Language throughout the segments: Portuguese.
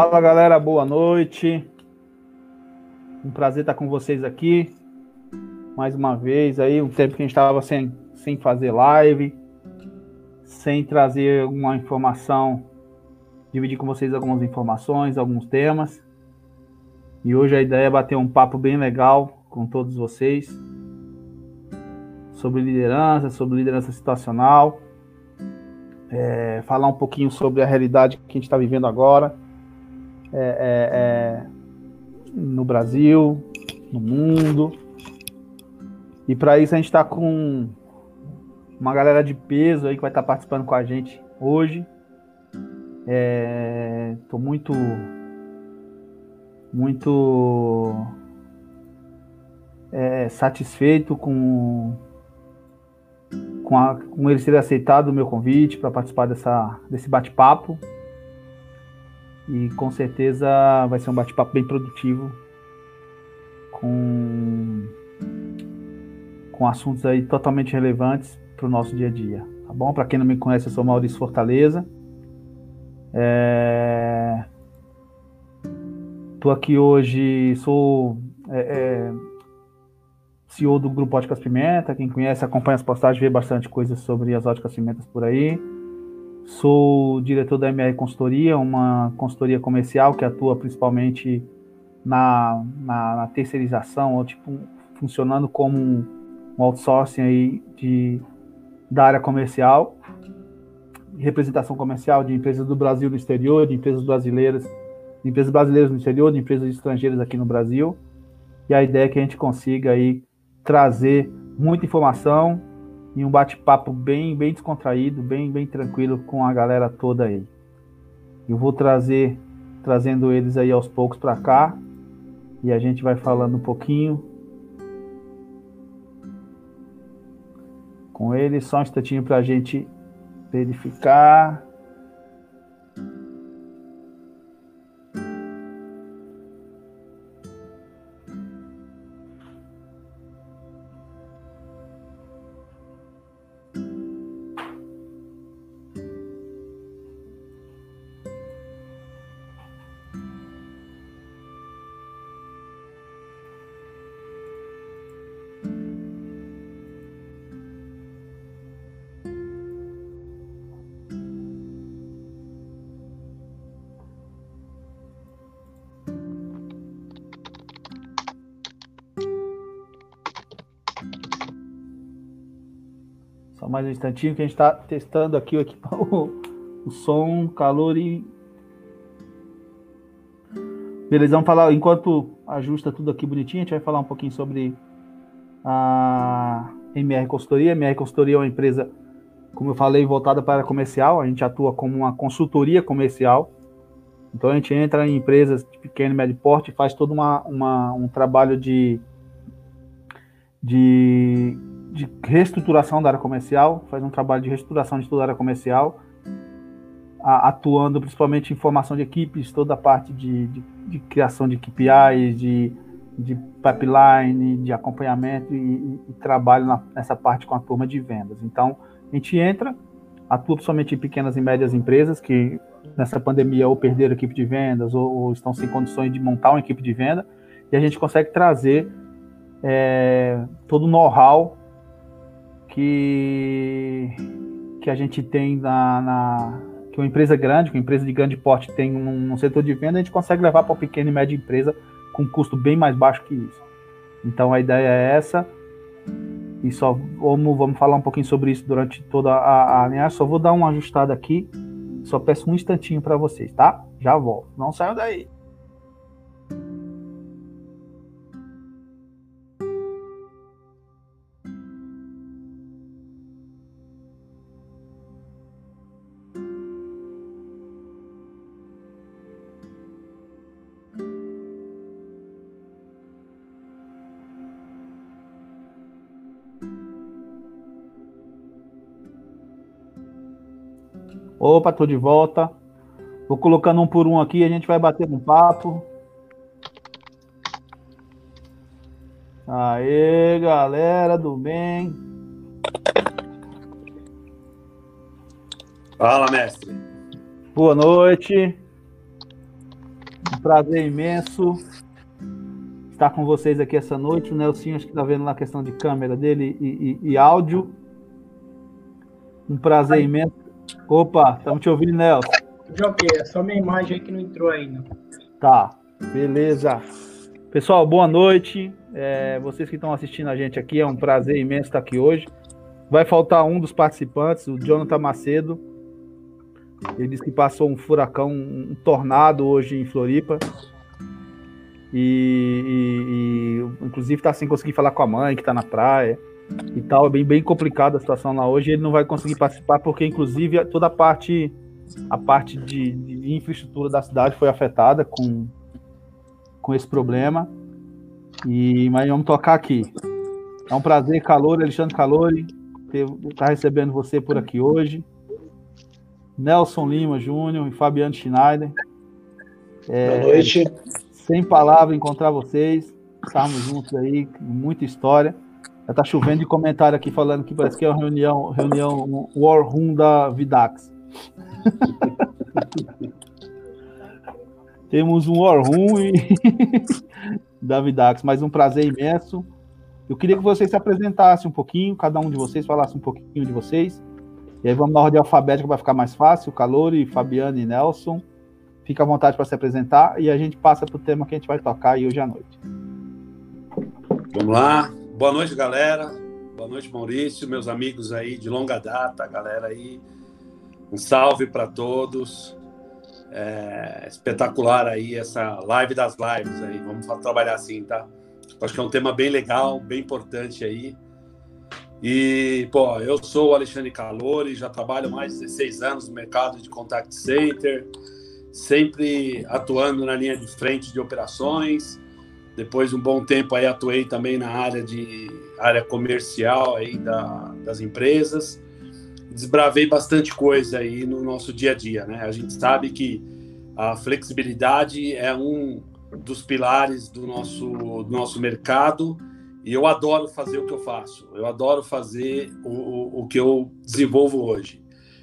Fala galera, boa noite. Um prazer estar com vocês aqui. Mais uma vez aí, um tempo que a gente estava sem, sem fazer live, sem trazer alguma informação, dividir com vocês algumas informações, alguns temas. E hoje a ideia é bater um papo bem legal com todos vocês sobre liderança, sobre liderança situacional, é, falar um pouquinho sobre a realidade que a gente está vivendo agora é, é, é, no Brasil, no mundo. E para isso a gente está com uma galera de peso aí que vai estar tá participando com a gente hoje. Estou é, muito, muito é, satisfeito com, com, a, com ele ter aceitado o meu convite para participar dessa, desse bate-papo. E com certeza vai ser um bate-papo bem produtivo com, com assuntos aí totalmente relevantes para o nosso dia a dia. Tá bom? Para quem não me conhece, eu sou Maurício Fortaleza. É... Tô aqui hoje, sou é, é, CEO do Grupo Óticas Pimenta. Quem conhece, acompanha as postagens, vê bastante coisa sobre as óticas pimentas por aí. Sou diretor da MR Consultoria, uma consultoria comercial que atua principalmente na, na, na terceirização, ou tipo, funcionando como um, outsourcing aí de, da área comercial, representação comercial de empresas do Brasil no exterior, de empresas brasileiras, de empresas brasileiras no exterior, de empresas estrangeiras aqui no Brasil. E a ideia é que a gente consiga aí trazer muita informação e um bate-papo bem, bem descontraído, bem, bem tranquilo com a galera toda aí. Eu vou trazer, trazendo eles aí aos poucos para cá e a gente vai falando um pouquinho com eles. Só um instantinho para a gente verificar. Um instantinho que a gente está testando aqui o, o, o som, calor e. Beleza, vamos falar. Enquanto ajusta tudo aqui bonitinho, a gente vai falar um pouquinho sobre a MR Consultoria. A MR Consultoria é uma empresa, como eu falei, voltada para comercial. A gente atua como uma consultoria comercial. Então a gente entra em empresas de pequeno e médio porte faz todo uma, uma, um trabalho de, de de reestruturação da área comercial, faz um trabalho de reestruturação de toda a área comercial, a, atuando principalmente em formação de equipes, toda a parte de, de, de criação de KPIs, de, de pipeline, de acompanhamento e, e trabalho na, nessa parte com a turma de vendas. Então, a gente entra, atua principalmente em pequenas e médias empresas que nessa pandemia ou perderam equipe de vendas ou, ou estão sem condições de montar uma equipe de venda, e a gente consegue trazer é, todo o know-how que, que a gente tem na, na que uma empresa grande, que uma empresa de grande porte tem um, um setor de venda, a gente consegue levar para uma pequena e média empresa com um custo bem mais baixo que isso. Então a ideia é essa. E só vamos, vamos falar um pouquinho sobre isso durante toda a, a linha. Só vou dar uma ajustada aqui. Só peço um instantinho para vocês, tá? Já volto. Não saiam daí. Opa, tô de volta. Vou colocando um por um aqui, a gente vai bater um papo. Aê, galera do bem. Fala, mestre. Boa noite. Um prazer imenso estar com vocês aqui essa noite. O Nelson acho que está vendo lá a questão de câmera dele e, e, e áudio. Um prazer imenso. Opa, estamos te ouvindo, Nelson. Ok, é só minha imagem aí que não entrou ainda. Tá, beleza. Pessoal, boa noite. É, vocês que estão assistindo a gente aqui, é um prazer imenso estar aqui hoje. Vai faltar um dos participantes, o Jonathan Macedo. Ele disse que passou um furacão, um tornado hoje em Floripa. E, e, e inclusive está sem conseguir falar com a mãe, que está na praia e tal. É bem, bem complicada a situação lá hoje. Ele não vai conseguir participar porque, inclusive, toda a parte, a parte de, de infraestrutura da cidade foi afetada com, com esse problema. E, mas vamos tocar aqui. É um prazer, Calori, Alexandre Calori, estar tá recebendo você por aqui hoje. Nelson Lima Júnior e Fabiano Schneider. É, Boa noite. Sem palavra encontrar vocês. Estarmos juntos aí, muita história. Já tá chovendo de comentário aqui falando que parece que é uma reunião, reunião War Room da Vidax. Temos um War Room e... da Vidax, mas um prazer imenso. Eu queria que vocês se apresentassem um pouquinho, cada um de vocês falasse um pouquinho de vocês. E aí vamos na ordem alfabética para ficar mais fácil. Calori, Fabiano e Nelson. Fica à vontade para se apresentar e a gente passa para o tema que a gente vai tocar hoje à noite. Vamos lá. Boa noite, galera. Boa noite, Maurício, meus amigos aí de longa data, galera aí. Um salve para todos. É espetacular aí essa live das lives aí. Vamos trabalhar assim, tá? Acho que é um tema bem legal, bem importante aí. E, pô, eu sou o Alexandre Calori, já trabalho mais de 16 anos no mercado de contact center, sempre atuando na linha de frente de operações. Depois de um bom tempo aí atuei também na área de área comercial aí da, das empresas. Desbravei bastante coisa aí no nosso dia a dia, né? A gente sabe que a flexibilidade é um dos pilares do nosso, do nosso mercado e eu adoro fazer o que eu faço. Eu adoro fazer o, o, o que eu desenvolvo hoje,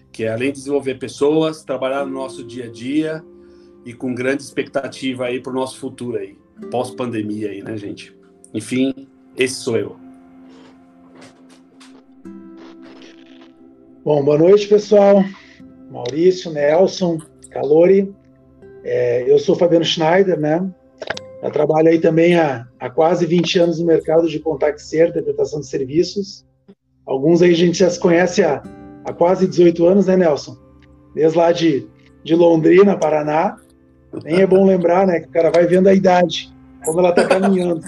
que é além de desenvolver pessoas, trabalhar no nosso dia a dia e com grande expectativa aí para o nosso futuro aí, pós-pandemia aí, né, gente? Enfim, esse sou eu. Bom, boa noite, pessoal. Maurício, Nelson, Calori. É, eu sou Fabiano Schneider, né? Eu trabalho aí também há, há quase 20 anos no mercado de contact center, interpretação de serviços. Alguns aí a gente já se conhece há, há quase 18 anos, né, Nelson? Desde lá de, de Londrina, Paraná. Nem é bom lembrar, né, que o cara vai vendo a idade, como ela está caminhando.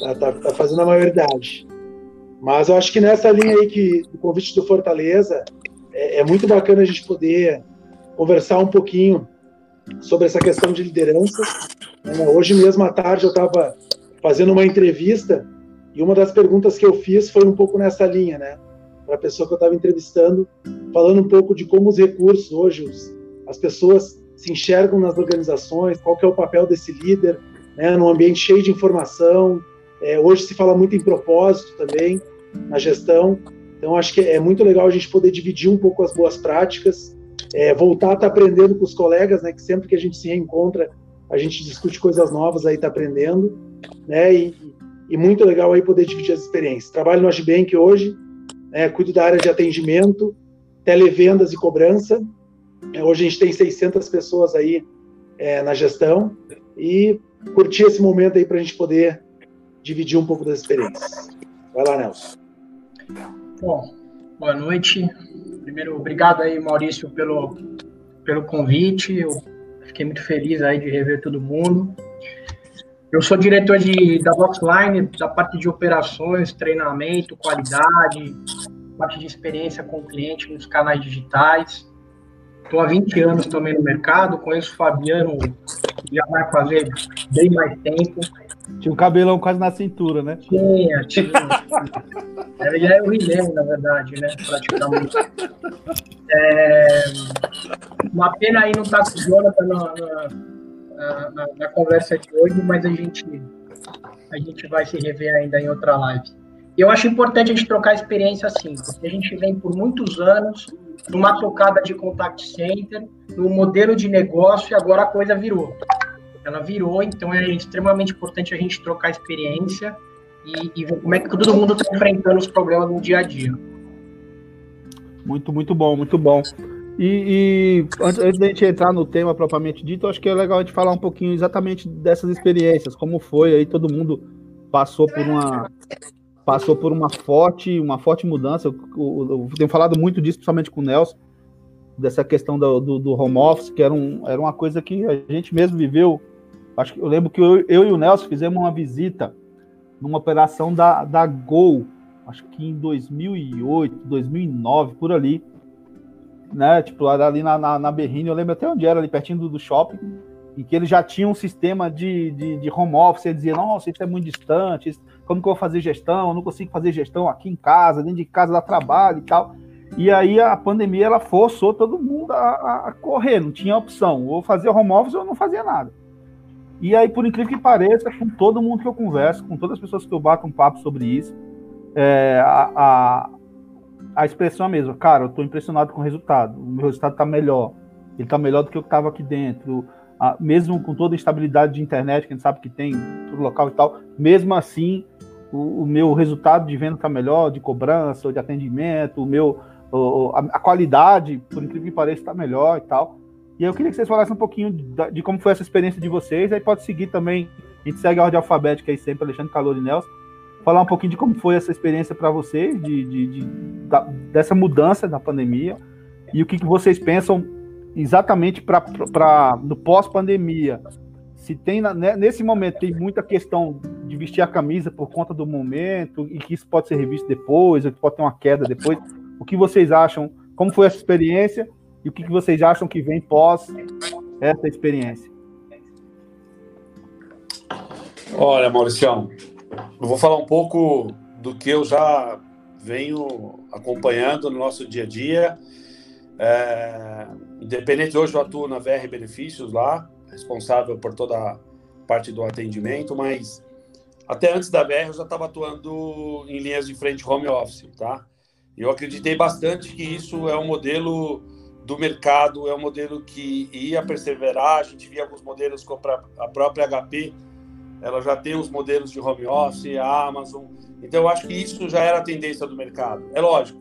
Tá, tá, tá, fazendo a maioridade. Mas eu acho que nessa linha aí que o convite do Fortaleza é, é muito bacana a gente poder conversar um pouquinho sobre essa questão de liderança. Né? Hoje mesmo à tarde eu estava fazendo uma entrevista e uma das perguntas que eu fiz foi um pouco nessa linha, né? Para a pessoa que eu estava entrevistando, falando um pouco de como os recursos hoje, os, as pessoas se enxergam nas organizações, qual é o papel desse líder, né? Num ambiente cheio de informação. É, hoje se fala muito em propósito também na gestão. Então acho que é muito legal a gente poder dividir um pouco as boas práticas é, voltar a estar tá aprendendo com os colegas, né? Que sempre que a gente se reencontra, a gente discute coisas novas aí, está aprendendo, né? E, e, muito legal aí poder dividir as experiências. Trabalho no Agibank hoje, né, cuido da área de atendimento, televendas e cobrança. É, hoje a gente tem 600 pessoas aí é, na gestão e curtir esse momento aí para a gente poder dividir um pouco das experiências. Vai lá, Nelson. Bom, boa noite. Primeiro, obrigado aí, Maurício, pelo, pelo convite. Eu fiquei muito feliz aí de rever todo mundo. Eu sou diretor de, da Boxline, da parte de operações, treinamento, qualidade, parte de experiência com o cliente nos canais digitais. Estou há 20 anos também no mercado, conheço o Fabiano, já vai fazer bem mais tempo. Tinha um cabelão quase na cintura, né? Tinha, tinha. Ele já é o Rilene, na verdade, né? Praticamente. É... Uma pena aí não estar tá com o Jonathan na, na, na, na, conversa de hoje, mas a gente, a gente vai se rever ainda em outra live. Eu acho importante a gente trocar experiência assim, porque a gente vem por muitos anos numa tocada de contact center, no modelo de negócio, e agora a coisa virou. Ela virou, então é extremamente importante a gente trocar experiência e, e ver como é que todo mundo está enfrentando os problemas no dia a dia. Muito, muito bom, muito bom. E, e antes, antes da gente entrar no tema propriamente dito, acho que é legal a gente falar um pouquinho exatamente dessas experiências, como foi aí todo mundo passou por uma passou por uma forte uma forte mudança. Eu, eu, eu tenho falado muito disso, principalmente com o Nelson, dessa questão do, do, do, home office, que era, um, era uma coisa que a gente mesmo viveu. Acho que eu lembro que eu, eu e o Nelson fizemos uma visita numa operação da, da Gol, acho que em 2008, 2009, por ali, né? Tipo, ali na, na, na Berrine, eu lembro até onde era, ali pertinho do, do shopping, e que ele já tinha um sistema de, de, de home office, ele dizia, nossa, isso é muito distante, isso, como que eu vou fazer gestão? Eu não consigo fazer gestão aqui em casa, dentro de casa dá trabalho e tal. E aí a pandemia, ela forçou todo mundo a, a correr, não tinha opção, ou fazer home office ou não fazia nada. E aí, por incrível que pareça, com todo mundo que eu converso, com todas as pessoas que eu bato um papo sobre isso, é, a, a, a, expressão é a mesma. Cara, eu estou impressionado com o resultado. O meu resultado está melhor. Ele está melhor do que eu estava aqui dentro. Mesmo com toda a instabilidade de internet, que a gente sabe que tem todo local e tal, mesmo assim, o, o meu resultado de venda está melhor, de cobrança, de atendimento, o meu, o, a, a qualidade, por incrível que pareça, está melhor e tal. E eu queria que vocês falassem um pouquinho de, de, como foi essa experiência de vocês. Aí pode seguir também, a gente segue a ordem alfabética aí sempre, Alexandre Calor e Nelson. Falar um pouquinho de como foi essa experiência para vocês, de, de, de da, dessa mudança da pandemia, e o que, que vocês pensam exatamente para no pós-pandemia. Se tem né, nesse momento tem muita questão de vestir a camisa por conta do momento e que isso pode ser revisto depois, ou que pode ter uma queda depois. O que vocês acham? Como foi essa experiência e o que vocês acham que vem pós essa experiência? Olha, Mauricião, eu vou falar um pouco do que eu já venho acompanhando no nosso dia a dia. É, independente, hoje eu atuo na VR Benefícios lá, responsável por toda a parte do atendimento, mas até antes da VR eu já estava atuando em linhas de frente home office, tá? Eu acreditei bastante que isso é um modelo do mercado, é um modelo que ia perseverar. A gente via alguns modelos como a própria HP, ela já tem os modelos de home office, a Amazon. Então, eu acho que isso já era a tendência do mercado. É lógico,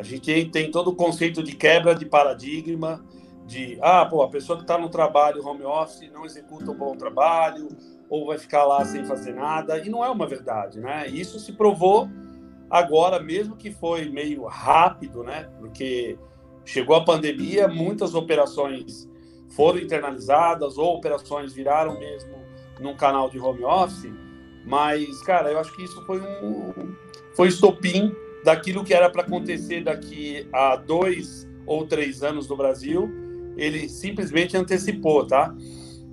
a gente tem, todo o conceito de quebra de paradigma, de, ah, pô, a pessoa que está no trabalho home office não executa um bom trabalho, ou vai ficar lá sem fazer nada, e não é uma verdade, né? Isso se provou agora, mesmo que foi meio rápido, né? Porque Chegou a pandemia, muitas operações foram internalizadas ou operações viraram mesmo num canal de home office, mas, cara, eu acho que isso foi um foi estopim daquilo que era para acontecer daqui a dois ou três anos no Brasil, ele simplesmente antecipou, tá?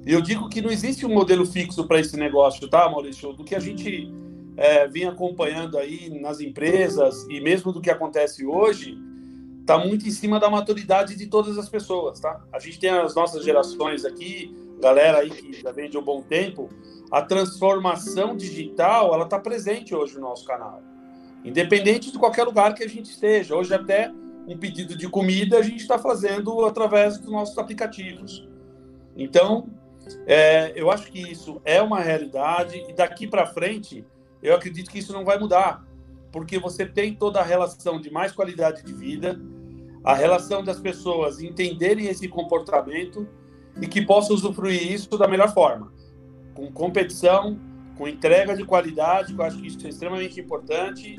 Eu digo que não existe um modelo fixo para esse negócio, tá, Maurício? Do que a gente é, vem acompanhando aí nas empresas e mesmo do que acontece hoje, está muito em cima da maturidade de todas as pessoas, tá? A gente tem as nossas gerações aqui, galera aí que já vem de um bom tempo, a transformação digital, ela está presente hoje no nosso canal. Independente de qualquer lugar que a gente esteja. Hoje até um pedido de comida a gente está fazendo através dos nossos aplicativos. Então, é, eu acho que isso é uma realidade e daqui para frente eu acredito que isso não vai mudar, porque você tem toda a relação de mais qualidade de vida, a relação das pessoas entenderem esse comportamento e que possam usufruir isso da melhor forma, com competição, com entrega de qualidade, que eu acho que isso é extremamente importante.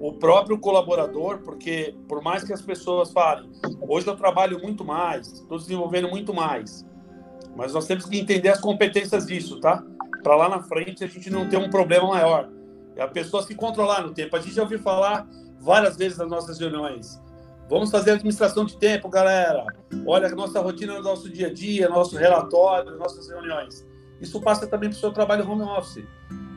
O próprio colaborador, porque por mais que as pessoas falem, hoje eu trabalho muito mais, estou desenvolvendo muito mais, mas nós temos que entender as competências disso, tá? Para lá na frente a gente não ter um problema maior. E a pessoa se controlar no tempo. A gente já ouviu falar várias vezes nas nossas reuniões. Vamos fazer administração de tempo, galera. Olha a nossa rotina no nosso dia a dia, nosso relatório, nossas reuniões. Isso passa também para o seu trabalho home office.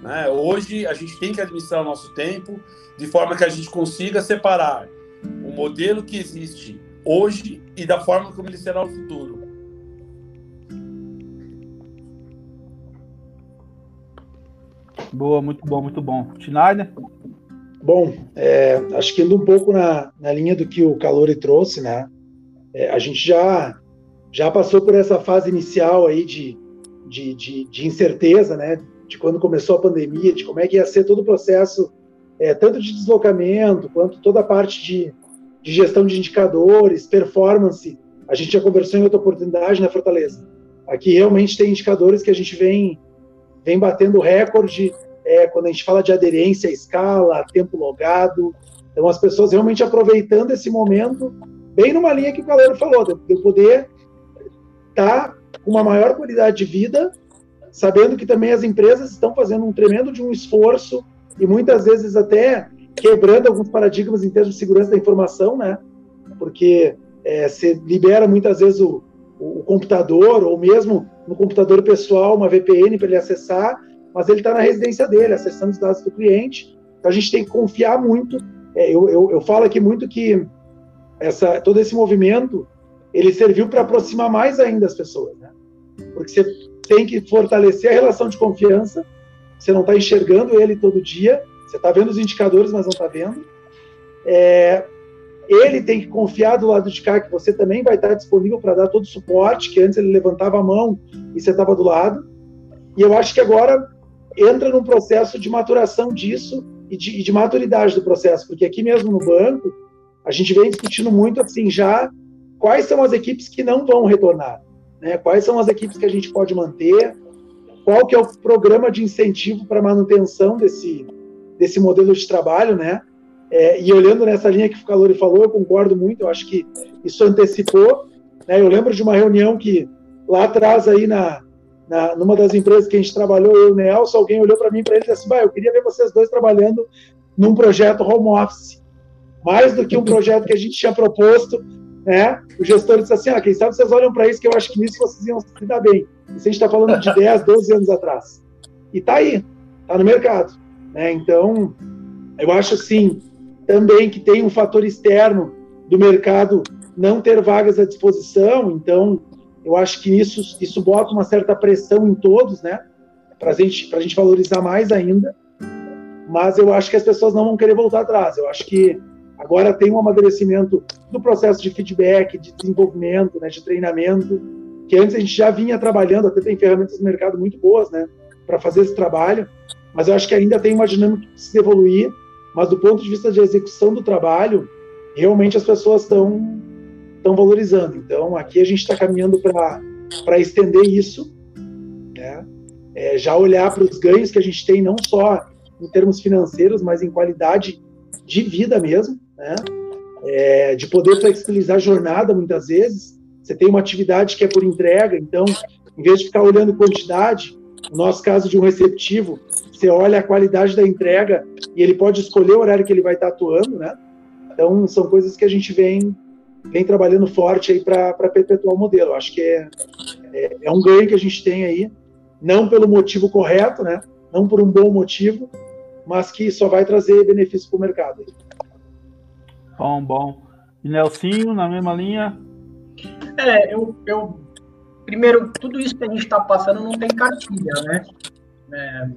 Né? Hoje a gente tem que administrar o nosso tempo de forma que a gente consiga separar o modelo que existe hoje e da forma como ele será no futuro. Boa, muito bom, muito bom. Schneider? Bom, é, acho que indo um pouco na, na linha do que o Calori trouxe, né? É, a gente já, já passou por essa fase inicial aí de, de, de, de, incerteza, né? De quando começou a pandemia, de como é que ia ser todo o processo, é, tanto de deslocamento, quanto toda a parte de, de gestão de indicadores, performance. A gente já conversou em outra oportunidade na Fortaleza. Aqui realmente tem indicadores que a gente vem, vem batendo recorde é, quando a gente fala de aderência à escala, tempo logado. Então, as pessoas realmente aproveitando esse momento, bem numa linha que o Galera falou, de eu poder estar tá com uma maior qualidade de vida, sabendo que também as empresas estão fazendo um tremendo de um esforço e muitas vezes até quebrando alguns paradigmas em termos de segurança da informação, né? Porque é, você libera muitas vezes o, o computador, ou mesmo no computador pessoal, uma VPN para ele acessar, mas ele está na residência dele, acessando os dados do cliente. Então a gente tem que confiar muito. É, eu, eu, eu, falo aqui muito que essa, todo esse movimento ele serviu para aproximar mais ainda as pessoas, né? Porque você tem que fortalecer a relação de confiança. Você não está enxergando ele todo dia. Você está vendo os indicadores, mas não está vendo. É, ele tem que confiar do lado de cá que você também vai estar disponível para dar todo o suporte, que antes ele levantava a mão e você estava do lado. E eu acho que agora entra num processo de maturação disso e de, e de, maturidade do processo, porque aqui mesmo no banco, a gente vem discutindo muito assim já quais são as equipes que não vão retornar, né? quais são as equipes que a gente pode manter, qual que é o programa de incentivo para manutenção desse, desse modelo de trabalho, né? É, e olhando nessa linha que o Calori falou, eu concordo muito, eu acho que isso antecipou. Né? Eu lembro de uma reunião que lá atrás aí na, na, numa das empresas que a gente trabalhou, eu o Nelson, alguém olhou para mim para ele e disse assim, eu queria ver vocês dois trabalhando num projeto home office. Mais do que um projeto que a gente tinha proposto, né? O gestor disse assim, ah, quem sabe vocês olham para isso, que eu acho que nisso vocês iam se dar bem. Isso a gente está falando de 10, 12 anos atrás. E está aí, está no mercado. Né? Então, eu acho assim, também que tem um fator externo do mercado não ter vagas à disposição, então eu acho que isso, isso bota uma certa pressão em todos, né? Para gente, a gente valorizar mais ainda. Mas eu acho que as pessoas não vão querer voltar atrás. Eu acho que agora tem um amadurecimento do processo de feedback, de desenvolvimento, né, de treinamento, que antes a gente já vinha trabalhando, até tem ferramentas no mercado muito boas, né, para fazer esse trabalho. Mas eu acho que ainda tem uma dinâmica que se evoluir. Mas do ponto de vista de execução do trabalho, realmente as pessoas estão estão valorizando. Então, aqui a gente está caminhando para estender isso, né? É, já olhar para os ganhos que a gente tem, não só em termos financeiros, mas em qualidade de vida mesmo, né? É, de poder flexibilizar a jornada, muitas vezes. Você tem uma atividade que é por entrega, então, em vez de ficar olhando quantidade, no nosso caso de um receptivo, você olha a qualidade da entrega e ele pode escolher o horário que ele vai estar atuando, né? Então, são coisas que a gente vem vem trabalhando forte aí para perpetuar o modelo. Acho que é, é, é, um ganho que a gente tem aí, não pelo motivo correto, né? não por um bom motivo, mas que só vai trazer benefício para o mercado. Bom, bom. E Nelsinho, na mesma linha? É, eu, eu primeiro, tudo isso que a gente está passando não tem cartilha, né? É,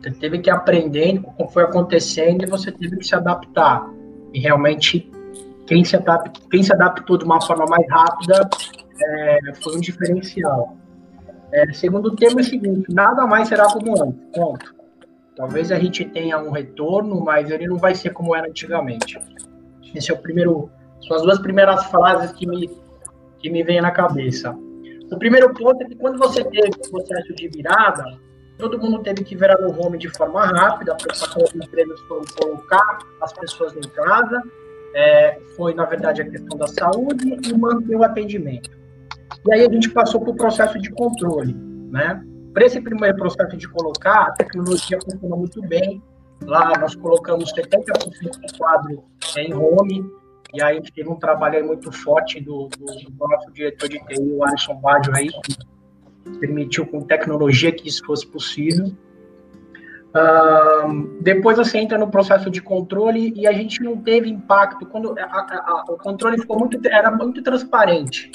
você teve que aprender como foi acontecendo e você teve que se adaptar. E realmente quem se, adaptou, quem se adaptou de uma forma mais rápida é, foi um diferencial. É, segundo tema é o seguinte, nada mais será como antes. Talvez a gente tenha um retorno, mas ele não vai ser como era antigamente. Esse é o primeiro, são as duas primeiras frases que me, que me vêm na cabeça. O primeiro ponto é que quando você teve o processo de virada, todo mundo teve que virar no home de forma rápida, para as empresas foram colocar as pessoas em casa, é, foi, na verdade, a questão da saúde e manter o atendimento. E aí a gente passou para o processo de controle, né? Para esse primeiro processo de colocar, a tecnologia funcionou muito bem. Lá nós colocamos 70% do quadro em home, e aí teve um trabalho muito forte do, do, do nosso diretor de TI, o Alisson Baggio, aí, que permitiu com tecnologia que isso fosse possível. Depois você entra no processo de controle e a gente não teve impacto quando a, a, a, o controle ficou muito era muito transparente.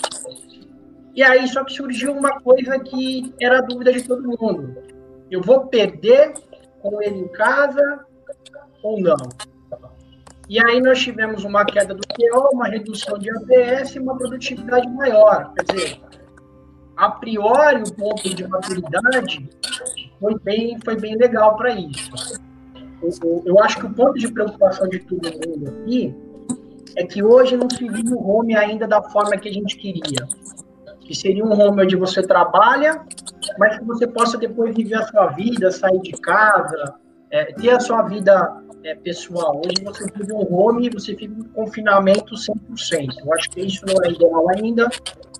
E aí só que surgiu uma coisa que era a dúvida de todo mundo. Eu vou perder com ele em casa ou não. E aí nós tivemos uma queda do QO, uma redução de APS e uma produtividade maior. Quer dizer, a priori, o ponto de maturidade foi bem, foi bem legal para isso. Eu, eu, acho que o ponto de preocupação de todo mundo aqui é que hoje não se vive o home ainda da forma que a gente queria. Que seria um home onde você trabalha, mas que você possa depois viver a sua vida, sair de casa, é, ter a sua vida é, pessoal. Hoje você vive um home você fica em confinamento 100%. Eu acho que isso não é ideal ainda.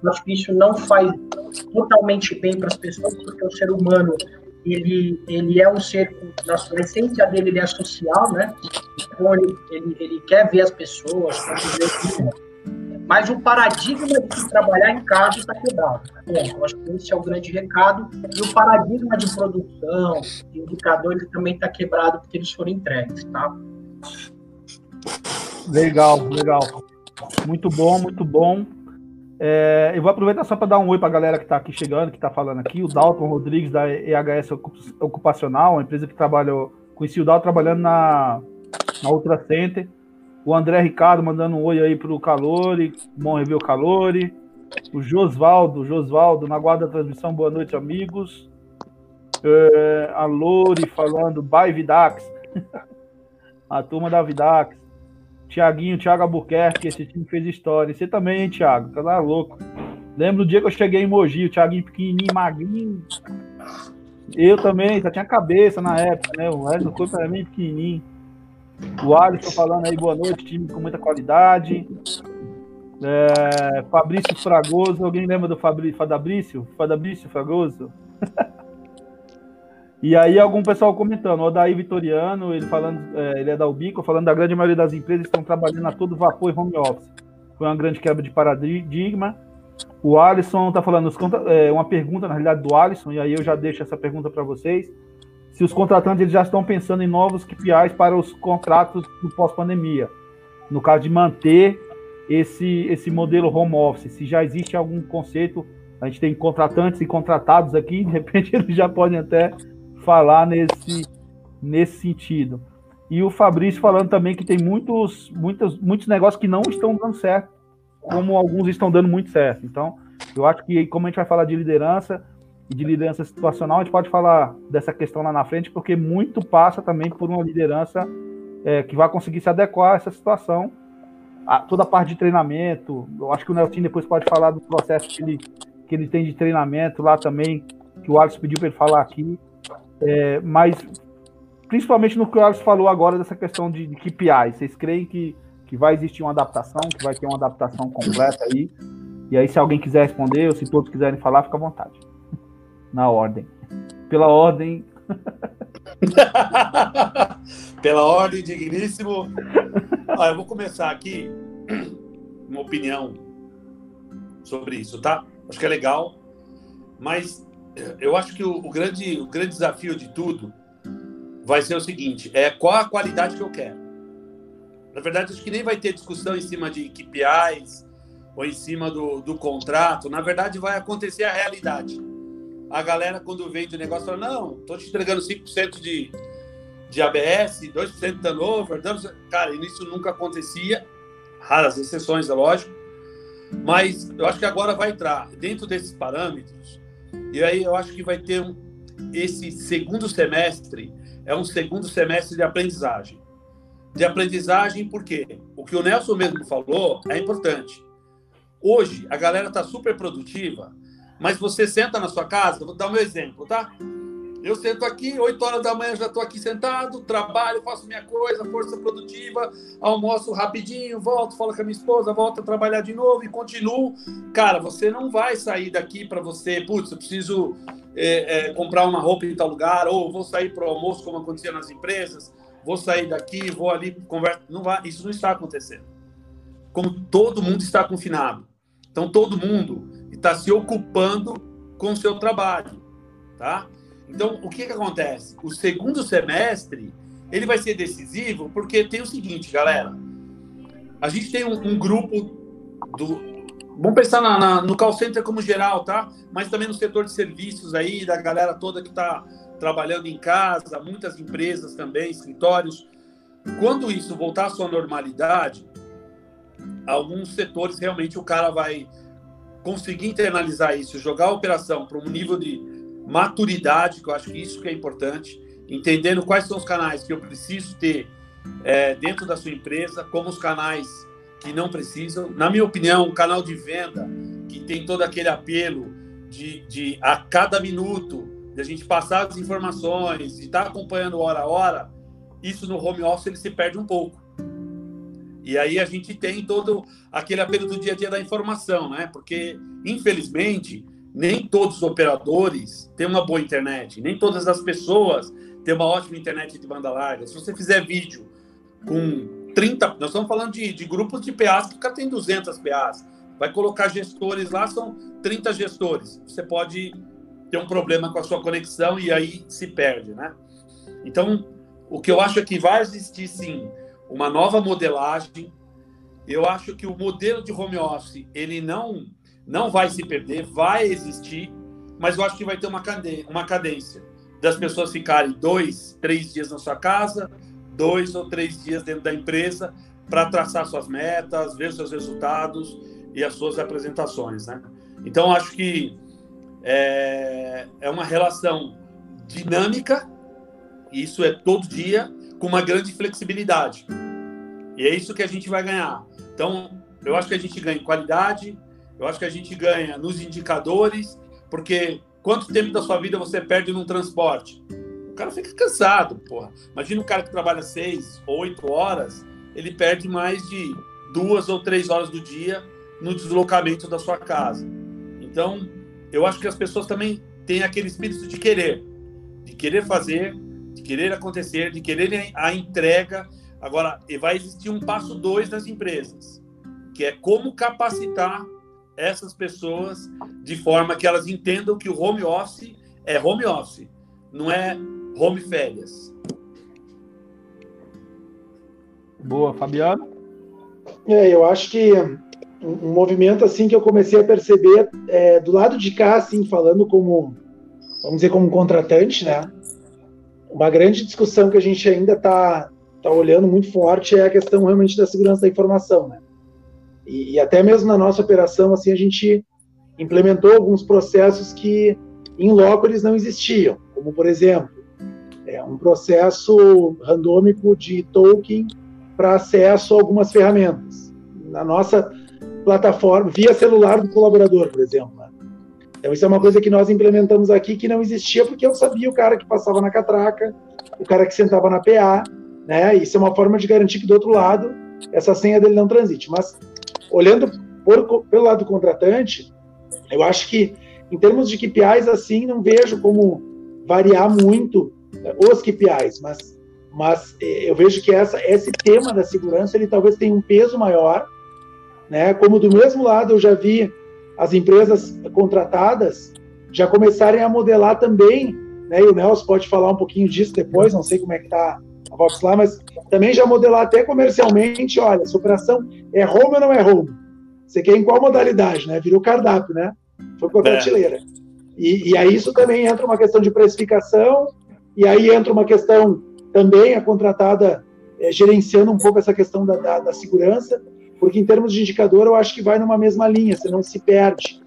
Acho que isso não faz totalmente bem para as pessoas, porque o ser humano ele, ele é um ser, na sua essência dele, ele é social, né? Então, ele, ele, ele quer ver as pessoas, quer ver mas o paradigma de trabalhar em casa está quebrado. Bom, eu acho que esse é o grande recado. E o paradigma de produção, de indicadores também está quebrado porque eles foram entregues, tá? Legal, legal. Muito bom, muito bom. É, eu vou aproveitar só para dar um oi para a galera que está aqui chegando, que está falando aqui. O Dalton Rodrigues, da EHS Ocupacional, uma empresa que trabalhou. Conheci o Dalton trabalhando na, na Ultra Center. O André Ricardo mandando um oi aí para o Calori. Bom rever o Calori. O Josvaldo, Josvaldo, na guarda da transmissão, boa noite, amigos. É, a Lori falando, bye Vidax. a turma da Vidax. Tiaguinho, Thiago Albuquerque, esse time fez história. Você também, hein, Thiago? Tá lá louco. Lembro do dia que eu cheguei em Mogi, o Thiaguinho pequenininho, magrinho. Eu também, só tinha cabeça na época, né? O resto do corpo era meio pequenininho. O Alisson falando aí, boa noite, time com muita qualidade. É, Fabrício Fragoso, alguém lembra do Fabrício, Fadabrício? Fadabrício Fragoso? E aí algum pessoal comentando, o Odaí Vitoriano, ele falando, é, ele é da Ubico, falando da grande maioria das empresas estão trabalhando a todo vapor e home office. Foi uma grande quebra de paradigma. O Alisson está falando, é, uma pergunta na realidade do Alisson, e aí eu já deixo essa pergunta para vocês. Se os contratantes eles já estão pensando em novos KPIs para os contratos do pós-pandemia, no caso de manter esse, esse modelo home office, se já existe algum conceito, a gente tem contratantes e contratados aqui, de repente eles já podem até falar nesse, nesse sentido. E o Fabrício falando também que tem muitos, muitos, muitos negócios que não estão dando certo, como alguns estão dando muito certo. Então, eu acho que, como a gente vai falar de liderança e de liderança situacional, a gente pode falar dessa questão lá na frente, porque muito passa também por uma liderança é, que vai conseguir se adequar a essa situação. A, toda a parte de treinamento, eu acho que o Nelson depois pode falar do processo que ele, que ele tem de treinamento lá também, que o Alex pediu para ele falar aqui. É, mas, principalmente no que o Alex falou agora dessa questão de, de KPI, vocês creem que, que vai existir uma adaptação, que vai ter uma adaptação completa aí? E aí, se alguém quiser responder, ou se todos quiserem falar, fica à vontade. Na ordem. Pela ordem. Pela ordem, digníssimo. Olha, eu vou começar aqui uma opinião sobre isso, tá? Acho que é legal, mas eu acho que o, o, grande, o grande desafio de tudo vai ser o seguinte: é qual a qualidade que eu quero. Na verdade, acho que nem vai ter discussão em cima de KPIs ou em cima do, do contrato. Na verdade, vai acontecer a realidade. A galera, quando vende o negócio, fala: não, estou te entregando 5% de, de ABS, 2% de turnover. Cara, isso nunca acontecia. Raras exceções, é lógico. Mas eu acho que agora vai entrar dentro desses parâmetros e aí eu acho que vai ter um, esse segundo semestre é um segundo semestre de aprendizagem. De aprendizagem porque o que o Nelson mesmo falou é importante. Hoje a galera está super produtiva, mas você senta na sua casa, vou dar um exemplo, tá? Eu sento aqui, 8 horas da manhã já estou aqui sentado, trabalho, faço minha coisa, força produtiva, almoço rapidinho, volto, falo com a minha esposa, volto a trabalhar de novo e continuo. Cara, você não vai sair daqui para você, putz, eu preciso é, é, comprar uma roupa em tal lugar, ou vou sair para o almoço, como acontecia nas empresas, vou sair daqui, vou ali, conversa. Não vai, isso não está acontecendo. Como todo mundo está confinado. Então, todo mundo está se ocupando com o seu trabalho, tá? Então, o que, que acontece? O segundo semestre ele vai ser decisivo porque tem o seguinte, galera. A gente tem um, um grupo do. Vamos pensar na, na, no call center como geral, tá? Mas também no setor de serviços aí, da galera toda que está trabalhando em casa, muitas empresas também, escritórios. quando isso voltar à sua normalidade, alguns setores realmente o cara vai conseguir internalizar isso, jogar a operação para um nível de maturidade, que eu acho que isso que é importante, entendendo quais são os canais que eu preciso ter é, dentro da sua empresa, como os canais que não precisam. Na minha opinião, um canal de venda que tem todo aquele apelo de, de a cada minuto, de a gente passar as informações, de estar tá acompanhando hora a hora, isso no home office ele se perde um pouco. E aí a gente tem todo aquele apelo do dia a dia da informação, né? Porque, infelizmente, nem todos os operadores têm uma boa internet, nem todas as pessoas têm uma ótima internet de banda larga. Se você fizer vídeo com 30, nós estamos falando de, de grupos de PAs que tem 200 PAs, vai colocar gestores lá, são 30 gestores. Você pode ter um problema com a sua conexão e aí se perde, né? Então, o que eu acho é que vai existir sim uma nova modelagem. Eu acho que o modelo de home office ele não não vai se perder, vai existir, mas eu acho que vai ter uma cadência, uma cadência das pessoas ficarem dois, três dias na sua casa, dois ou três dias dentro da empresa para traçar suas metas, ver seus resultados e as suas apresentações, né? Então acho que é, é uma relação dinâmica, isso é todo dia, com uma grande flexibilidade. E é isso que a gente vai ganhar. Então, eu acho que a gente ganha em qualidade, eu acho que a gente ganha nos indicadores, porque quanto tempo da sua vida você perde num transporte? O cara fica cansado, porra. Imagina um cara que trabalha seis, oito horas, ele perde mais de duas ou três horas do dia no deslocamento da sua casa. Então, eu acho que as pessoas também têm aquele espírito de querer, de querer fazer, querer acontecer, de querer a entrega Agora, vai existir um passo dois nas empresas, que é como capacitar essas pessoas de forma que elas entendam que o home office é home office, não é home férias. Boa, Fabiano. É, eu acho que um movimento assim que eu comecei a perceber é, do lado de cá, assim, falando como, vamos dizer, como contratante, né? Uma grande discussão que a gente ainda está está olhando muito forte é a questão realmente da segurança da informação, né? E, e, até mesmo na nossa operação, assim, a gente implementou alguns processos que em loco eles não existiam, como por exemplo, é um processo randômico de token para acesso a algumas ferramentas na nossa plataforma via celular do colaborador, por exemplo. Então isso é uma coisa que nós implementamos aqui que não existia porque eu sabia o cara que passava na catraca, o cara que sentava na PA né? Isso é uma forma de garantir que do outro lado essa senha dele não transite. Mas olhando por, pelo lado do contratante, eu acho que em termos de KPIs assim não vejo como variar muito né, os KPIs, mas mas eh, eu vejo que essa, esse tema da segurança ele talvez tenha um peso maior, né? Como do mesmo lado eu já vi as empresas contratadas já começarem a modelar também, né? E o Nelson pode falar um pouquinho disso depois, não sei como é que está a Vox lá, mas também já modelar até comercialmente, olha, essa operação é home ou não é home? Você quer em qual modalidade, né? Virou cardápio, né? Foi para a é. prateleira. E, e aí isso também entra uma questão de precificação, e aí entra uma questão também a contratada é, gerenciando um pouco essa questão da, da, da, segurança, porque em termos de indicador eu acho que vai numa mesma linha, você não se perde.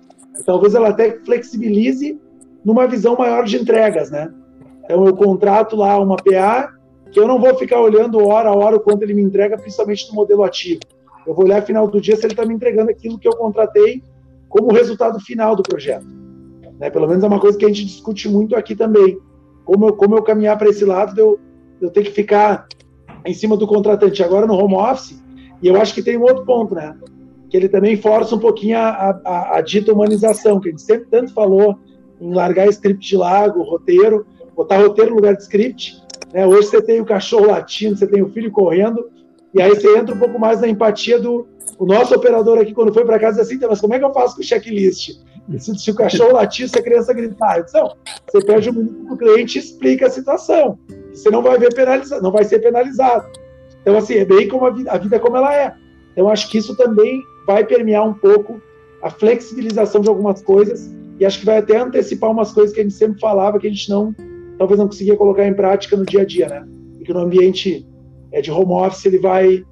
Talvez ela até flexibilize numa visão maior de entregas, né? Então eu contrato lá uma PA que eu não vou ficar olhando hora a hora o quanto ele me entrega, principalmente no modelo ativo. Eu vou olhar final do dia se ele está me entregando aquilo que eu contratei como resultado final do projeto. Né? Pelo menos é uma coisa que a gente discute muito aqui também. Como eu, como eu caminhar para esse lado, eu, eu ter que ficar em cima do contratante. Agora no home office, e eu acho que tem um outro ponto, né? Que ele também força um pouquinho a, a, a dita humanização, que a gente sempre tanto falou em largar script de lago, roteiro, botar roteiro no lugar de script, né? Hoje você tem o cachorro latindo, você tem o filho correndo, e aí você entra um pouco mais na empatia do o nosso operador aqui, quando foi para casa, assim, mas como é que eu faço com o checklist? Se, se o cachorro latir, se a criança gritar. Então, você pede um minuto para o cliente e explica a situação. Você não vai ver penalizado, não vai ser penalizado. Então, assim, é bem como a vida, a vida como ela é. Então, acho que isso também vai permear um pouco a flexibilização de algumas coisas e acho que vai até antecipar umas coisas que a gente sempre falava que a gente não talvez não conseguia colocar em prática no dia a dia, né? E que no ambiente é de home office, ele vai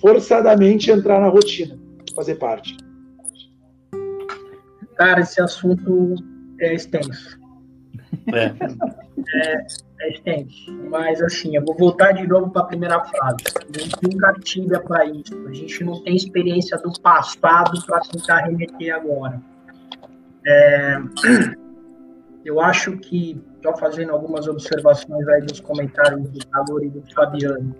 forçadamente entrar na rotina, fazer parte. Cara, esse assunto é extenso. É. é, extenso. Mas, assim, eu vou voltar de novo para a primeira frase. A gente nunca tive para isso. A gente não tem experiência do passado para tentar remeter agora. É, eu acho que, estou fazendo algumas observações aí dos comentários do Calor e do Fabiano,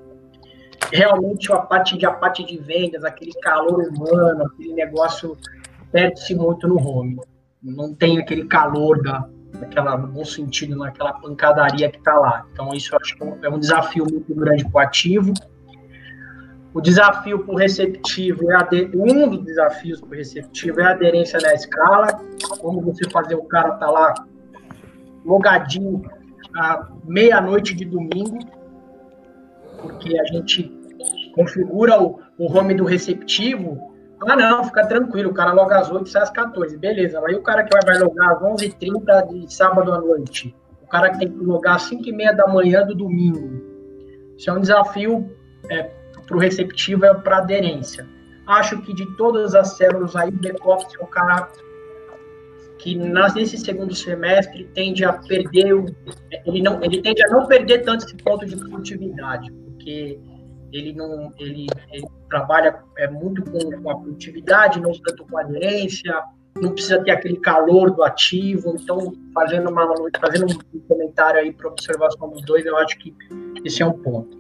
realmente a parte de, a parte de vendas, aquele calor humano, aquele negócio perde-se muito no home. Não tem aquele calor da, daquela, no bom sentido, naquela pancadaria que está lá. Então, isso eu acho que é um é desafio muito grande para o ativo. O desafio para o receptivo, é de... um dos desafios para o receptivo é a aderência na escala. Como você fazer o cara estar tá lá logadinho à meia-noite de domingo, porque a gente configura o, o home do receptivo ah, não, fica tranquilo, o cara loga às 8 e sai às 14. Beleza, aí o cara que vai logar às 11h30 de sábado à noite, o cara que tem que logar às 5h30 da manhã do domingo. Isso é um desafio é, para o receptivo, é para aderência. Acho que de todas as células aí, o back-office é o cara que nesse segundo semestre tende a perder, ele, não, ele tende a não perder tanto esse ponto de produtividade, porque ele não ele, ele trabalha é, muito com, com, a produtividade, não tanto com a aderência, não precisa ter aquele calor do ativo. Então, fazendo, uma, fazendo um comentário aí para observação dos dois, eu acho que esse é um ponto.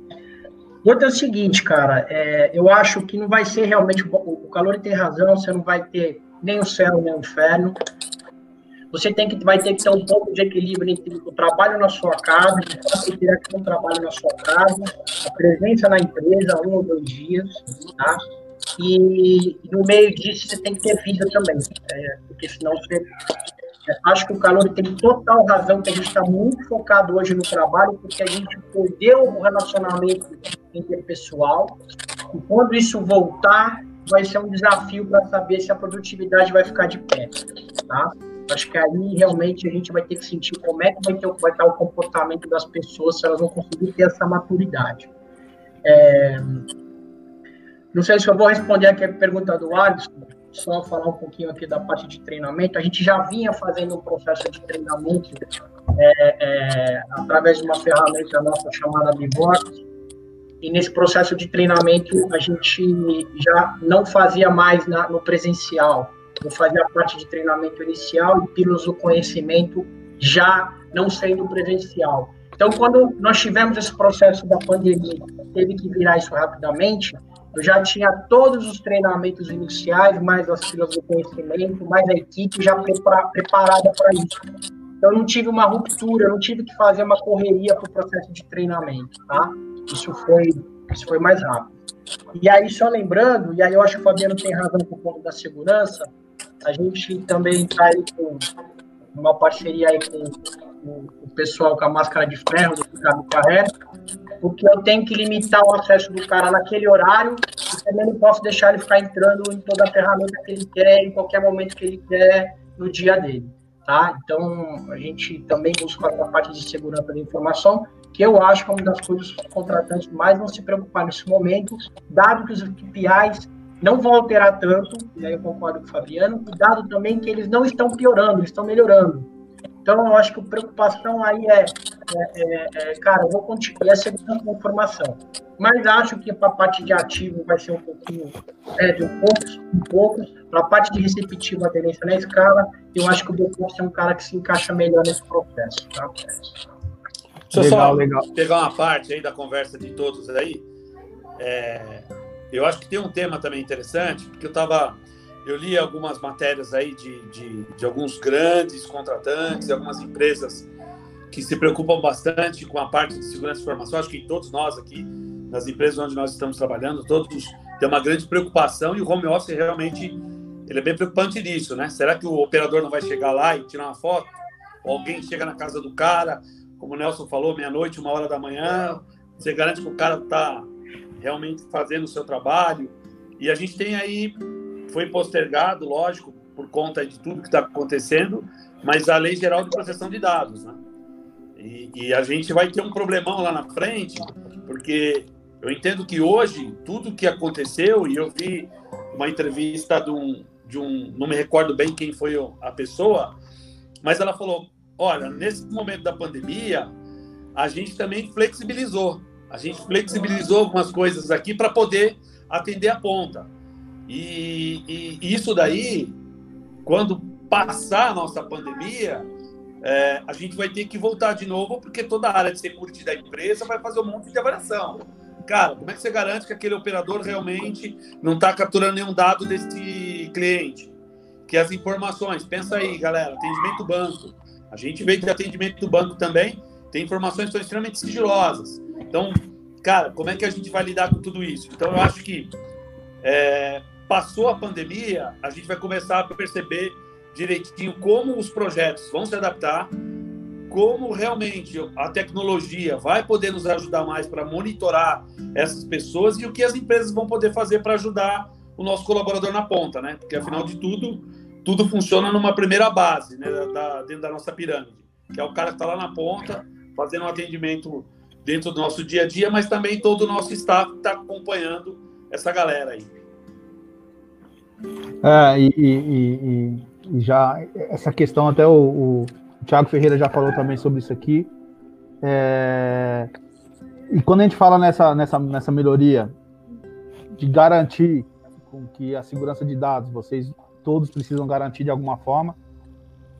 Outro é o seguinte, cara, é, eu acho que não vai ser realmente. O, o calor tem razão, você não vai ter nem o céu nem o inferno você tem que, vai ter que ter um pouco de equilíbrio entre o trabalho na sua casa, ter um trabalho na sua casa, a presença na empresa, um ou dois dias, tá? E, no meio disso você tem que ter vida também, é, porque senão você. É, acho que o calor tem total razão que a gente está muito focado hoje no trabalho, porque a gente perdeu o relacionamento interpessoal, e quando isso voltar, vai ser um desafio para saber se a produtividade vai ficar de pé, tá? Acho que aí realmente a gente vai ter que sentir como é que vai, ter, vai estar o comportamento das pessoas, se elas vão conseguir ter essa maturidade. É... Não sei se eu vou responder aqui a pergunta do Alisson, só falar um pouquinho aqui da parte de treinamento. A gente já vinha fazendo um processo de treinamento é, é, através de uma ferramenta nossa chamada Bivox, e nesse processo de treinamento a gente já não fazia mais na, no presencial, eu fazia parte de treinamento inicial e pílulas do conhecimento já não sendo presencial. Então, quando nós tivemos esse processo da pandemia, teve que virar isso rapidamente, eu já tinha todos os treinamentos iniciais, mais as pílulas do conhecimento, mais a equipe já prepara, preparada para isso. Então, eu não tive uma ruptura, eu não tive que fazer uma correria para o processo de treinamento, tá? Isso foi, isso foi mais rápido. E aí, só lembrando, e aí eu acho que o Fabiano tem razão com o ponto da segurança, a gente também está aí com uma parceria aí com, o pessoal com a máscara de ferro do Ricardo Carrera, porque eu tenho que limitar o acesso do cara naquele horário e também não posso deixar ele ficar entrando em toda a ferramenta que ele quer, em qualquer momento que ele quer no dia dele. Tá? Então, a gente também busca a parte de segurança da informação, que eu acho que é uma das coisas que os contratantes mais vão se preocupar nesse momento, dado que os KPIs não vão alterar tanto, e aí eu concordo com o Fabiano, cuidado também que eles não estão piorando, eles estão melhorando. Então, eu acho que a preocupação aí é, é, é, é cara, eu vou continuar a segurança da informação. Mas acho que para a parte de ativo vai ser um pouquinho, é, de um poucos, um poucos. Para a parte de receptivo, a tendência na escala, eu acho que o Decoff é um cara que se encaixa melhor nesse processo. Tá? Deixa eu legal, só legal. pegar uma parte aí da conversa de todos aí. É, eu acho que tem um tema também interessante, porque eu estava. Eu li algumas matérias aí de, de, de alguns grandes contratantes, algumas empresas que se preocupam bastante com a parte de segurança de informação. Acho que todos nós aqui, nas empresas onde nós estamos trabalhando, todos têm uma grande preocupação e o home office realmente ele é bem preocupante nisso, né? Será que o operador não vai chegar lá e tirar uma foto? Ou alguém chega na casa do cara, como o Nelson falou, meia-noite, uma hora da manhã, você garante que o cara está realmente fazendo o seu trabalho. E a gente tem aí, foi postergado, lógico, por conta de tudo que está acontecendo, mas a Lei Geral de Proteção de Dados, né? E, e, a gente vai ter um problemão lá na frente, porque Eu entendo que hoje, tudo que aconteceu, e eu vi uma entrevista de um, de um não me recordo bem quem foi a pessoa, mas ela falou: olha, nesse momento da pandemia, a gente também flexibilizou. A gente flexibilizou algumas coisas aqui para poder atender a ponta. E, e, e, isso daí, quando passar a nossa pandemia, é, a gente vai ter que voltar de novo, porque toda a área de security da empresa vai fazer um monte de avaliação. Cara, como é que você garante que aquele operador realmente não está capturando nenhum dado desse cliente? Que as informações, pensa aí, galera, atendimento banco. A gente veio de atendimento do banco também, tem informações que são extremamente sigilosas. Então, cara, como é que a gente vai lidar com tudo isso? Então, eu acho que é, passou a pandemia, a gente vai começar a perceber direitinho como os projetos vão se adaptar, como realmente a tecnologia vai poder nos ajudar mais para monitorar essas pessoas e o que as empresas vão poder fazer para ajudar o nosso colaborador na ponta, né? Porque afinal de tudo, tudo funciona numa primeira base, né? Da, dentro da nossa pirâmide, que é o cara que está lá na ponta, fazendo um atendimento dentro do nosso dia a dia, mas também todo o nosso staff está acompanhando essa galera aí. É, e, e, e, já essa questão até o, o Thiago Ferreira já falou também sobre isso aqui. É, e quando a gente fala nessa, nessa, nessa melhoria de garantir com que a segurança de dados, vocês todos precisam garantir de alguma forma,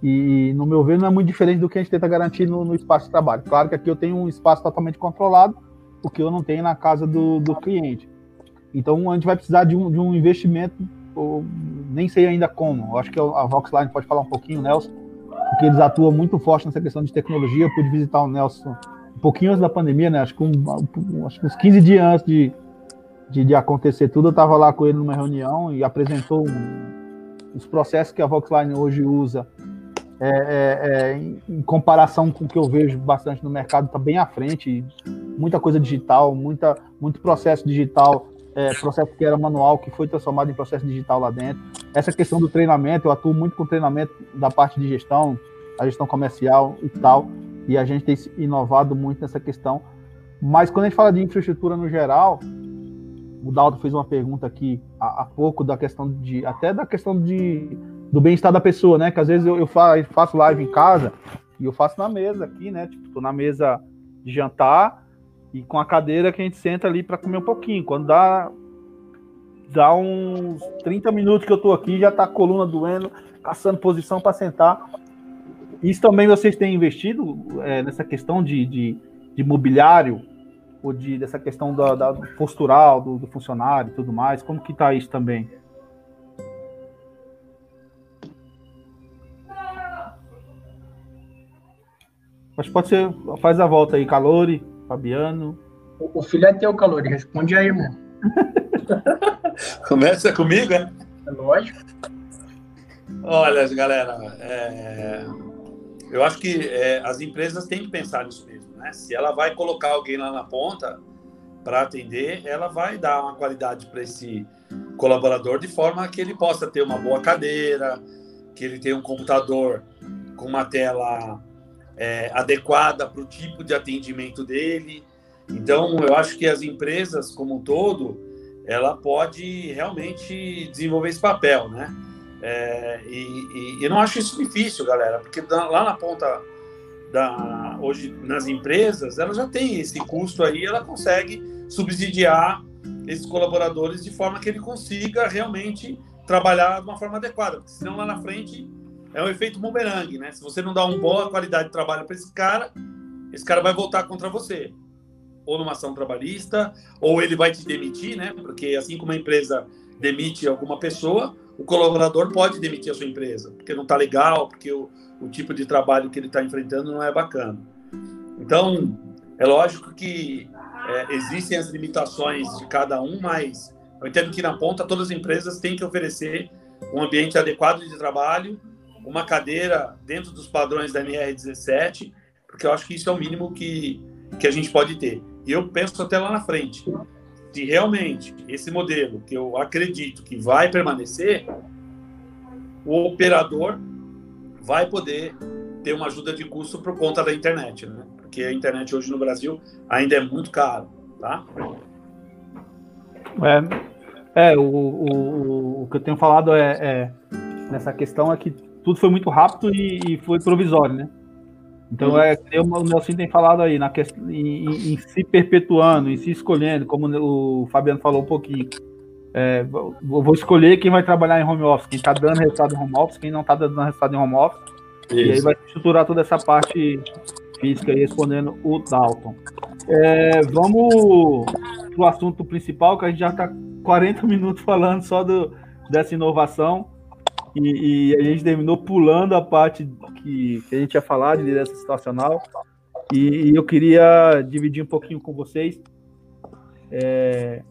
e no meu ver não é muito diferente do que a gente tenta garantir no, no espaço de trabalho. Claro que aqui eu tenho um espaço totalmente controlado, o que eu não tenho na casa do, do cliente. Então a gente vai precisar de um, de um investimento, nem sei ainda como. Eu acho que a Voxline pode falar um pouquinho, Nelson, porque eles atuam muito forte nessa questão de tecnologia. Eu pude visitar o Nelson um pouquinho antes da pandemia, né? Acho que, um, acho que uns 15 dias antes de, de, de acontecer tudo, eu estava lá com ele numa reunião e apresentou um, os processos que a Voxline hoje usa é, é, é, em, em, comparação com o que eu vejo bastante no mercado, está bem à frente. Muita coisa digital, muita, muito processo digital, é, processo que era manual, que foi transformado em processo digital lá dentro. Essa questão do treinamento, eu atuo muito com treinamento da parte de gestão, a gestão comercial e tal, e a gente tem inovado muito nessa questão. Mas quando a gente fala de infraestrutura no geral, o Daldo fez uma pergunta aqui há, há pouco da questão de até da questão de do bem-estar da pessoa, né? Que às vezes eu, eu faço live em casa e eu faço na mesa aqui, né? Tipo, tô na mesa de jantar e com a cadeira que a gente senta ali para comer um pouquinho. Quando dá dá uns 30 minutos que eu tô aqui, já tá a coluna doendo, caçando posição para sentar. Isso também vocês têm investido é, nessa questão de, de, de, mobiliário ou de dessa questão da, da postural do, do funcionário e tudo mais? Como que tá isso também? Mas pode ser, faz a volta aí, Calori, Fabiano. O, o filho é teu, Calori, responde aí, irmão. Começa comigo, é? É lógico. Olha, galera, é... eu acho que é, as empresas têm que pensar nisso mesmo, né? Se ela vai colocar alguém lá na ponta para atender, ela vai dar uma qualidade para esse colaborador de forma que ele possa ter uma boa cadeira, que ele tenha um computador com uma tela é, adequada para o tipo de atendimento dele. Então, eu acho que as empresas, como um todo, ela pode realmente desenvolver esse papel, né? É, e, e, eu não acho isso difícil, galera, porque lá na ponta da hoje nas empresas, ela já tem esse custo aí, ela consegue subsidiar esses colaboradores de forma que ele consiga realmente trabalhar de uma forma adequada, porque senão lá na frente é um efeito bumerangue, né? Se você não dá uma boa qualidade de trabalho para esse cara, esse cara vai voltar contra você. Ou numa ação trabalhista, ou ele vai te demitir, né? Porque assim como a empresa demite alguma pessoa, o colaborador pode demitir a sua empresa, porque não está legal, porque o, o tipo de trabalho que ele está enfrentando não é bacana. Então, é lógico que é, existem as limitações de cada um, mas eu entendo que na ponta todas as empresas têm que oferecer um ambiente adequado de trabalho uma cadeira dentro dos padrões da NR17, porque eu acho que isso é o mínimo que, que a gente pode ter. E eu penso até lá na frente, se realmente esse modelo, que eu acredito que vai permanecer, o operador vai poder ter uma ajuda de custo por conta da internet, né? Porque a internet hoje no Brasil ainda é muito caro, tá? É, é o, o, o que eu tenho falado é, é, nessa questão é que tudo foi muito rápido e, e foi provisório, né? Então uhum. é o Nelson tem falado aí na questão, em, em, em, se perpetuando, em se escolhendo, como o Fabiano falou um pouquinho. É, vou escolher quem vai trabalhar em home office, quem está dando resultado em home office, quem não está dando resultado em home office. Isso. E aí vai estruturar toda essa parte física aí, respondendo o Dalton. É, vamos para o assunto principal, que a gente já está 40 minutos falando só do, dessa inovação. E, e, a gente terminou pulando a parte que, que, a gente ia falar de liderança situacional. E, e eu queria dividir um pouquinho com vocês. É,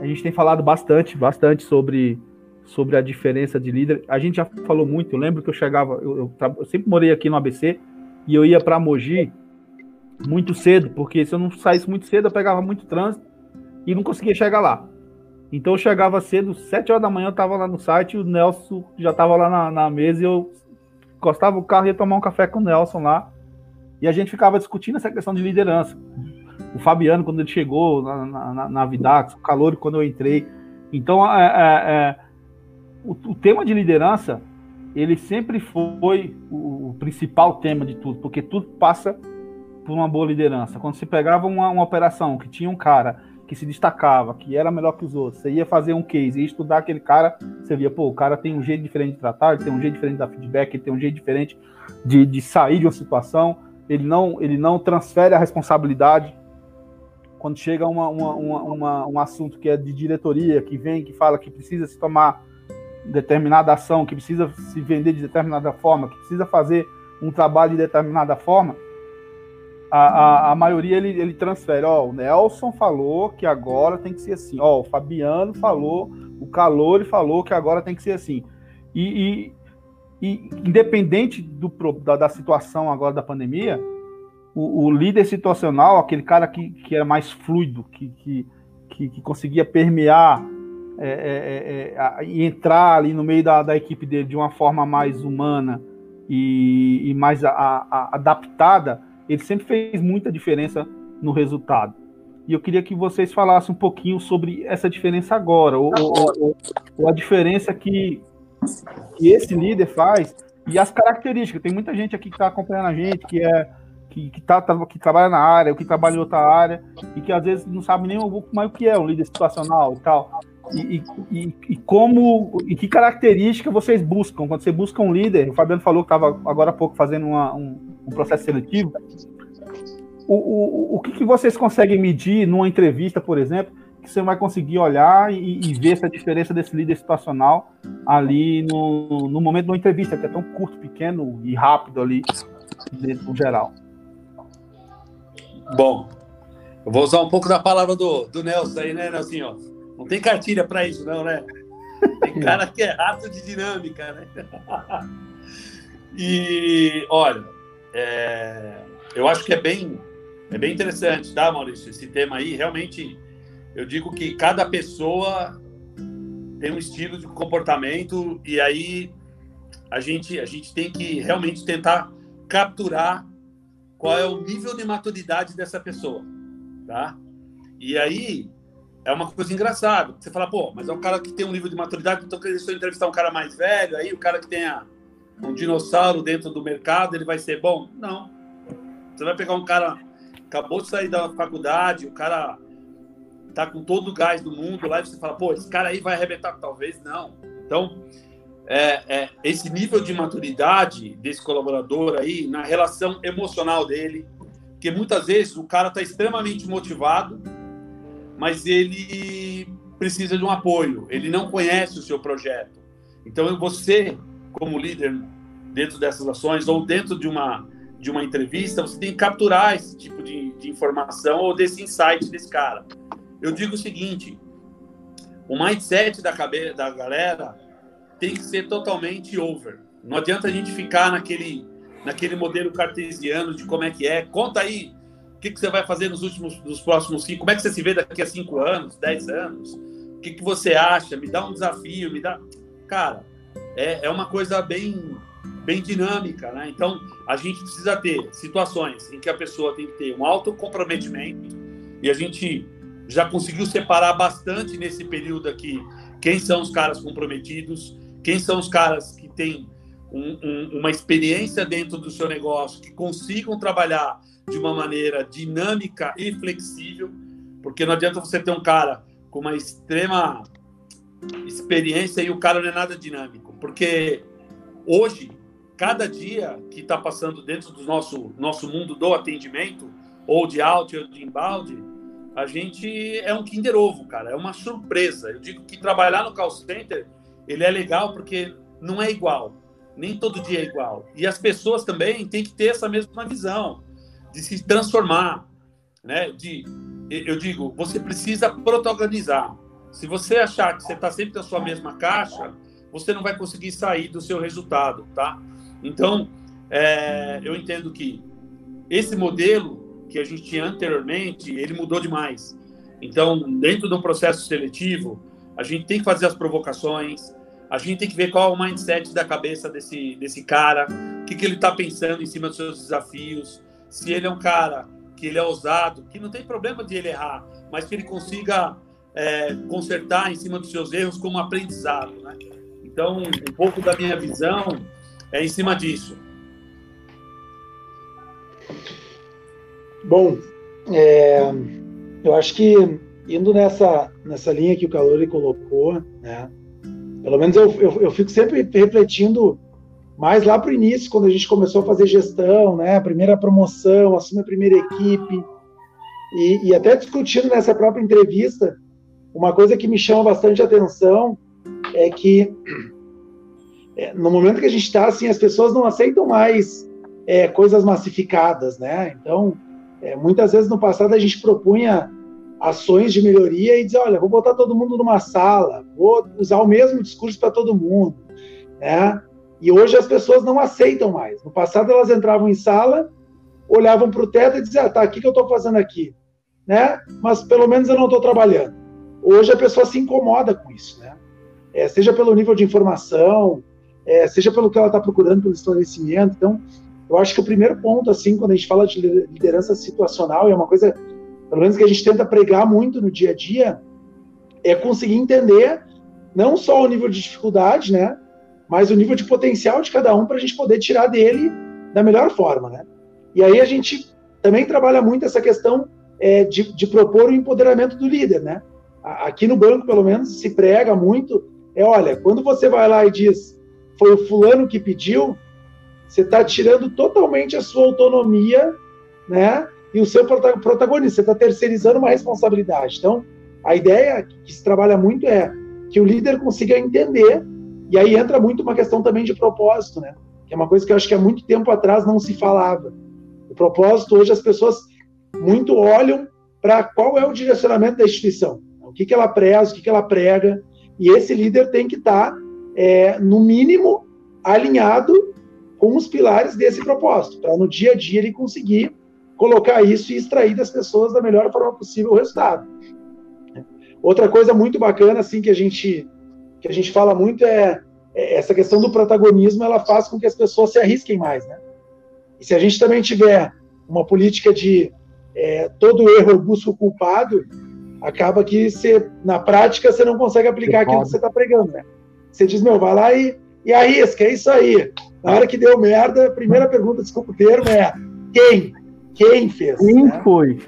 a gente tem falado bastante, bastante sobre, sobre a diferença de líder. A gente já falou muito. Eu lembro que eu chegava, eu, eu, eu sempre morei aqui no ABC e eu ia para Mogi muito cedo, porque se eu não saísse muito cedo, eu pegava muito trânsito e não conseguia chegar lá. Então eu chegava cedo, sete horas da manhã, eu tava lá no site, o Nelson já tava lá na, na mesa e eu encostava o carro e ia tomar um café com o Nelson lá. E a gente ficava discutindo essa questão de liderança. O Fabiano, quando ele chegou na, na, na Vidax, o Calor, quando eu entrei. Então, é, é, é, o, o, tema de liderança, ele sempre foi o, o, principal tema de tudo, porque tudo passa por uma boa liderança. Quando se pegava uma, uma operação que tinha um cara que se destacava, que era melhor que os outros, você ia fazer um case e estudar aquele cara, você via, pô, o cara tem um jeito diferente de tratar, ele tem um jeito diferente de feedback, ele tem um jeito diferente de, de sair de uma situação, ele não, ele não transfere a responsabilidade. Quando chega uma, uma, uma, uma, um assunto que é de diretoria, que vem, que fala que precisa se tomar determinada ação, que precisa se vender de determinada forma, que precisa fazer um trabalho de determinada forma, a, a, a, maioria ele, ele transfere. Ó, o Nelson falou que agora tem que ser assim. Ó, o Fabiano falou, o Calori falou que agora tem que ser assim. E, e, e independente do, da, da, situação agora da pandemia, o, o, líder situacional, aquele cara que, que era mais fluido, que, que, que, que conseguia permear é, é, é, é e entrar ali no meio da, da equipe dele de uma forma mais humana e, e mais a, a, adaptada ele sempre fez muita diferença no resultado. E eu queria que vocês falassem um pouquinho sobre essa diferença agora, ou, ou, ou a diferença que, que, esse líder faz e as características. Tem muita gente aqui que está acompanhando a gente, que é que, que, tá, tá, que trabalha na área, ou que trabalha em outra área, e que às vezes não sabe nem mais o que é um líder situacional e tal. E, e, e, como e que característica vocês buscam quando você busca um líder? O Fabiano falou que estava agora há pouco fazendo uma, um, um, processo seletivo. O, o, o que, que, vocês conseguem medir numa entrevista, por exemplo, que você vai conseguir olhar e, e ver essa diferença desse líder situacional ali no, no momento de uma entrevista, que é tão curto, pequeno e rápido ali, no geral? Bom, eu vou usar um pouco da palavra do, do Nelson aí, né, Nelson? Não tem cartilha para isso, não, né? Tem cara que é rato de dinâmica, né? E, olha, é, eu acho que é bem, é bem interessante, tá, Maurício? Esse tema aí, realmente, eu digo que cada pessoa tem um estilo de comportamento e aí a gente, a gente tem que realmente tentar capturar qual é o nível de maturidade dessa pessoa, tá? E aí, é uma coisa engraçada. Você fala, pô, mas é um cara que tem um nível de maturidade, então se eu entrevistar um cara mais velho, aí o cara que tenha um dinossauro dentro do mercado, ele vai ser bom? Não. Você vai pegar um cara acabou de sair da faculdade, o cara tá com todo o gás do mundo lá e você fala, pô, esse cara aí vai arrebentar? Talvez não. Então, é, é, esse nível de maturidade desse colaborador aí, na relação emocional dele, porque muitas vezes o cara está extremamente motivado, mas ele precisa de um apoio, ele não conhece o seu projeto. Então, você, como líder dentro dessas ações ou dentro de uma, de uma entrevista, você tem que capturar esse tipo de, de informação ou desse insight desse cara. Eu digo o seguinte: o mindset da, cabeça, da galera tem que ser totalmente over. Não adianta a gente ficar naquele, naquele modelo cartesiano de como é que é. Conta aí que, que você vai fazer nos últimos, nos próximos cinco? Como é que você se vê daqui a cinco anos, dez anos? O que, que você acha? Me dá um desafio, me dá. Cara, é, é uma coisa bem, bem dinâmica, né? Então, a gente precisa ter situações em que a pessoa tem que ter um alto comprometimento e a gente já conseguiu separar bastante nesse período aqui quem são os caras comprometidos, quem são os caras que têm um, um, uma experiência dentro do seu negócio, que consigam trabalhar de uma maneira dinâmica e flexível, porque não adianta você ter um cara com uma extrema experiência e o cara não é nada dinâmico, porque hoje, cada dia que está passando dentro do nosso, nosso mundo do atendimento, ou de out ou de inbound, a gente é um Kinder Ovo, cara, é uma surpresa. Eu digo que trabalhar no call center, ele é legal porque não é igual, nem todo dia é igual. E as pessoas também têm que ter essa mesma visão de se transformar, né? De, eu digo, você precisa protagonizar. Se você achar que você está sempre na sua mesma caixa, você não vai conseguir sair do seu resultado, tá? Então, é, eu entendo que esse modelo que a gente tinha anteriormente, ele mudou demais. Então, dentro do processo seletivo, a gente tem que fazer as provocações, a gente tem que ver qual é o mindset da cabeça desse, desse cara, o que, que ele está pensando em cima dos seus desafios, se ele é um cara que ele é ousado, que não tem problema de ele errar, mas que ele consiga é, consertar em cima dos seus erros como aprendizado. Né? Então, um pouco da minha visão é em cima disso. Bom, é, eu acho que indo nessa, nessa linha que o Calori colocou, né, pelo menos eu, eu, eu fico sempre refletindo mais lá para o início, quando a gente começou a fazer gestão, né, a primeira promoção, assumir a primeira equipe, e, e até discutindo nessa própria entrevista, uma coisa que me chama bastante atenção é que é, no momento que a gente está, assim, as pessoas não aceitam mais é, coisas massificadas, né? Então, é, muitas vezes no passado a gente propunha ações de melhoria e dizia, olha, vou botar todo mundo numa sala, vou usar o mesmo discurso para todo mundo, né? E hoje as pessoas não aceitam mais. No passado elas entravam em sala, olhavam para o teto e diziam, ah, tá, o que, que eu estou fazendo aqui? Né? Mas pelo menos eu não estou trabalhando. Hoje a pessoa se incomoda com isso, né? É, seja pelo nível de informação, é, seja pelo que ela está procurando, pelo esclarecimento. Então, eu acho que o primeiro ponto, assim, quando a gente fala de liderança situacional, é uma coisa, pelo menos que a gente tenta pregar muito no dia a dia, é conseguir entender não só o nível de dificuldade, né? Mas o nível de potencial de cada um para a gente poder tirar dele da melhor forma, né? E aí a gente também trabalha muito essa questão é, de, de propor o empoderamento do líder, né? aqui no banco, pelo menos, se prega muito, é, olha, quando você vai lá e diz, foi o fulano que pediu, você está tirando totalmente a sua autonomia, né, e o seu protagonista, você está terceirizando uma responsabilidade. Então, a ideia que se trabalha muito é que o líder consiga entender, e aí entra muito uma questão também de propósito, né, que é uma coisa que eu acho que há muito tempo atrás não se falava. O propósito, hoje, as pessoas muito olham para qual é o direcionamento da instituição o que, que ela preza, o que, que ela prega, e esse líder tem que estar, tá, é, no mínimo, alinhado com os pilares desse propósito, para no dia a dia ele conseguir colocar isso e extrair das pessoas da melhor forma possível o resultado. Outra coisa muito bacana, assim, que a gente, que a gente fala muito é, é essa questão do protagonismo, ela faz com que as pessoas se arrisquem mais, né? E se a gente também tiver uma política de é, todo erro busca o culpado, acaba que você, na prática você não consegue aplicar aquilo que você está pregando, né? Você diz, meu, vai lá e, e arrisca, é isso aí. Na hora que deu merda, a primeira pergunta, desculpa o termo, é quem? Quem fez? Quem né? foi?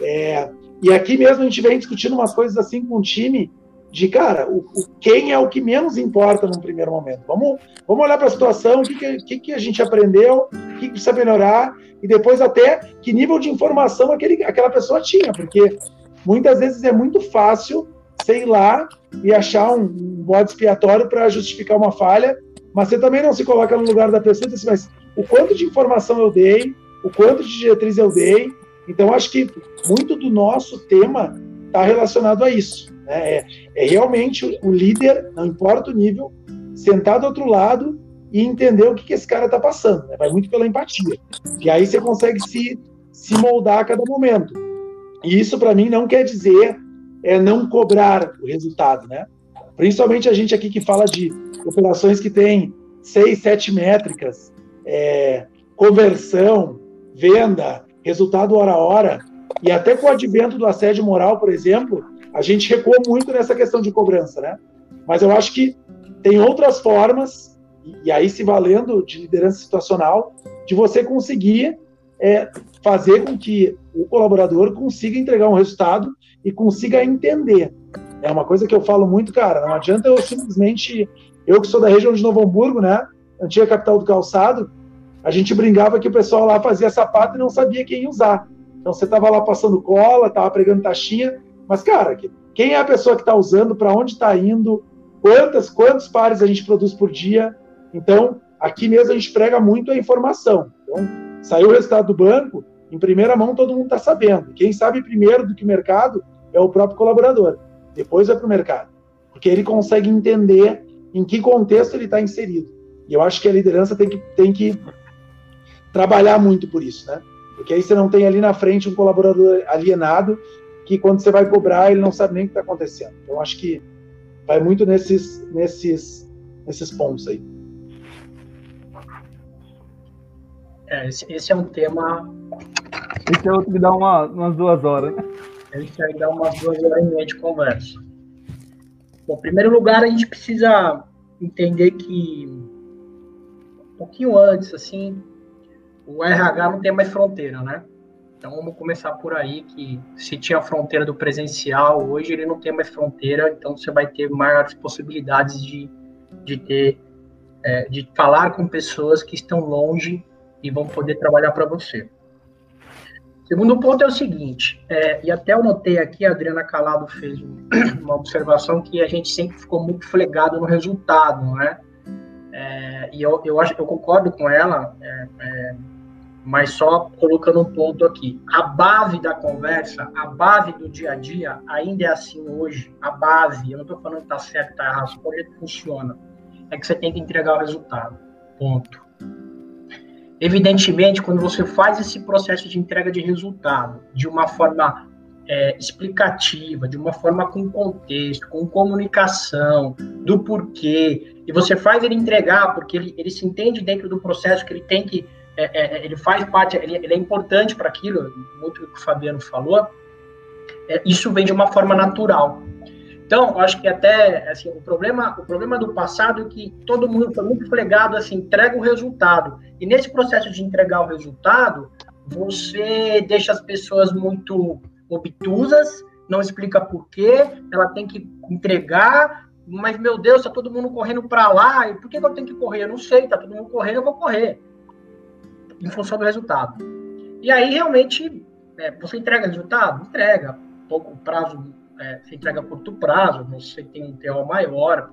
É, e aqui mesmo a gente vem discutindo umas coisas assim com o time, de cara, o, o quem é o que menos importa num primeiro momento. Vamos, vamos olhar para a situação, o que, que, que, a gente aprendeu, o que, que precisa melhorar, e depois até que nível de informação aquele, aquela pessoa tinha, porque muitas vezes é muito fácil sei lá e achar um, bode expiatório para justificar uma falha, mas você também não se coloca no lugar da pessoa e diz assim, mas o quanto de informação eu dei, o quanto de diretriz eu dei. Então, acho que muito do nosso tema está relacionado a isso. Né? É, é, realmente o líder, não importa o nível, sentar do outro lado e entender o que, que esse cara está passando. Né? Vai muito pela empatia. E aí você consegue se, se moldar a cada momento. E isso, para mim, não quer dizer é, não cobrar o resultado, né? Principalmente a gente aqui que fala de operações que tem seis, sete métricas, é, conversão, venda, resultado hora a hora. E até com o advento do assédio moral, por exemplo, a gente recuou muito nessa questão de cobrança, né? Mas eu acho que tem outras formas, e aí se valendo de liderança situacional, de você conseguir é, fazer com que o colaborador consiga entregar um resultado e consiga entender. É uma coisa que eu falo muito, cara, não adianta eu simplesmente, eu que sou da região de Novo Hamburgo, né, antiga capital do calçado, a gente brincava que o pessoal lá fazia sapato e não sabia quem usar. Então você estava lá passando cola, estava pregando taxinha, mas cara, quem é a pessoa que está usando, para onde está indo, quantas, quantos pares a gente produz por dia. Então, aqui mesmo a gente prega muito a informação. Então, saiu o resultado do banco, em primeira mão todo mundo está sabendo. Quem sabe primeiro do que o mercado é o próprio colaborador. Depois vai para o mercado. Porque ele consegue entender em que contexto ele está inserido. E eu acho que a liderança tem que, tem que trabalhar muito por isso, né? Porque aí você não tem ali na frente um colaborador alienado que quando você vai cobrar ele não sabe nem o que está acontecendo. Então acho que vai muito nesses, nesses, nesses pontos aí. É, esse, esse, é um tema. Esse é outro que dá uma, umas duas horas? Esse aí dá umas duas horas e meia de conversa. Bom, em primeiro lugar, a gente precisa entender que um pouquinho antes, assim, o RH não tem mais fronteira, né? Então vamos começar por aí que se tinha a fronteira do presencial, hoje ele não tem mais fronteira, então você vai ter maiores possibilidades de, de ter é, de falar com pessoas que estão longe e vão poder trabalhar para você. Segundo ponto é o seguinte, é, e até eu notei aqui, a Adriana Calado fez uma observação que a gente sempre ficou muito flegado no resultado, né? É, e eu, eu, acho, eu concordo com ela, é, é mas só colocando um ponto aqui. A base da conversa, a base do dia a dia, ainda é assim hoje. A base, eu não estou falando que está certo, está errado, o projeto funciona. É que você tem que entregar o resultado. Ponto. Evidentemente, quando você faz esse processo de entrega de resultado de uma forma é, explicativa, de uma forma com contexto, com comunicação, do porquê, e você faz ele entregar, porque ele, ele se entende dentro do processo que ele tem que é, é, é, ele faz parte, ele, ele é importante para aquilo, muito o que o Fabiano falou, é, isso vem de uma forma natural. Então, acho que até assim, o problema, o problema do passado é que todo mundo foi muito plegado assim, entrega o resultado. E nesse processo de entregar o resultado, você deixa as pessoas muito obtusas, não explica por quê, ela tem que entregar, mas meu Deus, está todo mundo correndo para lá, e por que, que eu tenho que correr? Eu não sei, está todo mundo correndo, eu vou correr em função do resultado. E aí, realmente, é, você entrega resultado? Entrega. Pouco prazo, é, você entrega a curto prazo, você tem um TO maior,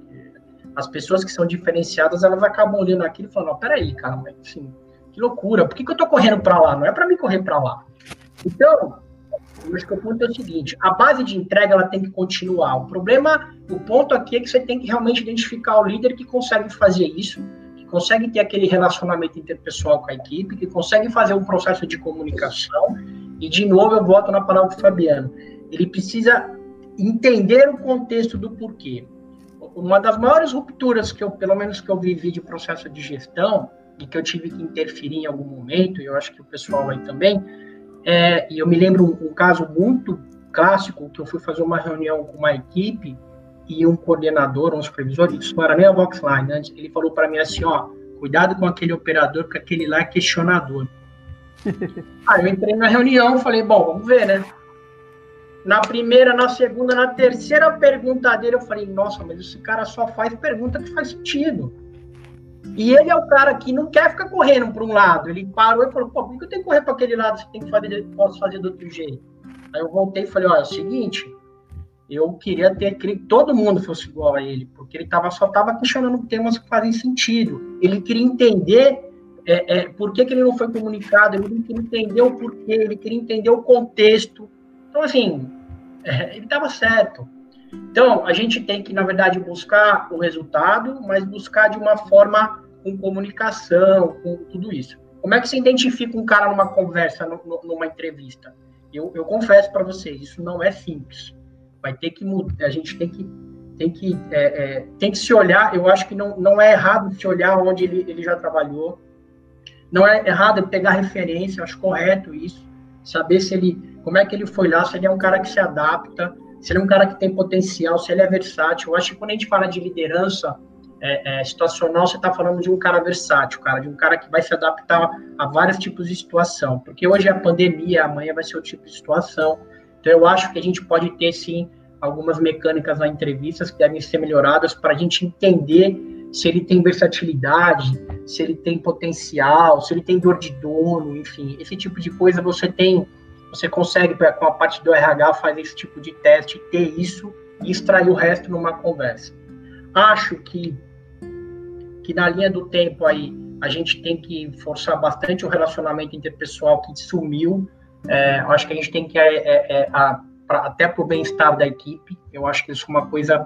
as pessoas que são diferenciadas, elas acabam olhando aquilo e falando, não, peraí, cara, mas, assim, que loucura, por que, que eu tô correndo para lá? Não é para mim correr para lá. Então, eu acho que o ponto é o seguinte, a base de entrega, ela tem que continuar. O problema, o ponto aqui é que você tem que realmente identificar o líder que consegue fazer isso, consegue ter aquele relacionamento interpessoal com a equipe, que consegue fazer um processo de comunicação. E, de novo, eu volto na palavra do Fabiano. Ele precisa entender o contexto do porquê. Uma das maiores rupturas que eu, pelo menos que eu vivi de processo de gestão, e que eu tive que interferir em algum momento, e eu acho que o pessoal aí também, é, e eu me lembro um, um caso muito clássico, que eu fui fazer uma reunião com uma equipe, e um coordenador, um supervisor, isso não era nem a Voxline, antes, ele falou para mim assim, ó, cuidado com aquele operador, porque aquele lá é questionador. Aí eu entrei na reunião, falei, bom, vamos ver, né? Na primeira, na segunda, na terceira pergunta dele, eu falei, nossa, mas esse cara só faz pergunta que faz sentido. E ele é o cara que não quer ficar correndo para um lado. Ele parou e falou, pô, por que eu tenho que correr para aquele lado se tem que fazer, posso fazer do outro jeito? Aí eu voltei e falei, olha, é o seguinte, eu queria ter que todo mundo fosse igual a ele, porque ele tava, só estava questionando temas que fazem sentido. Ele queria entender é, é, por que, que ele não foi comunicado, ele queria entender o porquê, ele queria entender o contexto. Então, assim, é, ele estava certo. Então, a gente tem que, na verdade, buscar o resultado, mas buscar de uma forma com comunicação, com tudo isso. Como é que você identifica um cara numa conversa, numa entrevista? Eu, eu confesso para vocês, isso não é simples vai ter que mudar, a gente tem que tem que é, é, tem que se olhar. Eu acho que não, não é errado se olhar onde ele, ele já trabalhou. Não é errado pegar referência. Acho correto isso. Saber se ele como é que ele foi lá, se ele é um cara que se adapta, se ele é um cara que tem potencial, se ele é versátil. Eu acho que quando a gente fala de liderança é, é, situacional, você está falando de um cara versátil, cara, de um cara que vai se adaptar a vários tipos de situação. Porque hoje é a pandemia, amanhã vai ser outro tipo de situação. Então eu acho que a gente pode ter sim algumas mecânicas na entrevistas que devem ser melhoradas para a gente entender se ele tem versatilidade, se ele tem potencial, se ele tem dor de dono, enfim, esse tipo de coisa você tem, você consegue com a parte do RH fazer esse tipo de teste, ter isso e extrair o resto numa conversa. Acho que que na linha do tempo aí a gente tem que forçar bastante o relacionamento interpessoal que sumiu. É, acho que a gente tem que é, é, é a, pra, até para o bem-estar da equipe. Eu acho que isso é uma coisa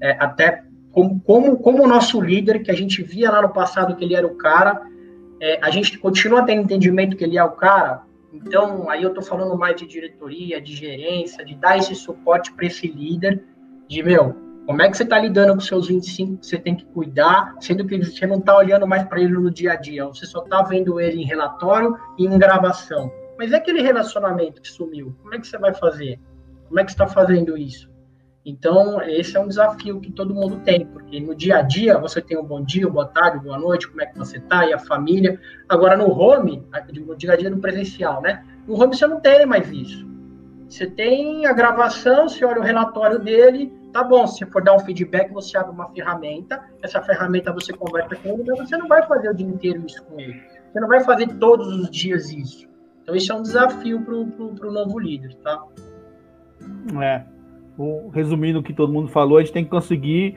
é, até como, como, como o nosso líder, que a gente via lá no passado que ele era o cara, é, a gente continua tendo entendimento que ele é o cara, então aí eu estou falando mais de diretoria, de gerência, de dar esse suporte para esse líder, de meu, como é que você está lidando com seus 25 que você tem que cuidar, sendo que você não está olhando mais para ele no dia a dia, você só está vendo ele em relatório e em gravação. Mas é aquele relacionamento que sumiu, como é que você vai fazer? Como é que você está fazendo isso? Então, esse é um desafio que todo mundo tem, porque no dia a dia você tem um bom dia, boa tarde, boa noite, como é que você está, e a família. Agora, no home, no dia a dia no presencial, né? No home você não tem mais isso. Você tem a gravação, você olha o relatório dele, tá bom, se for dar um feedback, você abre uma ferramenta, essa ferramenta você conversa com ele, mas você não vai fazer o dia inteiro isso com ele. Você não vai fazer todos os dias isso. Então, isso é um desafio para o novo líder, tá? É, resumindo o que todo mundo falou, a gente tem que conseguir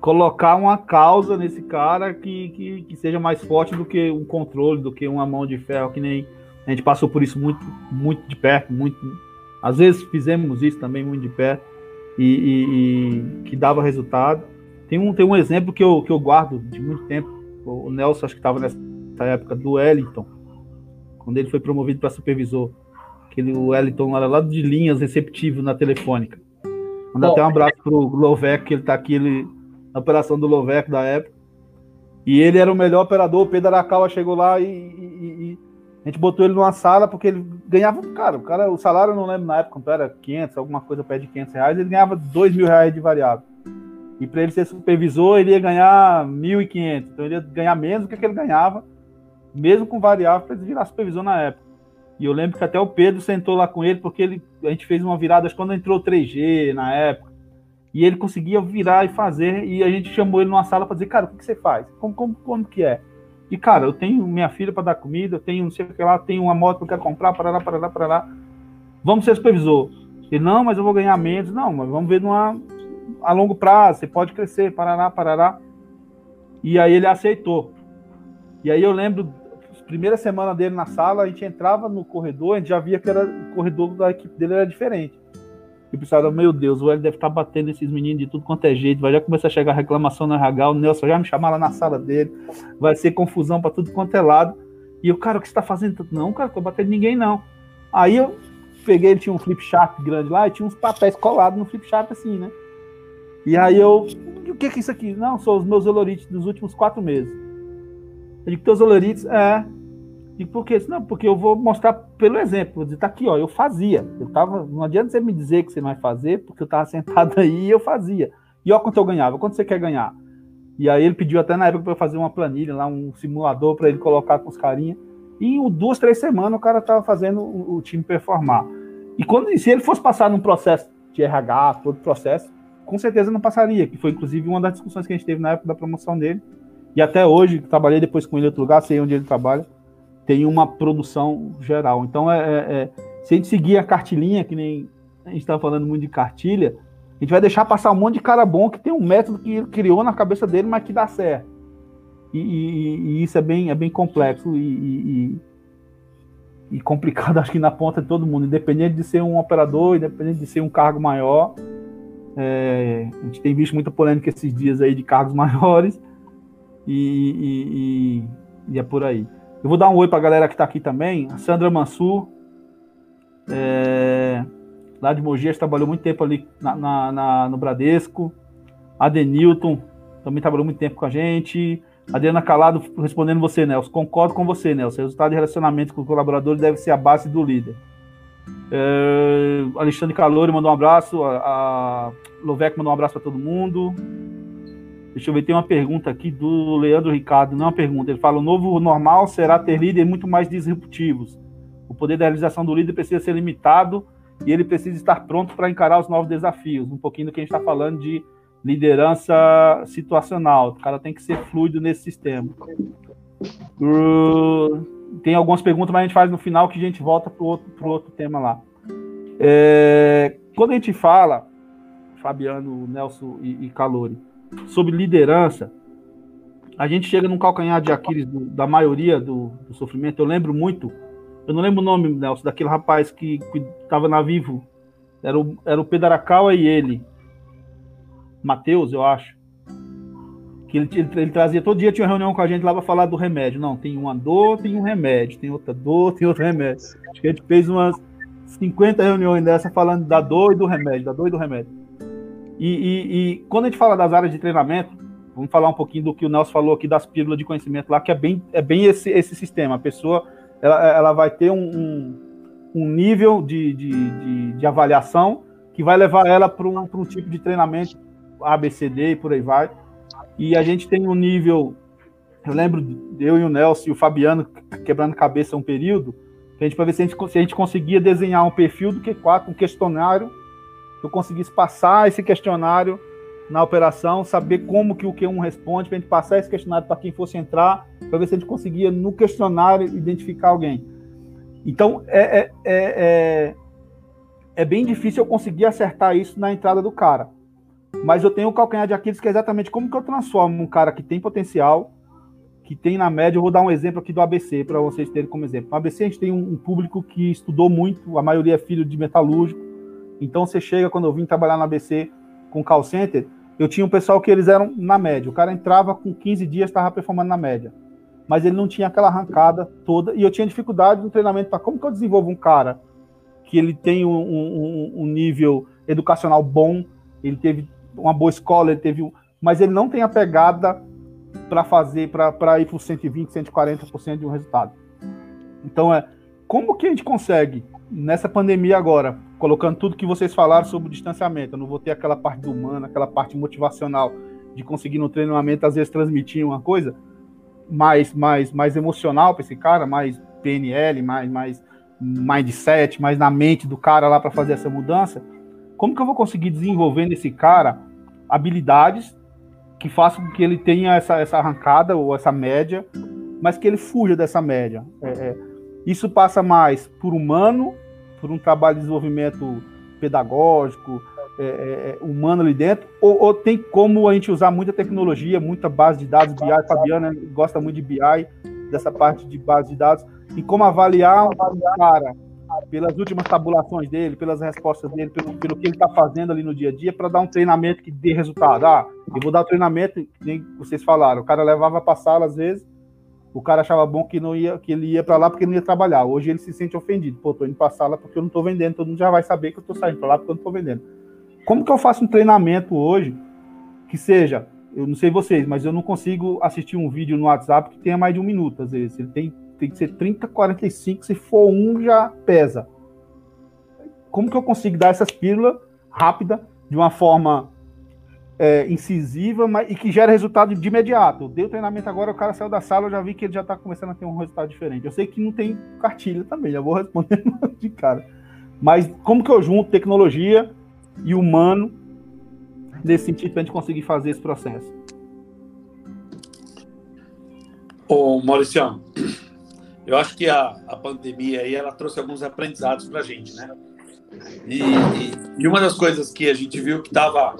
colocar uma causa nesse cara que, que, que, seja mais forte do que um controle, do que uma mão de ferro, que nem a gente passou por isso muito, muito de perto, muito. Às vezes fizemos isso também muito de perto e, e, e que dava resultado. Tem um, tem um exemplo que eu, que eu guardo de muito tempo. O Nelson, acho que estava nessa época do Wellington, quando ele foi promovido para supervisor. Aquele, o Wellington era lá de linhas receptivo na telefônica. Mandar até um abraço pro Loveco, que ele tá aqui ele, na operação do Loveco da época. E ele era o melhor operador, o Pedro Arakawa chegou lá e, e, e, a gente botou ele numa sala porque ele ganhava, cara, o cara, o salário eu não lembro na época, quanto era 500, alguma coisa perto de 500 reais, ele ganhava 2 mil reais de variável. E para ele ser supervisor, ele ia ganhar 1.500, então ele ia ganhar menos do que ele ganhava, mesmo com variável, para ele virar supervisor na época. E eu lembro que até o Pedro sentou lá com ele, porque ele, a gente fez uma virada quando entrou 3G na época. E ele conseguia virar e fazer. E a gente chamou ele numa sala para dizer, cara, o que, que, você faz? Como, como, como que é? E, cara, eu tenho minha filha para dar comida, eu tenho não sei o que lá, tenho uma moto que eu quero comprar, para lá, para lá, para lá. Vamos ser supervisor. Ele, não, mas eu vou ganhar menos. Não, mas vamos ver numa, a longo prazo, você pode crescer, para lá, para lá. E aí ele aceitou. E aí eu lembro primeira semana dele na sala, a gente entrava no corredor, a gente já via que era, o corredor da equipe dele era diferente. E pessoal, meu Deus, o L deve estar tá batendo esses meninos de tudo quanto é jeito, vai já começar a chegar reclamação no RH, o Nelson já me chamar lá na sala dele, vai ser confusão para tudo quanto é lado. E eu, cara, o que você tá fazendo? Não, cara, tô batendo ninguém não. Aí eu peguei, ele tinha um flip chart grande lá e tinha uns papéis colados no flip chart assim, né? E aí eu, o que é isso aqui? Não, são os meus olorites dos últimos quatro meses. Eu digo, teus olorites, é. E por quê? Não, porque eu vou mostrar pelo exemplo. Vou dizer, tá aqui, ó, eu fazia. Eu tava, não adianta você me dizer que você não vai fazer, porque eu tava sentado aí e eu fazia. E olha quanto eu ganhava, quanto você quer ganhar? E aí ele pediu até na época para eu fazer uma planilha lá, um simulador para ele colocar com os carinhas. E em duas, três semanas o cara tava fazendo o, o, time performar. E quando se ele fosse passar num processo de RH, todo processo, com certeza não passaria, que foi inclusive uma das discussões que a gente teve na época da promoção dele e até hoje, trabalhei depois com ele em outro lugar, sei onde ele trabalha, tem uma produção geral. Então, é, é, é se a gente seguir a cartilinha, que nem a gente estava falando muito de cartilha, a gente vai deixar passar um monte de cara bom que tem um método que ele criou na cabeça dele, mas que dá certo. E, e, e isso é bem, é bem complexo e, e, complicado, acho que na ponta de todo mundo, independente de ser um operador, independente de ser um cargo maior. É, a gente tem visto muita polêmica esses dias aí de cargos maiores e, e, e, é por aí. Eu vou dar um oi para a galera que está aqui também. A Sandra Mansur, é, lá de Mogi, trabalhou muito tempo ali na, na, na, no Bradesco. A Denilton também trabalhou muito tempo com a gente. Adriana Calado respondendo você, Nelson. Concordo com você, Nelson. O resultado de relacionamento com colaboradores deve ser a base do líder. É, Alexandre Calori mandou um abraço. A, a Lovec mandou um abraço para todo mundo. Deixa eu ver, tem uma pergunta aqui do Leandro Ricardo. Não é uma pergunta. Ele fala: o novo normal será ter líderes muito mais disruptivos. O poder da realização do líder precisa ser limitado e ele precisa estar pronto para encarar os novos desafios. Um pouquinho do que a gente está falando de liderança situacional. O cara tem que ser fluido nesse sistema. Tem algumas perguntas, mas a gente faz no final que a gente volta para o outro, outro tema lá. É, quando a gente fala, Fabiano, Nelson e, e Calori, sobre liderança, a gente chega num calcanhar de Aquiles do, da maioria do, do, sofrimento. Eu lembro muito, eu não lembro o nome, Nelson, daquele rapaz que estava na Vivo. Era o, era o Pedaracaua e ele. Matheus, eu acho. Que ele, ele, ele, trazia todo dia, tinha uma reunião com a gente lá para falar do remédio. Não, tem uma dor, tem um remédio, tem outra dor, tem outro remédio. Acho que a gente fez umas 50 reuniões dessa falando da dor e do remédio, da dor e do remédio. E, e, e, quando a gente fala das áreas de treinamento, vamos falar um pouquinho do que o Nelson falou aqui das pílulas de conhecimento lá, que é bem, é bem esse, esse sistema. A pessoa ela, ela vai ter um, um, um nível de, de, de, de, avaliação que vai levar ela para um, um tipo de treinamento ABCD e por aí vai. E a gente tem um nível. Eu lembro eu e o Nelson e o Fabiano quebrando cabeça um período, a gente para ver se a gente, se a gente conseguia desenhar um perfil do Q4, um questionário que eu conseguisse passar esse questionário na operação, saber como que o Q1 responde, para a gente passar esse questionário para quem fosse entrar, para ver se a gente conseguia no questionário identificar alguém. Então é, é, é, é, é bem difícil eu conseguir acertar isso na entrada do cara. Mas eu tenho o calcanhar de Aquiles que é exatamente como que eu transformo um cara que tem potencial, que tem na média, eu vou dar um exemplo aqui do ABC para vocês terem como exemplo. No ABC a gente tem um, um público que estudou muito, a maioria é filho de metalúrgico, então você chega, quando eu vim trabalhar na ABC com call center, eu tinha um pessoal que eles eram na média. O cara entrava com 15 dias, estava performando na média. Mas ele não tinha aquela arrancada toda. E eu tinha dificuldade no treinamento para como que eu desenvolvo um cara que ele tem um, um, um, nível educacional bom, ele teve uma boa escola, ele teve. Mas ele não tem a pegada para fazer, para ir para 120, 140% de um resultado. Então é como que a gente consegue nessa pandemia agora, colocando tudo que vocês falaram sobre o distanciamento, eu não vou ter aquela parte do humano, aquela parte motivacional de conseguir no treinamento às vezes transmitir uma coisa mais mais mais emocional para esse cara, mais PNL, mais mais mindset, mais na mente do cara lá para fazer essa mudança. Como que eu vou conseguir desenvolver nesse cara habilidades que façam com que ele tenha essa, essa arrancada ou essa média, mas que ele fuja dessa média? É, é, isso passa mais por humano por um trabalho de desenvolvimento pedagógico, é, é, é, humano ali dentro, ou, ou, tem como a gente usar muita tecnologia, muita base de dados, BI, Fabiana gosta muito de BI, dessa parte de base de dados, e como avaliar um cara pelas últimas tabulações dele, pelas respostas dele, pelo, pelo que ele está fazendo ali no dia a dia, para dar um treinamento que dê resultado. Ah, eu vou dar o treinamento, nem vocês falaram, o cara levava para a sala às vezes, o cara achava bom que não ia, que ele ia para lá porque não ia trabalhar. Hoje ele se sente ofendido. Pô, tô indo para sala porque eu não tô vendendo. Todo mundo já vai saber que eu tô saindo para lá porque eu não tô vendendo. Como que eu faço um treinamento hoje que seja, eu não sei vocês, mas eu não consigo assistir um vídeo no WhatsApp que tenha mais de um minuto, às vezes. Ele tem, tem que ser 30, 45, se for um já pesa. Como que eu consigo dar essas pílulas rápida, de uma forma é, incisiva mas, e que gera resultado de imediato. Deu treinamento agora, o cara saiu da sala, eu já vi que ele já está começando a ter um resultado diferente. Eu sei que não tem cartilha também, já vou responder de cara. Mas como que eu junto tecnologia e humano nesse sentido para a gente conseguir fazer esse processo? Ô, Maurício, eu acho que a, a pandemia aí ela trouxe alguns aprendizados para a gente, né? E, e, e, uma das coisas que a gente viu que estava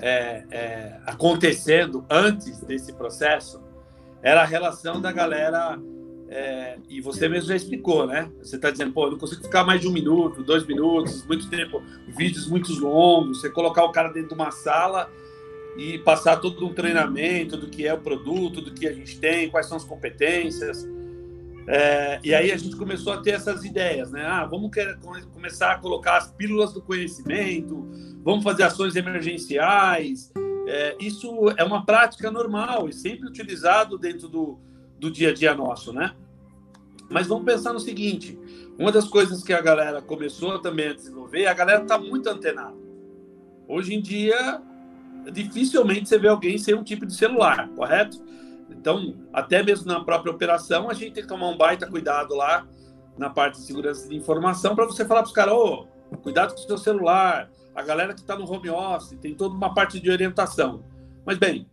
é, é, acontecendo antes desse processo era a relação da galera. É, e você mesmo já explicou, né? Você está dizendo, pô, eu não consigo ficar mais de um minuto, dois minutos, muito tempo, vídeos muito longos. Você colocar o cara dentro de uma sala e passar todo um treinamento do que é o produto, do que a gente tem, quais são as competências. É, e aí a gente começou a ter essas ideias, né? Ah, vamos começar a colocar as pílulas do conhecimento, vamos fazer ações emergenciais. É, isso é uma prática normal e sempre utilizado dentro do, do dia a dia nosso, né? Mas vamos pensar no seguinte: uma das coisas que a galera começou também a desenvolver, a galera está muito antenada. Hoje em dia, dificilmente você vê alguém sem um tipo de celular, correto? Então, até mesmo na própria operação, a gente tem que tomar um baita cuidado lá na parte de segurança de informação para você falar para os caras: ô, oh, cuidado com o seu celular. A galera que está no home office tem toda uma parte de orientação. Mas, bem,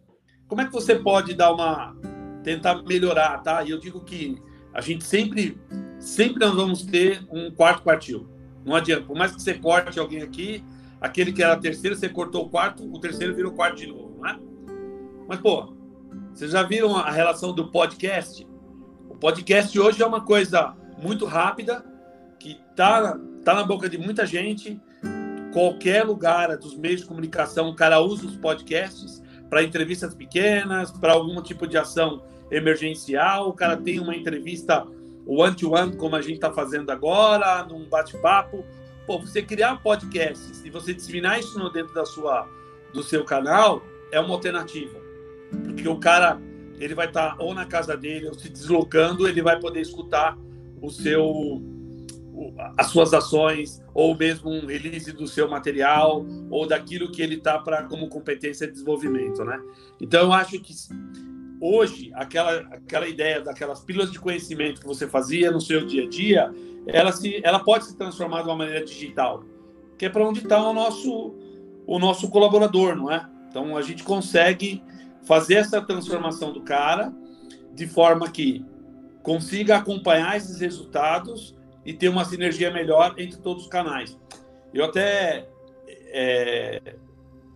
como é que você pode dar uma. tentar melhorar, tá? E eu digo que a gente sempre, sempre nós vamos ter um quarto quartil. Não adianta, por mais que você corte alguém aqui, aquele que era terceiro, você cortou o quarto, o terceiro virou quarto de novo, não é? Mas, pô, vocês já viram a relação do podcast? O podcast hoje é uma coisa muito rápida, que tá, tá na boca de muita gente. Qualquer lugar dos meios de comunicação, o cara usa os podcasts para entrevistas pequenas, para algum tipo de ação emergencial. O cara tem uma entrevista one-to-one, -one, como a gente está fazendo agora, num bate-papo. Pô, você criar um podcast, se você disseminar isso dentro da sua, do seu canal, é uma alternativa. Porque o cara, ele vai estar tá ou na casa dele, ou se deslocando, ele vai poder escutar o seu as suas ações ou mesmo um release do seu material ou daquilo que ele está para como competência de desenvolvimento, né? Então eu acho que hoje aquela aquela ideia daquelas pílulas de conhecimento que você fazia no seu dia a dia, ela se ela pode se transformar de uma maneira digital, que é para onde está o nosso o nosso colaborador, não é? Então a gente consegue fazer essa transformação do cara de forma que consiga acompanhar esses resultados e ter uma sinergia melhor entre todos os canais. Eu até é,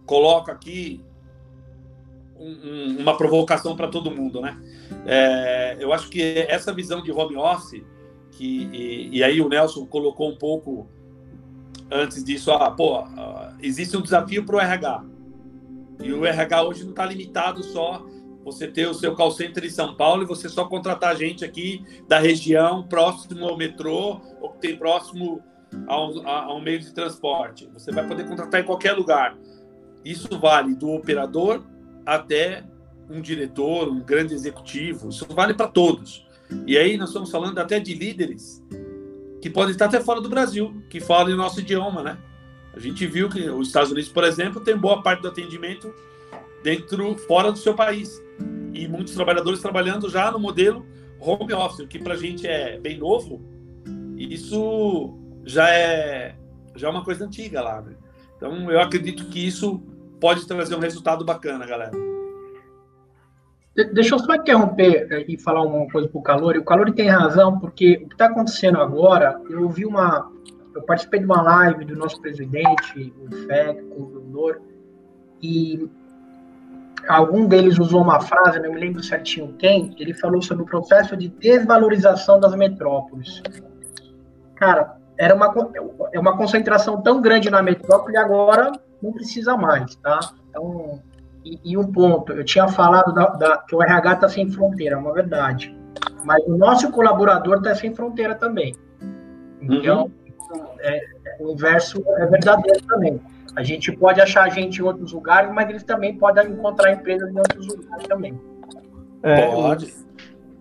coloco aqui um, um, uma provocação para todo mundo, né? É, eu acho que essa visão de home office, que, e, e aí o Nelson colocou um pouco antes disso, ah, pô, ah, existe um desafio para o RH. E o RH hoje não está limitado só você ter o seu call center em São Paulo e você só contratar gente aqui da região, próximo ao metrô, ou que tem próximo ao, ao meio de transporte. Você vai poder contratar em qualquer lugar. Isso vale do operador até um diretor, um grande executivo. Isso vale para todos. E aí nós estamos falando até de líderes que podem estar até fora do Brasil, que falam o nosso idioma, né? A gente viu que os Estados Unidos, por exemplo, tem boa parte do atendimento dentro, fora do seu país. E muitos trabalhadores trabalhando já no modelo home office, que para a gente é bem novo. Isso já é já é uma coisa antiga lá. Né? Então, eu acredito que isso pode trazer um resultado bacana, galera. Deixa eu só interromper eh, e falar uma coisa para o Calori. O Calori tem razão, porque o que está acontecendo agora, eu vi uma, eu participei de uma live do nosso presidente, o FEC, com o governador, e algum deles usou uma frase, não me lembro certinho quem, ele falou sobre o processo de desvalorização das metrópoles. Cara, era uma, é uma concentração tão grande na metrópole, agora não precisa mais, tá? Então, e, e um ponto, eu tinha falado da, da, que o RH está sem fronteira, é uma verdade. Mas o nosso colaborador está sem fronteira também. Então, uhum é, o inverso é verdadeiro também. A gente pode achar gente em outros lugares, mas eles também podem encontrar empresas em outros lugares também. É, pode.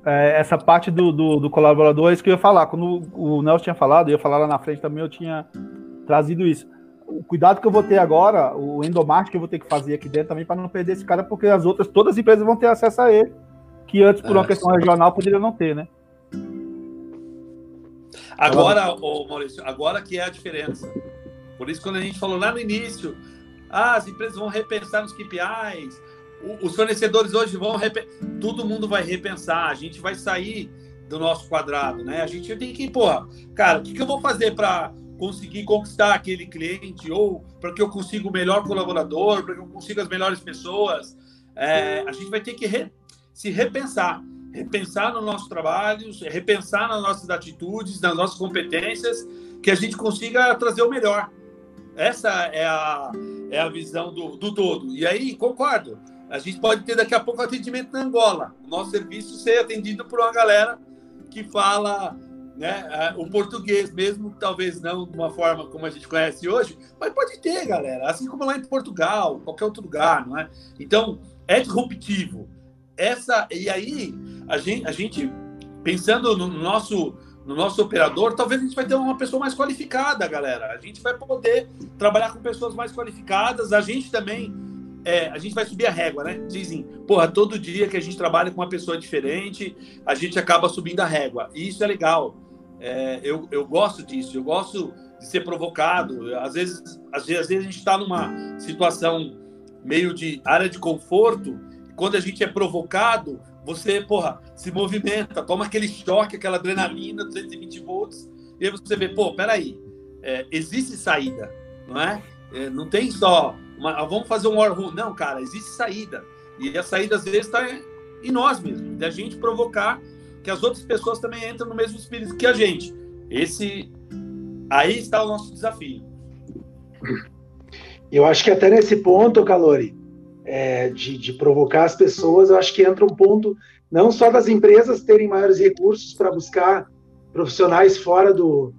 É, essa parte do, do, do, colaborador é isso que eu ia falar. Quando o Nelson tinha falado, eu ia falar lá na frente também, eu tinha trazido isso. O cuidado que eu vou ter agora, o endomarketing que eu vou ter que fazer aqui dentro também para não perder esse cara, porque as outras, todas as empresas vão ter acesso a ele, que antes, por uma é. questão regional, poderia não ter, né? Agora, ô Maurício, agora que é a diferença. Por isso, quando a gente falou lá no início, ah, as empresas vão repensar nos KPIs, os fornecedores hoje vão repensar, todo mundo vai repensar, a gente vai sair do nosso quadrado, né? A gente tem que, porra, cara, o que, que eu vou fazer para conseguir conquistar aquele cliente ou para que eu consiga o melhor colaborador, para que eu consiga as melhores pessoas? É, a gente vai ter que re, se repensar repensar no nosso trabalho, repensar nas nossas atitudes, nas nossas competências, que a gente consiga trazer o melhor. Essa é a, é a visão do, do todo. E aí, concordo, a gente pode ter daqui a pouco atendimento na Angola. O nosso serviço ser atendido por uma galera que fala né, o português, mesmo talvez não de uma forma como a gente conhece hoje, mas pode ter, galera. Assim como lá em Portugal, qualquer outro lugar, não é? Então, é disruptivo essa e aí a gente, a gente pensando no nosso no nosso operador, talvez a gente vai ter uma pessoa mais qualificada, galera. A gente vai poder trabalhar com pessoas mais qualificadas. A gente também, é, a gente vai subir a régua, né? Dizem, porra, todo dia que a gente trabalha com uma pessoa diferente, a gente acaba subindo a régua. E isso é legal. É, eu, eu gosto disso. Eu gosto de ser provocado. Às vezes, às vezes, às vezes a gente está numa situação meio de área de conforto. Quando a gente é provocado, você, porra, se movimenta, toma aquele choque, aquela adrenalina, 220 volts, e aí você vê, pô, peraí, é, existe saída, não é? é não tem só, uma, ah, vamos fazer um war room. Não, cara, existe saída. E a saída, às vezes, está em nós mesmos, da gente provocar que as outras pessoas também entram no mesmo espírito que a gente. Esse, aí está o nosso desafio. Eu acho que até nesse ponto, Calori, é, de, de, provocar as pessoas, eu acho que entra um ponto não só das empresas terem maiores recursos para buscar profissionais fora do,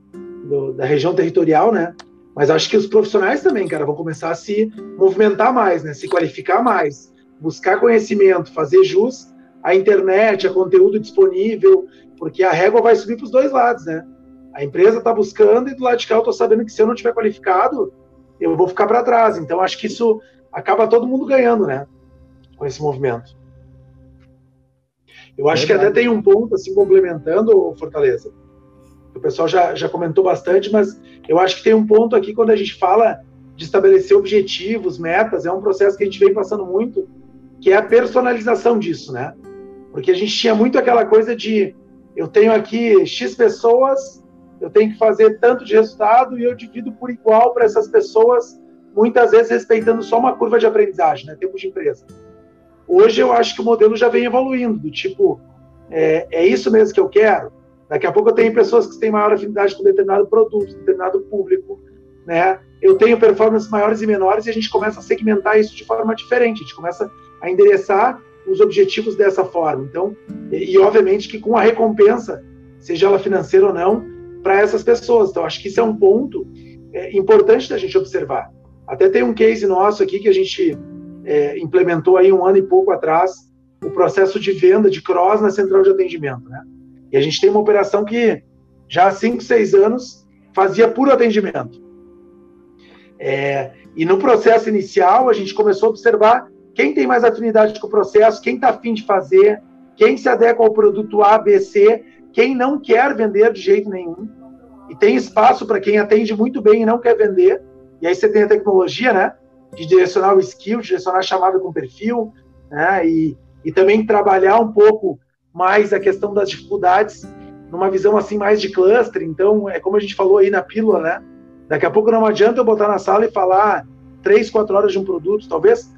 do, da região territorial, né? Mas acho que os profissionais também, cara, vão começar a se movimentar mais, né? Se qualificar mais, buscar conhecimento, fazer jus à internet, a conteúdo disponível, porque a régua vai subir para os dois lados, né? A empresa está buscando e do lado de cá eu estou sabendo que se eu não tiver qualificado, eu vou ficar para trás. Então acho que isso acaba todo mundo ganhando, né? Com esse movimento. Eu acho que até tem um ponto, assim, complementando, Fortaleza, o pessoal já, já comentou bastante, mas eu acho que tem um ponto aqui quando a gente fala de estabelecer objetivos, metas, é um processo que a gente vem passando muito, que é a personalização disso, né? Porque a gente tinha muito aquela coisa de eu tenho aqui X pessoas, eu tenho que fazer tanto de resultado e eu divido por igual para essas pessoas muitas vezes respeitando só uma curva de aprendizagem, né, tempo de empresa. Hoje eu acho que o modelo já vem evoluindo, do tipo, é, é isso mesmo que eu quero? Daqui a pouco eu tenho pessoas que têm maior afinidade com determinado produto, determinado público, né? Eu tenho performances maiores e menores e a gente começa a segmentar isso de forma diferente, a gente começa a endereçar os objetivos dessa forma. Então, e, e obviamente que com a recompensa, seja ela financeira ou não, para essas pessoas. Então, acho que isso é um ponto é, importante da gente observar. Até tem um case nosso aqui que a gente é, implementou aí um ano e pouco atrás, o processo de venda de cross na central de atendimento, né? E a gente tem uma operação que já há 5, 6 anos fazia puro atendimento. É, e no processo inicial, a gente começou a observar quem tem mais afinidade com o processo, quem está afim de fazer, quem se adequa ao produto A, B, C, quem não quer vender de jeito nenhum. E tem espaço para quem atende muito bem e não quer vender. E aí você tem a tecnologia, né? De direcionar o skill, direcionar a chamada com perfil, né? E, e também trabalhar um pouco mais a questão das dificuldades numa visão assim mais de cluster. Então, é como a gente falou aí na pílula, né? Daqui a pouco não adianta eu botar na sala e falar três, quatro horas de um produto. Talvez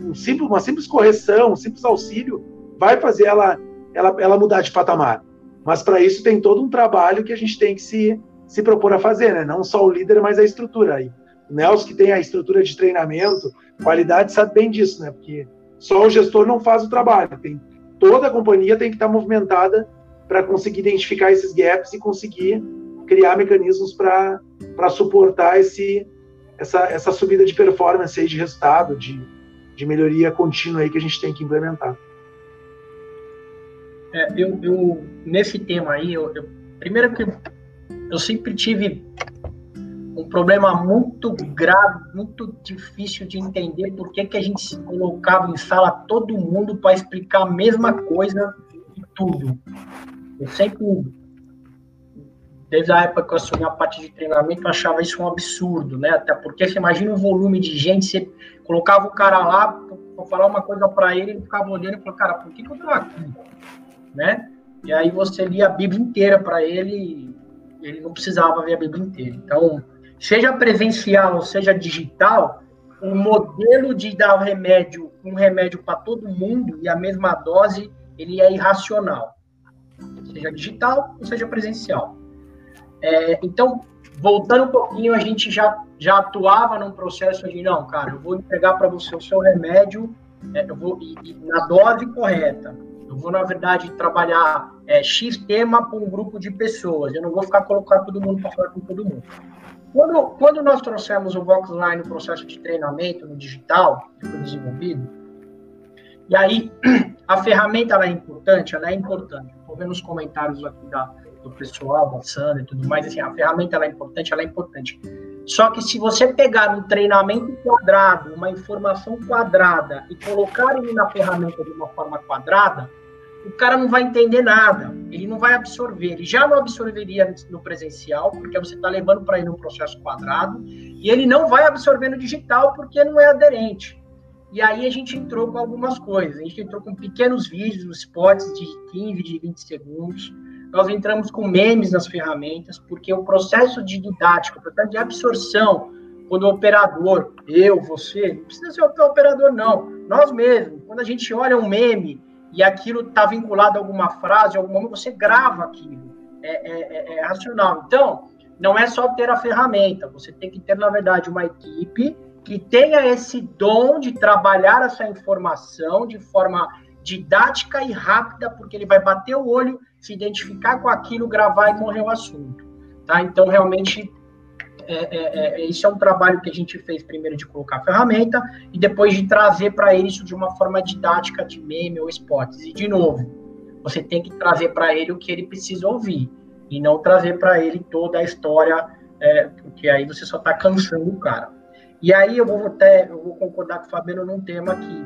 um simples, uma simples correção, um simples auxílio vai fazer ela, ela, ela mudar de patamar. Mas para isso tem todo um trabalho que a gente tem que se, se propor a fazer, né? Não só o líder, mas a estrutura. aí. O Nelson, que tem a estrutura de treinamento, qualidade, sabe bem disso, né? Porque só o gestor não faz o trabalho. Tem, toda a companhia tem que estar movimentada para conseguir identificar esses gaps e conseguir criar mecanismos para suportar esse, essa, essa subida de performance aí, de resultado, de, de melhoria contínua aí que a gente tem que implementar. É, eu, eu, nesse tema aí, eu, eu, primeiro que eu sempre tive um problema muito grave, muito difícil de entender por que, que a gente se colocava em sala todo mundo para explicar a mesma coisa e tudo. Eu sempre, desde a época que eu assumi a parte de treinamento, eu achava isso um absurdo, né? Até porque você imagina o volume de gente, você colocava o cara lá para falar uma coisa para ele, ele ficava olhando e falou, cara, por que, que eu estou aqui? Né? E aí você lia a Bíblia inteira para ele, ele não precisava ver a Bíblia inteira. Então, seja presencial ou seja digital, o modelo de dar o remédio, um remédio para todo mundo e a mesma dose, ele é irracional. Seja digital ou seja presencial. É, então, voltando um pouquinho, a gente já, já atuava num processo de, não, cara, eu vou entregar para você o seu remédio é, eu vou, e, e na dose correta. Eu vou, na verdade, trabalhar é, X tema para um grupo de pessoas. Eu não vou ficar colocando todo mundo para falar com todo mundo. Quando, quando nós trouxemos o Voxline no processo de treinamento no digital, que foi desenvolvido, e aí a ferramenta é importante, ela é importante. vendo os comentários aqui da, do pessoal, da Sandra e tudo mais, assim, a ferramenta é importante, ela é importante. Só que se você pegar um treinamento quadrado, uma informação quadrada e colocar ele na ferramenta de uma forma quadrada, o cara não vai entender nada, ele não vai absorver. Ele já não absorveria no presencial, porque você está levando para ele um processo quadrado, e ele não vai absorver no digital, porque não é aderente. E aí a gente entrou com algumas coisas. A gente entrou com pequenos vídeos, spots de 15, de 20 segundos. Nós entramos com memes nas ferramentas, porque o processo de didática, o processo de absorção, quando o operador, eu, você, não precisa ser o operador, não. Nós mesmos, quando a gente olha um meme e aquilo está vinculado a alguma frase, a algum momento, você grava aquilo. É, é, é, é racional. Então, não é só ter a ferramenta, você tem que ter, na verdade, uma equipe que tenha esse dom de trabalhar essa informação de forma didática e rápida, porque ele vai bater o olho, se identificar com aquilo, gravar e morrer o assunto. Tá? Então, realmente, é, é, é, esse é um trabalho que a gente fez primeiro de colocar a ferramenta e depois de trazer para ele isso de uma forma didática de meme ou spots. E, de novo, você tem que trazer para ele o que ele precisa ouvir e não trazer para ele toda a história, é, porque aí você só está cansando o cara. E aí eu vou até eu vou concordar com o Fabiano num tema aqui.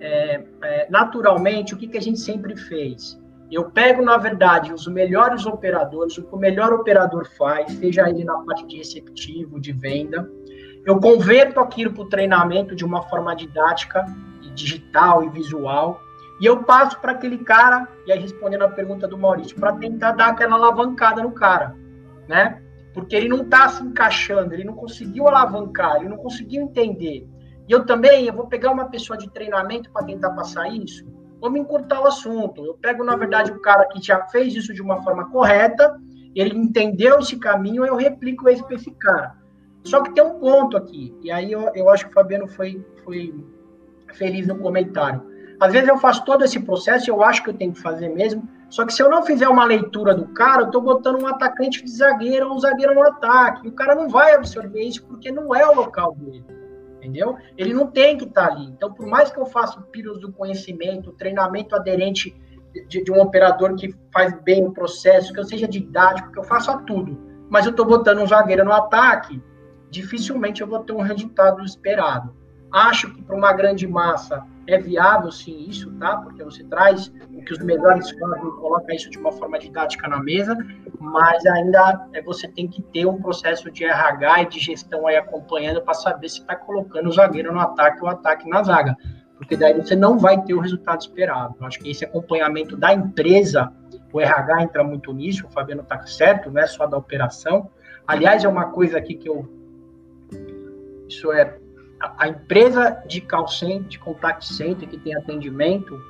É, é, naturalmente, o que, que a gente sempre fez? Eu pego, na verdade, os melhores operadores, o que o melhor operador faz, seja ele na parte de receptivo, de venda. Eu converto aquilo para o treinamento de uma forma didática, digital e visual. E eu passo para aquele cara, e aí respondendo a pergunta do Maurício, para tentar dar aquela alavancada no cara, né? porque ele não está se encaixando, ele não conseguiu alavancar, ele não conseguiu entender. E eu também, eu vou pegar uma pessoa de treinamento para tentar passar isso, me encurtar o assunto. Eu pego, na verdade, o cara que já fez isso de uma forma correta, ele entendeu esse caminho, eu replico esse para esse cara. Só que tem um ponto aqui, e aí eu, eu acho que o Fabiano foi, foi feliz no comentário. Às vezes eu faço todo esse processo, eu acho que eu tenho que fazer mesmo, só que se eu não fizer uma leitura do cara, eu estou botando um atacante de zagueiro ou um zagueiro no ataque. E o cara não vai absorver isso porque não é o local dele. Entendeu? Ele não tem que estar tá ali. Então, por mais que eu faça o pílus do conhecimento, treinamento aderente de, de, um operador que faz bem o processo, que eu seja didático, que eu faça tudo, mas eu estou botando um zagueiro no ataque, dificilmente eu vou ter um resultado esperado. Acho que para uma grande massa é viável sim isso, tá? Porque você traz o que os melhores fazem, coloca isso de uma forma didática na mesa, mas ainda é, você tem que ter um processo de RH e de gestão aí acompanhando para saber se está colocando o zagueiro no ataque ou o ataque na zaga. Porque daí você não vai ter o resultado esperado. Eu acho que esse acompanhamento da empresa, o RH entra muito nisso, o Fabiano está certo, não é só da operação. Aliás, é uma coisa aqui que eu. Isso é a, empresa de call center, de contact center que tem atendimento,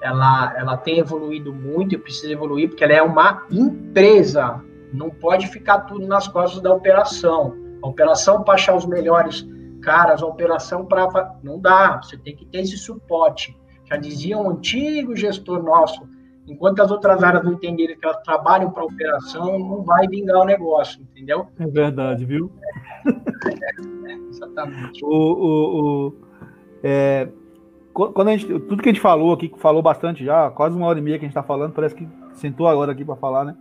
ela, ela tem evoluído muito e precisa evoluir porque ela é uma empresa. Não pode ficar tudo nas costas da operação. A operação para achar os melhores caras, a operação para. Não dá, você tem que ter esse suporte. Já dizia um antigo gestor nosso, enquanto as outras áreas não entenderem que elas trabalham para a operação, não vai vingar o negócio, entendeu? É verdade, viu? É, exatamente. O, o, o é, quando a gente, tudo que a gente falou aqui, falou bastante já, quase uma hora e meia que a gente está falando, parece que sentou agora aqui para falar, né?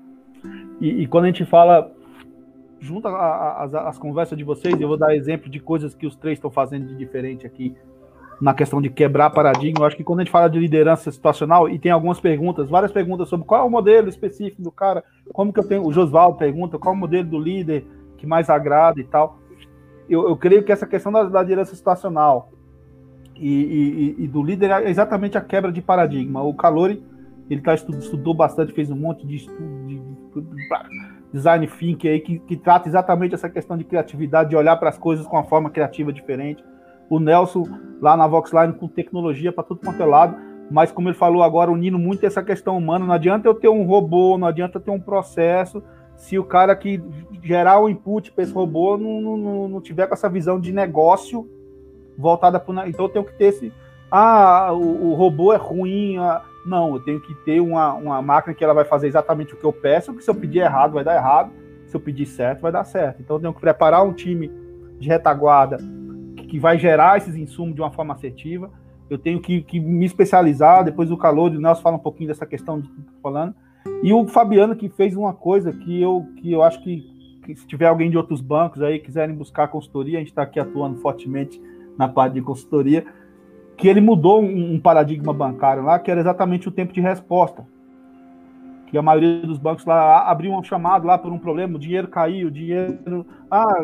E, e, quando a gente fala, junto às conversas de vocês, eu vou dar exemplo de coisas que os três estão fazendo de diferente aqui na questão de quebrar paradigma. Eu acho que quando a gente fala de liderança situacional, e tem algumas perguntas, várias perguntas sobre qual é o modelo específico do cara, como que eu tenho. O Josval pergunta qual é o modelo do líder que mais agrada e tal. Eu, eu creio que essa questão da, da liderança situacional e, e, e, do líder é exatamente a quebra de paradigma. O Calori, ele tá, estudou, estudou bastante, fez um monte de estudo de, de design thinking aí que, que trata exatamente essa questão de criatividade, de olhar para as coisas com uma forma criativa diferente o Nelson lá na Voxline com tecnologia para tudo quanto é lado, mas como ele falou agora, unindo muito essa questão humana, não adianta eu ter um robô, não adianta ter um processo, se o cara que gerar o input para esse robô não, não, não, tiver com essa visão de negócio voltada para. Então eu tenho que ter esse. Ah, o, o robô é ruim. Ah, não, eu tenho que ter uma, uma máquina que ela vai fazer exatamente o que eu peço, se eu pedir errado, vai dar errado. Se eu pedir certo, vai dar certo. Então eu tenho que preparar um time de retaguarda que vai gerar esses insumos de uma forma assertiva. Eu tenho que, que me especializar, depois do calor, o Nelson fala um pouquinho dessa questão de que falando. E o Fabiano que fez uma coisa que eu, que eu acho que, que se tiver alguém de outros bancos aí quiserem buscar consultoria, a gente está aqui atuando fortemente na parte de consultoria, que ele mudou um, um paradigma bancário lá, que era exatamente o tempo de resposta. Que a maioria dos bancos lá abriu um chamado lá por um problema, o dinheiro caiu, o dinheiro. Ah,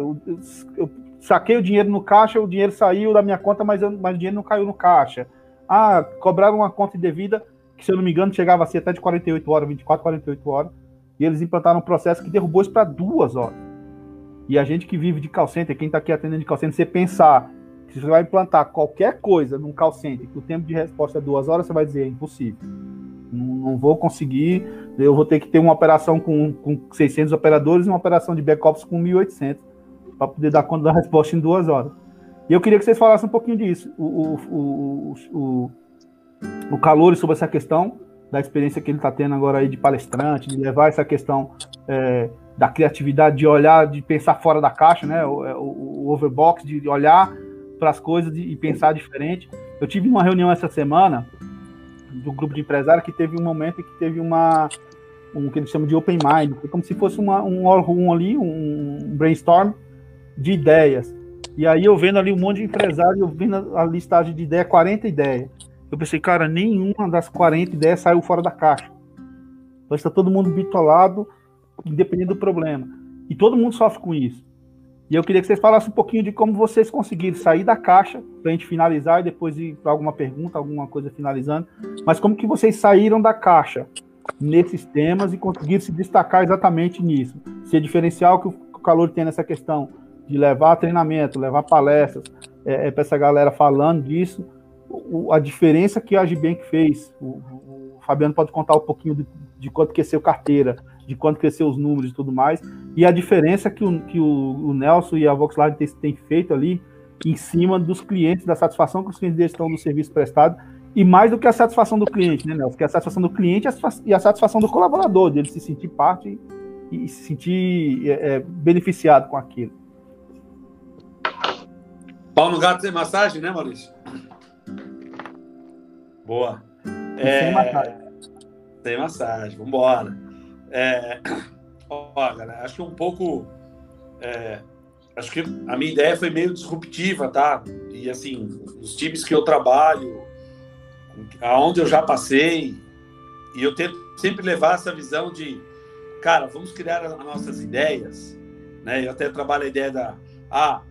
eu saquei o dinheiro no caixa, o dinheiro saiu da minha conta, mas, eu, mas o dinheiro não caiu no caixa. Ah, cobraram uma conta indevida, que se eu não me engano chegava a ser até de 48 horas, 24, 48 horas, e eles implantaram um processo que derrubou isso para duas horas. E a gente que vive de call center, quem está aqui atendendo de call center, você pensar que você vai implantar qualquer coisa num call center, que o tempo de resposta é duas horas, você vai dizer, é impossível. Não, não vou conseguir, eu vou ter que ter uma operação com, com 600 operadores e uma operação de back-office com 1.800 para poder dar conta da resposta em duas horas. E eu queria que vocês falassem um pouquinho disso. O, o, o, o, calor sobre essa questão da experiência que ele está tendo agora aí de palestrante, de levar essa questão é, da criatividade, de olhar, de pensar fora da caixa, né? O, é, o, o overbox, de olhar para as coisas e pensar diferente. Eu tive uma reunião essa semana do grupo de empresários que teve um momento que teve uma um que eles chamam de open mind, como se fosse uma, um órgão ali, um brainstorm de ideias. E aí eu vendo ali um monte de empresário, eu vendo a listagem de ideias, 40 ideias. Eu pensei, cara, nenhuma das 40 ideias saiu fora da caixa. Então está todo mundo bitolado, independente do problema. E todo mundo sofre com isso. E eu queria que vocês falassem um pouquinho de como vocês conseguiram sair da caixa, para a gente finalizar e depois ir para alguma pergunta, alguma coisa finalizando. Mas como que vocês saíram da caixa nesses temas e conseguiram se destacar exatamente nisso? Se é diferencial que o calor tem nessa questão de levar treinamento, levar palestras é, é para essa galera falando disso, o, a diferença que a Agibank fez. O, o, Fabiano pode contar um pouquinho de, de quanto cresceu carteira, de quanto cresceu os números e tudo mais, e a diferença que o, que o, o Nelson e a Volkswagen têm, têm feito ali em cima dos clientes, da satisfação que os clientes estão do serviço prestado, e mais do que a satisfação do cliente, né, Nelson? Porque a satisfação do cliente e a satisfação do colaborador, dele se sentir parte e, e se sentir é, é, beneficiado com aquilo. Pau no gato sem massagem, né, Maurício? Boa. É... Sem massagem. Sem massagem, vambora. É... Ó, galera, acho que um pouco. É... Acho que a minha ideia foi meio disruptiva, tá? E assim, os times que eu trabalho, aonde eu já passei, e eu tento sempre levar essa visão de, cara, vamos criar as nossas ideias, né? Eu até trabalho a ideia da, ah,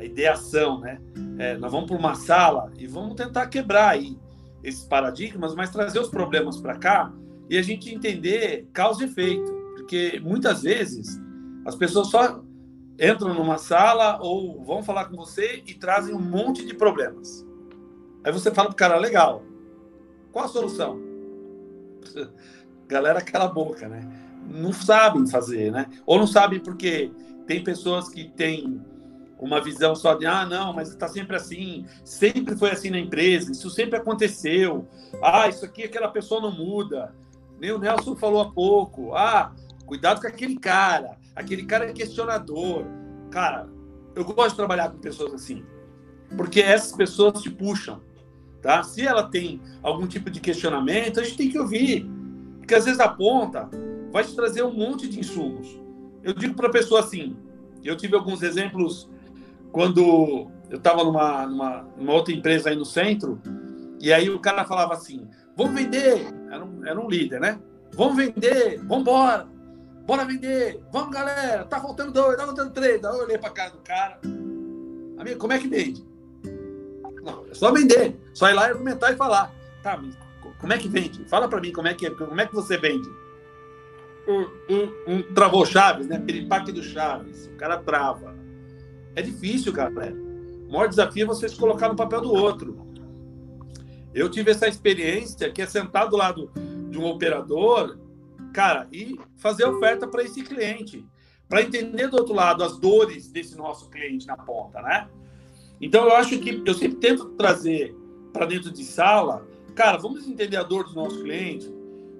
a ideação, né? É, nós vamos para uma sala e vamos tentar quebrar aí esses paradigmas, mas trazer os problemas para cá e a gente entender causa e efeito, porque muitas vezes as pessoas só entram numa sala ou vão falar com você e trazem um monte de problemas. Aí você fala pro cara, legal, qual a solução? Galera, cala a boca, né? Não sabem fazer, né? Ou não sabem porque tem pessoas que têm uma visão só de, ah, não, mas está sempre assim, sempre foi assim na empresa, isso sempre aconteceu, ah, isso aqui aquela pessoa não muda. Nem o Nelson falou há pouco, ah, cuidado com aquele cara, aquele cara é questionador. Cara, eu gosto de trabalhar com pessoas assim, porque essas pessoas te puxam, tá? Se ela tem algum tipo de questionamento, a gente tem que ouvir, porque às vezes a ponta vai te trazer um monte de insumos. Eu digo para a pessoa assim, eu tive alguns exemplos quando eu estava numa, numa, numa, outra empresa aí no centro, e aí o cara falava assim: vamos vender, era um, era um líder, né? Vamos vender, vamos embora, bora vender, vamos galera, tá faltando dois, tá faltando três. Daí eu olhei para cara do cara, amigo, como é que vende? Não, é só vender, só ir lá e argumentar e falar. Tá, como é que vende? Fala para mim como é que, como é que você vende. Um, um, um travou Chaves, né? Piripaque do Chaves. O cara trava. É difícil, galera. O maior desafio é você se colocar no papel do outro. Eu tive essa experiência que é sentar do lado de um operador, cara, e fazer oferta para esse cliente, para entender do outro lado as dores desse nosso cliente na ponta, né? Então eu acho que eu sempre tento trazer para dentro de sala, cara, vamos entender a dor do nosso cliente,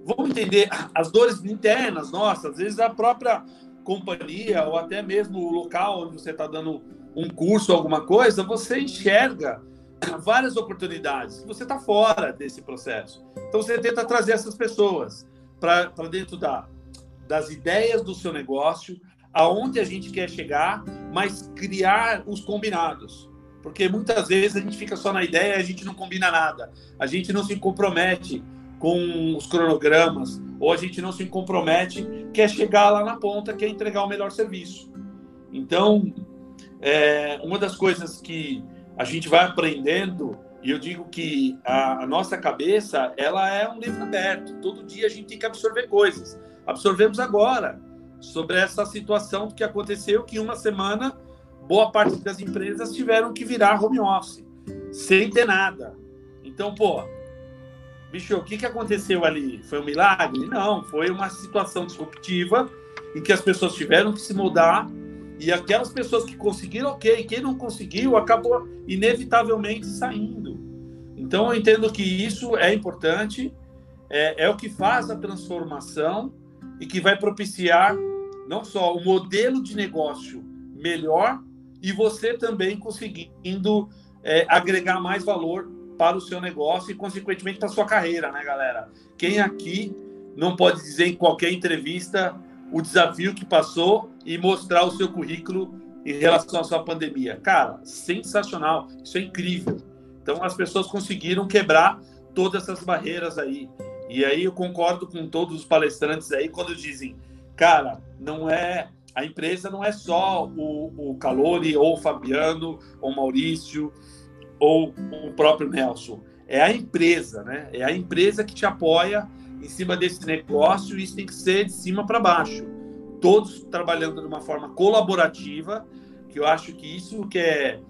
vamos entender as dores internas nossas, às vezes a própria companhia ou até mesmo o local onde você está dando um curso, alguma coisa, você enxerga várias oportunidades. Você está fora desse processo. Então você tenta trazer essas pessoas para dentro da, das ideias do seu negócio, aonde a gente quer chegar, mas criar os combinados. Porque muitas vezes a gente fica só na ideia e a gente não combina nada. A gente não se compromete com os cronogramas, ou a gente não se compromete, quer chegar lá na ponta, quer entregar o melhor serviço. Então, é, uma das coisas que a gente vai aprendendo, e eu digo que a, a nossa cabeça, ela é um livro aberto. Todo dia a gente tem que absorver coisas. Absorvemos agora sobre essa situação que aconteceu, que uma semana boa parte das empresas tiveram que virar home office, sem ter nada. Então, pô, bicho, o que, que aconteceu ali? Foi um milagre? Não, foi uma situação disruptiva em que as pessoas tiveram que se mudar e aquelas pessoas que conseguiram, ok, quem não conseguiu acabou inevitavelmente saindo. Então, eu entendo que isso é importante, é, é o que faz a transformação e que vai propiciar não só o modelo de negócio melhor, e você também conseguindo é, agregar mais valor para o seu negócio e, consequentemente, para a sua carreira, né, galera? Quem aqui não pode dizer em qualquer entrevista o desafio que passou e mostrar o seu currículo em relação à sua pandemia? Cara, sensacional, isso é incrível. Então, as pessoas conseguiram quebrar todas essas barreiras aí. E aí eu concordo com todos os palestrantes aí quando dizem, cara, não é a empresa não é só o, o Calori, ou o Fabiano, ou o Maurício, ou o próprio Nelson. É a empresa, né? É a empresa que te apoia em cima desse negócio e isso tem que ser de cima para baixo. Todos trabalhando de uma forma colaborativa, que eu acho que isso que é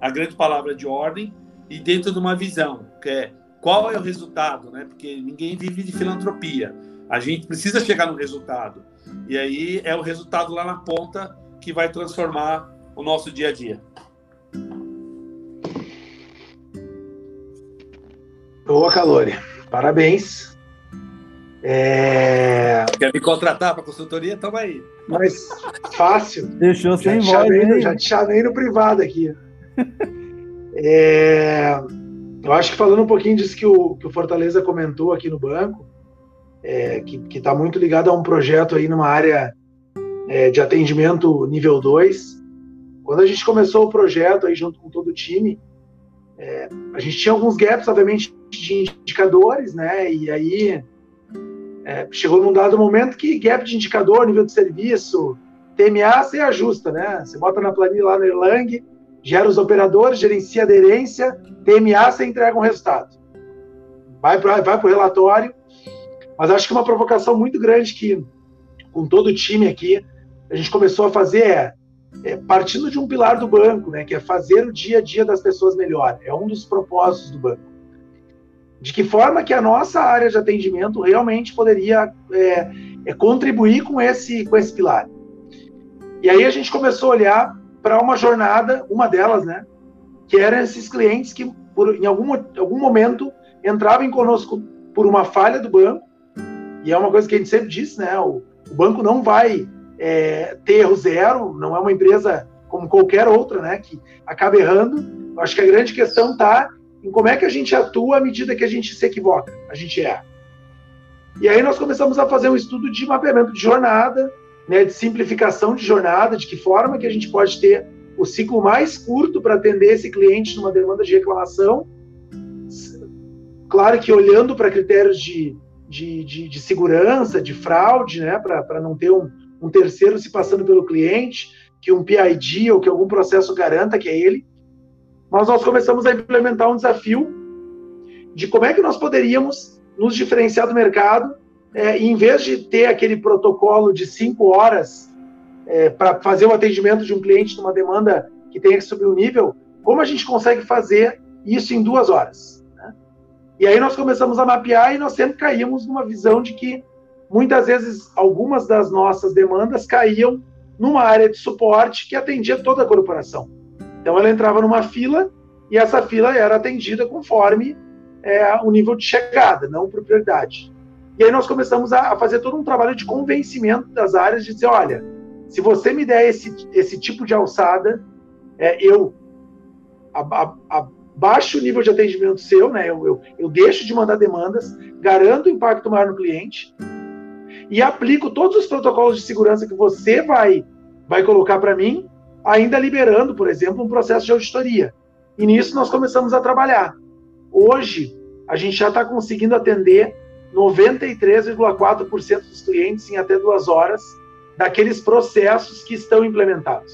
a grande palavra de ordem, e dentro de uma visão, que é qual é o resultado, né? Porque ninguém vive de filantropia. A gente precisa chegar no resultado. E aí é o resultado lá na ponta que vai transformar o nosso dia a dia. Boa, Calori. Parabéns. É... Quer me contratar para consultoria? Toma aí. Mas fácil. Deixou sem já voz. Chamei, já te chamei no privado aqui. é... Eu acho que falando um pouquinho disso que o, que o Fortaleza comentou aqui no banco, é, que está muito ligado a um projeto aí numa área é, de atendimento nível 2. Quando a gente começou o projeto aí junto com todo o time, é, a gente tinha alguns gaps, obviamente, de indicadores, né? E aí é, chegou num dado momento que gap de indicador, nível de serviço, TMA, você ajusta, né? Você bota na planilha lá no Erlang, gera os operadores, gerencia aderência, TMA, você entrega um resultado. Vai para vai o relatório, mas acho que uma provocação muito grande que, com todo o time aqui, a gente começou a fazer é, é, partindo de um pilar do banco, né, que é fazer o dia a dia das pessoas melhor. É um dos propósitos do banco. De que forma que a nossa área de atendimento realmente poderia é, é, contribuir com esse, com esse pilar. E aí a gente começou a olhar para uma jornada, uma delas, né, que eram esses clientes que, por, em algum, algum momento, entravam conosco por uma falha do banco e é uma coisa que a gente sempre disse, né? O, o banco não vai é, ter erro zero, não é uma empresa como qualquer outra, né? Que acaba errando. Eu acho que a grande questão está em como é que a gente atua à medida que a gente se equivoca, a gente erra. E aí nós começamos a fazer um estudo de mapeamento de jornada, né, de simplificação de jornada, de que forma que a gente pode ter o ciclo mais curto para atender esse cliente numa demanda de reclamação. Claro que olhando para critérios de de, de, de segurança, de fraude, né, para não ter um, um terceiro se passando pelo cliente, que um PID ou que algum processo garanta que é ele. Mas nós começamos a implementar um desafio de como é que nós poderíamos nos diferenciar do mercado, é, em vez de ter aquele protocolo de cinco horas é, para fazer o atendimento de um cliente numa demanda que tenha que subir o nível, como a gente consegue fazer isso em duas horas? E aí nós começamos a mapear e nós sempre caímos numa visão de que muitas vezes algumas das nossas demandas caíam numa área de suporte que atendia toda a corporação. Então ela entrava numa fila e essa fila era atendida conforme é, o nível de chegada, não por prioridade. E aí nós começamos a, a, fazer todo um trabalho de convencimento das áreas de dizer, olha, se você me der esse, esse tipo de alçada, é, eu a, a, baixo o nível de atendimento seu, né? Eu, eu, eu, deixo de mandar demandas, garanto impacto maior no cliente e aplico todos os protocolos de segurança que você vai, vai colocar para mim, ainda liberando, por exemplo, um processo de auditoria. E nisso nós começamos a trabalhar. Hoje, a gente já está conseguindo atender 93,4% dos clientes em até duas horas daqueles processos que estão implementados.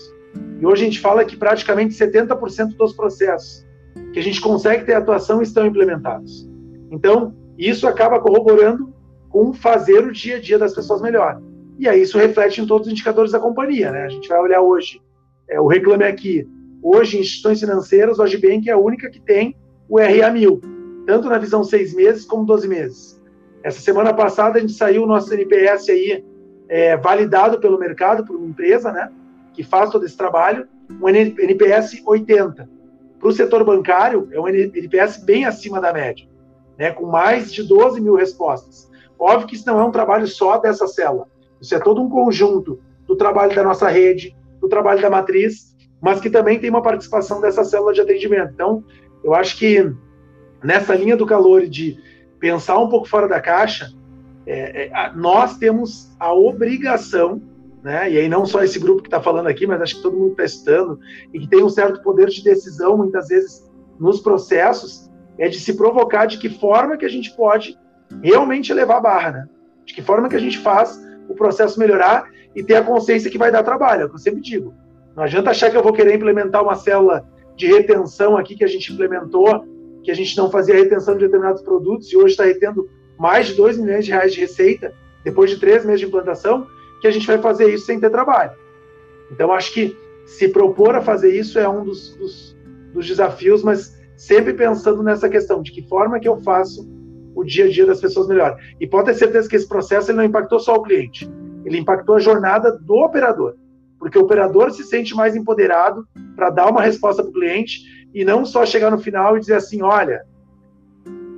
E hoje a gente fala que praticamente 70% dos processos que a gente consegue ter atuação estão implementados. Então, isso acaba corroborando com fazer o dia a dia das pessoas melhor. E aí isso reflete em todos os indicadores da companhia. Né? A gente vai olhar hoje, é, o Reclame Aqui. Hoje, instituições financeiras, o Agibank é a única que tem o RA 1000, tanto na visão seis meses como 12 meses. Essa semana passada a gente saiu o nosso NPS aí é, validado pelo mercado, por uma empresa, né, que faz todo esse trabalho, um NPS 80. Para o setor bancário, é um NPS bem acima da média, né, com mais de 12 mil respostas. Óbvio que isso não é um trabalho só dessa célula, isso é todo um conjunto do trabalho da nossa rede, do trabalho da matriz, mas que também tem uma participação dessa célula de atendimento. Então, eu acho que nessa linha do calor de pensar um pouco fora da caixa, é, é, nós temos a obrigação, né, e aí não só esse grupo que está falando aqui, mas acho que todo mundo está estudando, e que tem um certo poder de decisão, muitas vezes, nos processos, é de se provocar de que forma que a gente pode realmente levar a barra, né? De que forma que a gente faz o processo melhorar e ter a consciência que vai dar trabalho, é o que eu sempre digo. Não adianta achar que eu vou querer implementar uma célula de retenção aqui que a gente implementou, que a gente não fazia retenção de determinados produtos e hoje está retendo mais de 2 milhões de reais de receita, depois de três meses de implantação, que a gente vai fazer isso sem ter trabalho. Então, acho que se propor a fazer isso é um dos, dos, dos desafios, mas sempre pensando nessa questão, de que forma que eu faço o dia a dia das pessoas melhor. E pode ter certeza que esse processo ele não impactou só o cliente, ele impactou a jornada do operador, porque o operador se sente mais empoderado para dar uma resposta para o cliente e não só chegar no final e dizer assim, olha,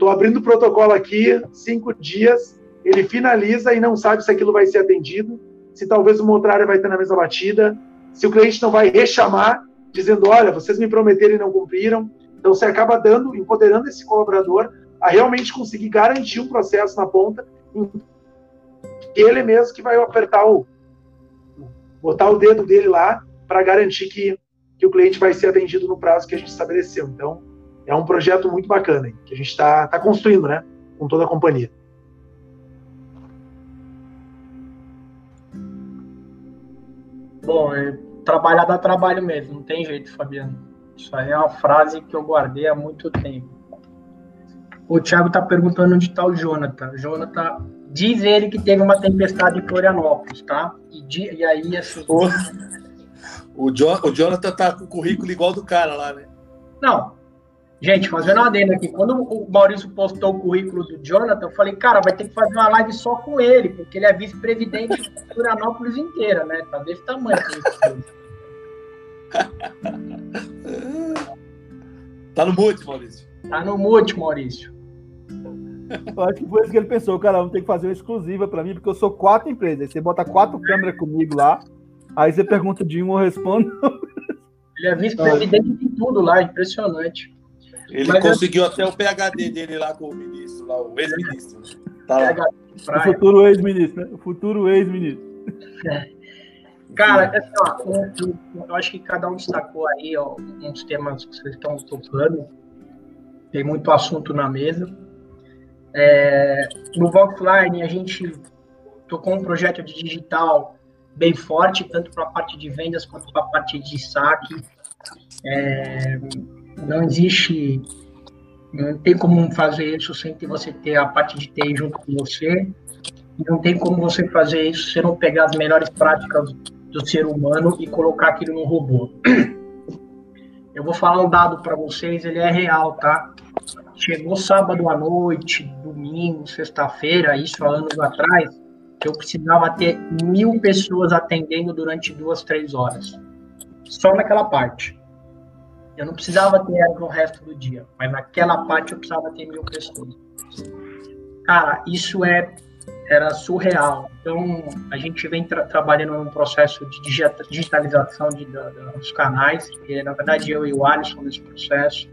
Estou abrindo o protocolo aqui, cinco dias, ele finaliza e não sabe se aquilo vai ser atendido, se talvez uma outra área vai ter na mesma batida, se o cliente não vai rechamar, dizendo, olha, vocês me prometeram e não cumpriram. Então, você acaba dando, empoderando esse colaborador a realmente conseguir garantir um processo na ponta, ele mesmo que vai apertar o, botar o dedo dele lá para garantir que, que o cliente vai ser atendido no prazo que a gente estabeleceu. Então, é um projeto muito bacana hein, que a gente está tá construindo, né? Com toda a companhia. Bom, é, trabalhar dá trabalho mesmo, não tem jeito, Fabiano. Isso aí é uma frase que eu guardei há muito tempo. O Thiago está perguntando onde está o Jonathan. Jonathan diz ele que teve uma tempestade em Florianópolis, tá? E, e aí, assim. O, jo, o Jonathan tá com o currículo igual do cara lá, né? Não, Gente, fazendo uma adenda aqui, quando o Maurício postou o currículo do Jonathan, eu falei, cara, vai ter que fazer uma live só com ele, porque ele é vice-presidente de Florianópolis inteira, né? Tá desse tamanho. tá no mute, Maurício. Tá no mute, Maurício. Eu acho que foi isso que ele pensou, cara, vamos ter que fazer uma exclusiva para mim, porque eu sou quatro empresas. Aí você bota quatro câmeras comigo lá, aí você pergunta de um, eu respondo. Ele é vice-presidente de tudo lá, impressionante. Ele Mas conseguiu eu... até o PHD dele lá com o ministro, lá, o ex-ministro. Tá o futuro ex-ministro, né? O futuro ex-ministro. É. Cara, assim, ó, eu, eu, acho que cada um destacou aí ó, uns temas que vocês estão tocando. Tem muito assunto na mesa. É, no Voxline, a gente tocou um projeto de digital bem forte, tanto para a parte de vendas quanto para a parte de saque. É, não existe, não tem como fazer isso sem que você ter a parte de TI junto com você. Não tem como você fazer isso se não pegar as melhores práticas do ser humano e colocar aquilo no robô. Eu vou falar um dado para vocês, ele é real, tá? Chegou sábado à noite, domingo, sexta-feira, isso há anos atrás, eu precisava ter mil pessoas atendendo durante duas, três horas. Só naquela parte. Eu não precisava ter no resto do dia, mas naquela parte eu precisava ter mil pessoas. Cara, isso é era surreal. Então, a gente vem tra trabalhando num processo de digitalização de, de, de, dos canais, que na verdade eu e o Alisson nesse processo,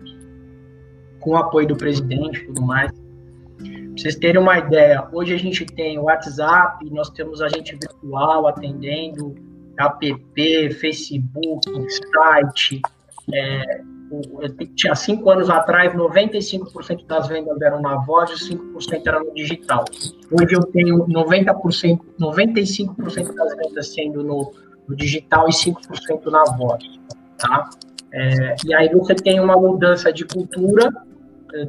com o apoio do presidente e tudo mais. vocês terem uma ideia, hoje a gente tem o WhatsApp, nós temos agente virtual atendendo, app, Facebook, site. É, tinha cinco anos atrás, 95% das vendas eram na voz e 5% eram no digital. Hoje eu tenho 90%, 95% das vendas sendo no, no digital e 5% na voz. Tá? É, e aí você tem uma mudança de cultura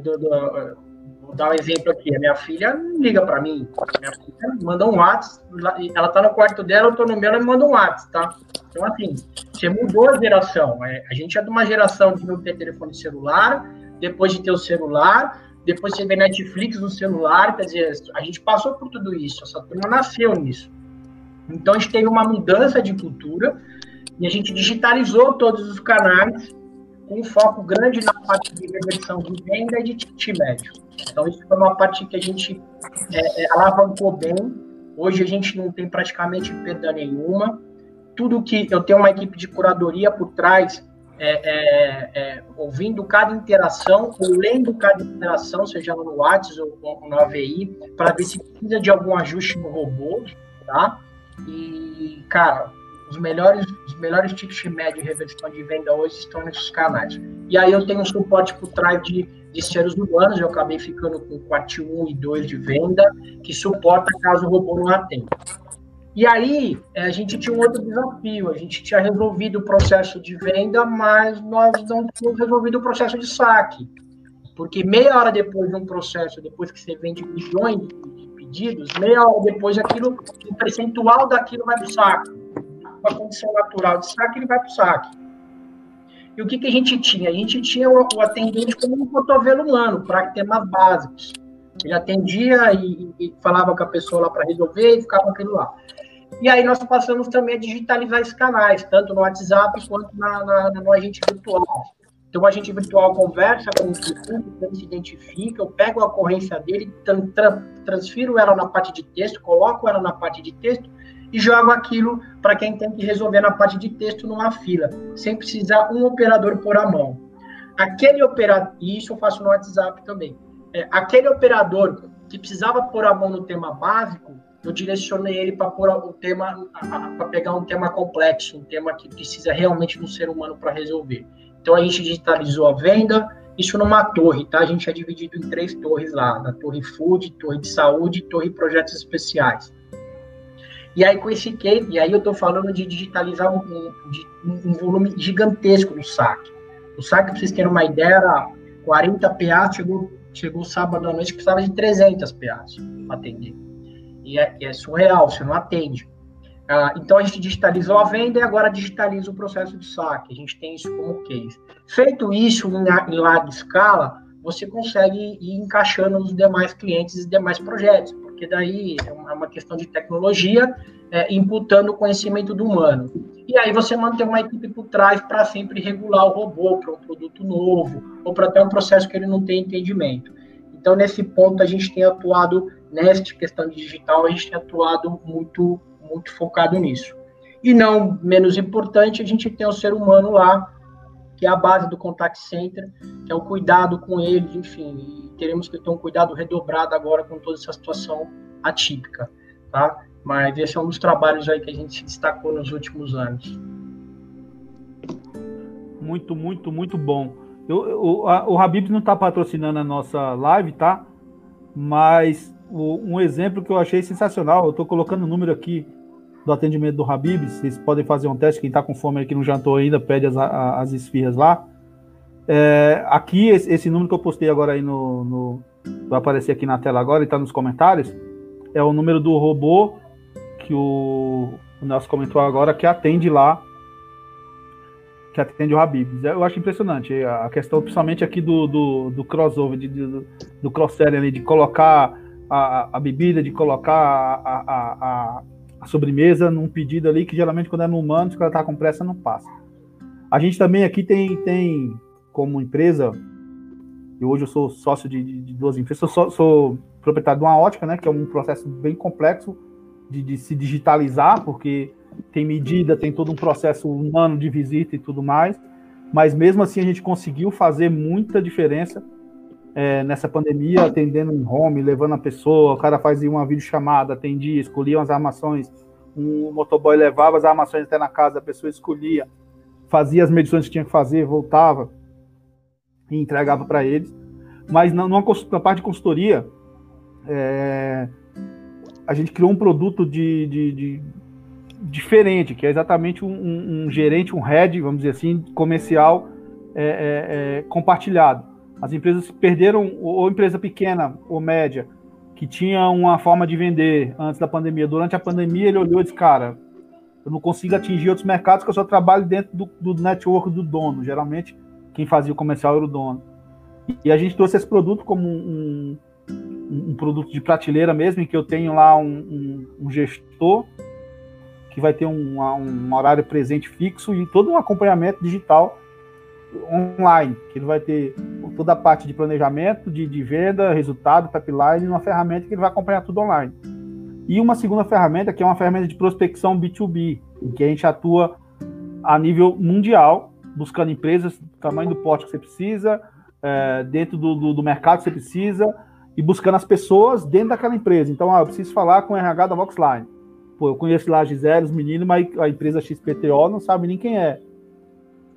do, do, Vou dar um exemplo aqui. A minha filha liga para mim. Minha filha manda um WhatsApp. Ela tá no quarto dela, eu tô no meu, ela me manda um WhatsApp, tá? Então, assim, você mudou a geração. É, a gente é de uma geração de não ter telefone celular, depois de ter o celular, depois você vê Netflix no celular. Quer dizer, a gente passou por tudo isso. Essa turma nasceu nisso. Então, a gente teve uma mudança de cultura e a gente digitalizou todos os canais um foco grande na parte de reversão de venda e de ticket médio. Então, isso foi uma parte que a gente é, é, alavancou bem. Hoje a gente não tem praticamente perda nenhuma. Tudo que eu tenho uma equipe de curadoria por trás, é, é, é ouvindo cada interação, ou lendo cada interação, seja no WhatsApp ou, no AVI, para ver se precisa de algum ajuste no robô, tá? E, cara, os melhores, os melhores tickets médio e reversão de venda hoje estão nesses canais. E aí eu tenho um suporte por trás de, de seres humanos, eu acabei ficando com quarto 1 e 2 de venda, que suporta caso o robô não atenda. E aí, eh, a gente tinha um outro desafio. A gente tinha resolvido o processo de venda, mas nós não tínhamos resolvido o processo de saque. Porque meia hora depois de um processo, depois que você vende milhões de pedidos, meia hora depois aquilo, o percentual daquilo vai para o saque uma condição natural de saque, ele vai para o saque. E o que, que a gente tinha? A gente tinha o, o atendente como um cotovelo humano, para temas básicos. Ele atendia e, e, falava com a pessoa lá para resolver e ficava aquilo lá. E aí nós passamos também a digitalizar esses canais, tanto no WhatsApp quanto na, na, no agente virtual. Então, o agente virtual conversa com o cliente, ele se identifica, eu pego a ocorrência dele, tra transfiro ela na parte de texto, coloco ela na parte de texto e jogo aquilo para quem tem que resolver na parte de texto numa fila, sem precisar um operador pôr a mão. Aquele operador, e isso eu faço no WhatsApp também, é, aquele operador que precisava pôr a mão no tema básico, eu direcionei ele para pôr o tema, para pegar um tema complexo, um tema que precisa realmente de um ser humano para resolver. Então a gente digitalizou a venda, isso numa torre, tá? A gente é dividido em três torres lá, na torre food, torre de saúde e torre projetos especiais. E aí, com esse case, e aí eu estou falando de digitalizar um, um, um, volume gigantesco do saque. O saque, para vocês terem uma ideia, era 40 PA, chegou, chegou sábado à noite, precisava de 300 PA para atender. E é, é, surreal, você não atende. Ah, então, a gente digitalizou a venda e agora digitaliza o processo de saque. A gente tem isso como case. Feito isso em, em larga escala, você consegue ir encaixando nos demais clientes e demais projetos porque daí é uma questão de tecnologia é, imputando o conhecimento do humano. E aí você mantém uma equipe por trás para sempre regular o robô para um produto novo, ou para até um processo que ele não tem entendimento. Então, nesse ponto, a gente tem atuado, nesta questão digital, a gente tem atuado muito, muito focado nisso. E não menos importante, a gente tem o ser humano lá, que é a base do contact center, que é o cuidado com eles, enfim, teremos que ter um cuidado redobrado agora com toda essa situação atípica, tá? Mas esse é um dos trabalhos aí que a gente se destacou nos últimos anos. Muito, muito, muito bom. Eu, eu, a, o Habib não está patrocinando a nossa live, tá? Mas o, um exemplo que eu achei sensacional, eu estou colocando o número aqui do atendimento do Habib, vocês podem fazer um teste, quem está com fome aqui não jantou ainda, pede as, as esfirras lá. É, aqui, esse, número que eu postei agora aí no, no Vai aparecer aqui na tela agora e está nos comentários. É o número do robô que o, o Nelson comentou agora, que atende lá. Que atende o Habib. Eu acho impressionante a questão, principalmente aqui do, do, do crossover, de, do, do cross-selling de colocar a, a bebida, de colocar a, a, a, sobremesa num pedido ali, que geralmente quando é no humano, se o cara tá com pressa, não passa. A gente também aqui tem, tem como empresa, e hoje eu sou sócio de, de duas empresas, sou, sou, proprietário de uma ótica, né, que é um processo bem complexo de, de, se digitalizar, porque tem medida, tem todo um processo humano de visita e tudo mais, mas mesmo assim a gente conseguiu fazer muita diferença é, nessa pandemia, atendendo em home, levando a pessoa, o cara fazia uma videochamada, atendia, escolhia as armações, um motoboy levava as armações até na casa, a pessoa escolhia, fazia as medições que tinha que fazer, voltava e entregava para eles. Mas na, numa, na parte de consultoria, é, a gente criou um produto de, de, de diferente, que é exatamente um, um, um, gerente, um head, vamos dizer assim, comercial é, é, é, compartilhado. As empresas perderam, ou empresa pequena ou média, que tinha uma forma de vender antes da pandemia. Durante a pandemia, ele olhou e disse: Cara, eu não consigo atingir outros mercados, que eu só trabalho dentro do, do network do dono. Geralmente, quem fazia o comercial era o dono. E a gente trouxe esse produto como um, um, um produto de prateleira mesmo, em que eu tenho lá um, um gestor que vai ter um, um, horário presente fixo e todo um acompanhamento digital online, que ele vai ter toda a parte de planejamento, de, de venda, resultado, pipeline, uma ferramenta que ele vai acompanhar tudo online. E uma segunda ferramenta, que é uma ferramenta de prospecção B2B, em que a gente atua a nível mundial, buscando empresas do tamanho do porte que você precisa, é, dentro do, do, do, mercado que você precisa, e buscando as pessoas dentro daquela empresa. Então, ah, eu preciso falar com o RH da Voxline. Pô, eu conheço lá a Gisele, os meninos, mas a empresa XPTO não sabe nem quem é.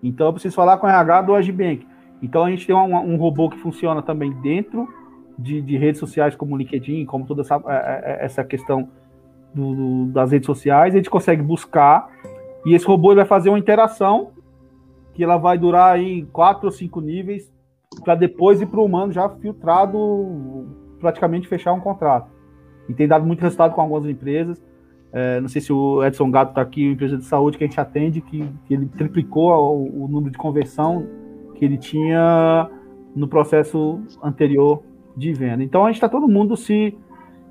Então, eu preciso falar com o RH do Agibank. Então, a gente tem um, um robô que funciona também dentro de, de, redes sociais como o LinkedIn, como toda essa, é, é, essa questão do, do, das redes sociais. A gente consegue buscar e esse robô vai fazer uma interação que ela vai durar em quatro ou cinco níveis para depois ir para o humano já filtrado, praticamente fechar um contrato. E tem dado muito resultado com algumas empresas. É, não sei se o Edson Gato está aqui, empresa de saúde que a gente atende, que, que ele triplicou o, o, número de conversão que ele tinha no processo anterior de venda. Então a gente está todo mundo se,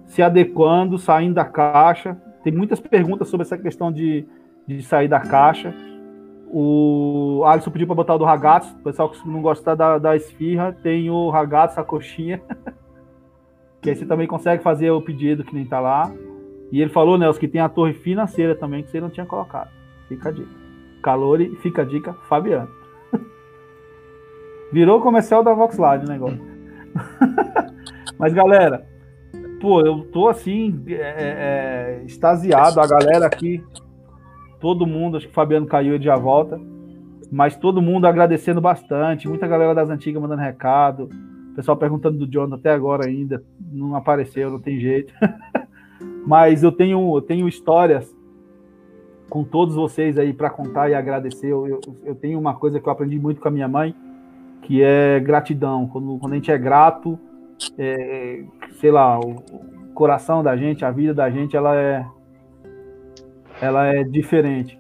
se adequando, saindo da caixa. Tem muitas perguntas sobre essa questão de, de sair da caixa. O Alisson pediu para botar o do ragazzo. O pessoal que não gostar da, da esfirra, tem o ragazzo, a coxinha. que aí você também consegue fazer o pedido que nem tá lá. E ele falou, Nelson, que tem a torre financeira também, que você não tinha colocado. Fica a dica. Calore, fica a dica, Fabiano. Virou comercial da Voxline o negócio. Mas, galera, pô, eu tô assim, é, é, é, extasiado. A galera aqui todo mundo, acho que o Fabiano caiu e já volta, mas todo mundo agradecendo bastante, muita galera das antigas mandando recado, pessoal perguntando do John até agora ainda, não apareceu, não tem jeito. mas eu tenho, eu tenho histórias com todos vocês aí para contar e agradecer. Eu, eu, eu, tenho uma coisa que eu aprendi muito com a minha mãe, que é gratidão. Quando, quando a gente é grato, é, sei lá, o coração da gente, a vida da gente, ela é, ela é diferente.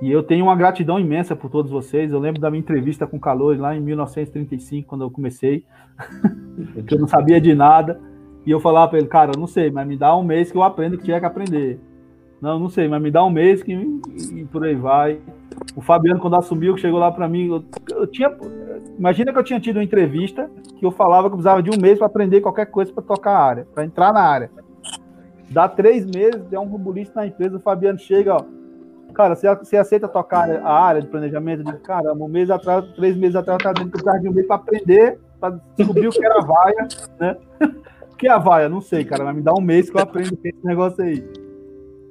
E eu tenho uma gratidão imensa por todos vocês. Eu lembro da minha entrevista com o Calor lá em 1935, quando eu comecei, eu não sabia de nada. E eu falava para ele, cara, não sei, mas me dá um mês que eu aprendo o que tinha que aprender. Não, não sei, mas me dá um mês que e por aí vai. O Fabiano, quando assumiu, chegou lá para mim, eu, eu, tinha. Imagina que eu tinha tido uma entrevista que eu falava que eu precisava de um mês para aprender qualquer coisa para tocar a área, para entrar na área. Dá três meses, é um rubulista na empresa, o Fabiano chega, ó. Cara, você, você aceita tocar a área de planejamento? Digo, caramba, um mês atrás, três meses atrás, eu estava dentro de um mês para aprender, para descobrir o que era vaia, né? O que é a vaia? Não sei, cara, vai me dar um mês que eu aprendo esse negócio aí.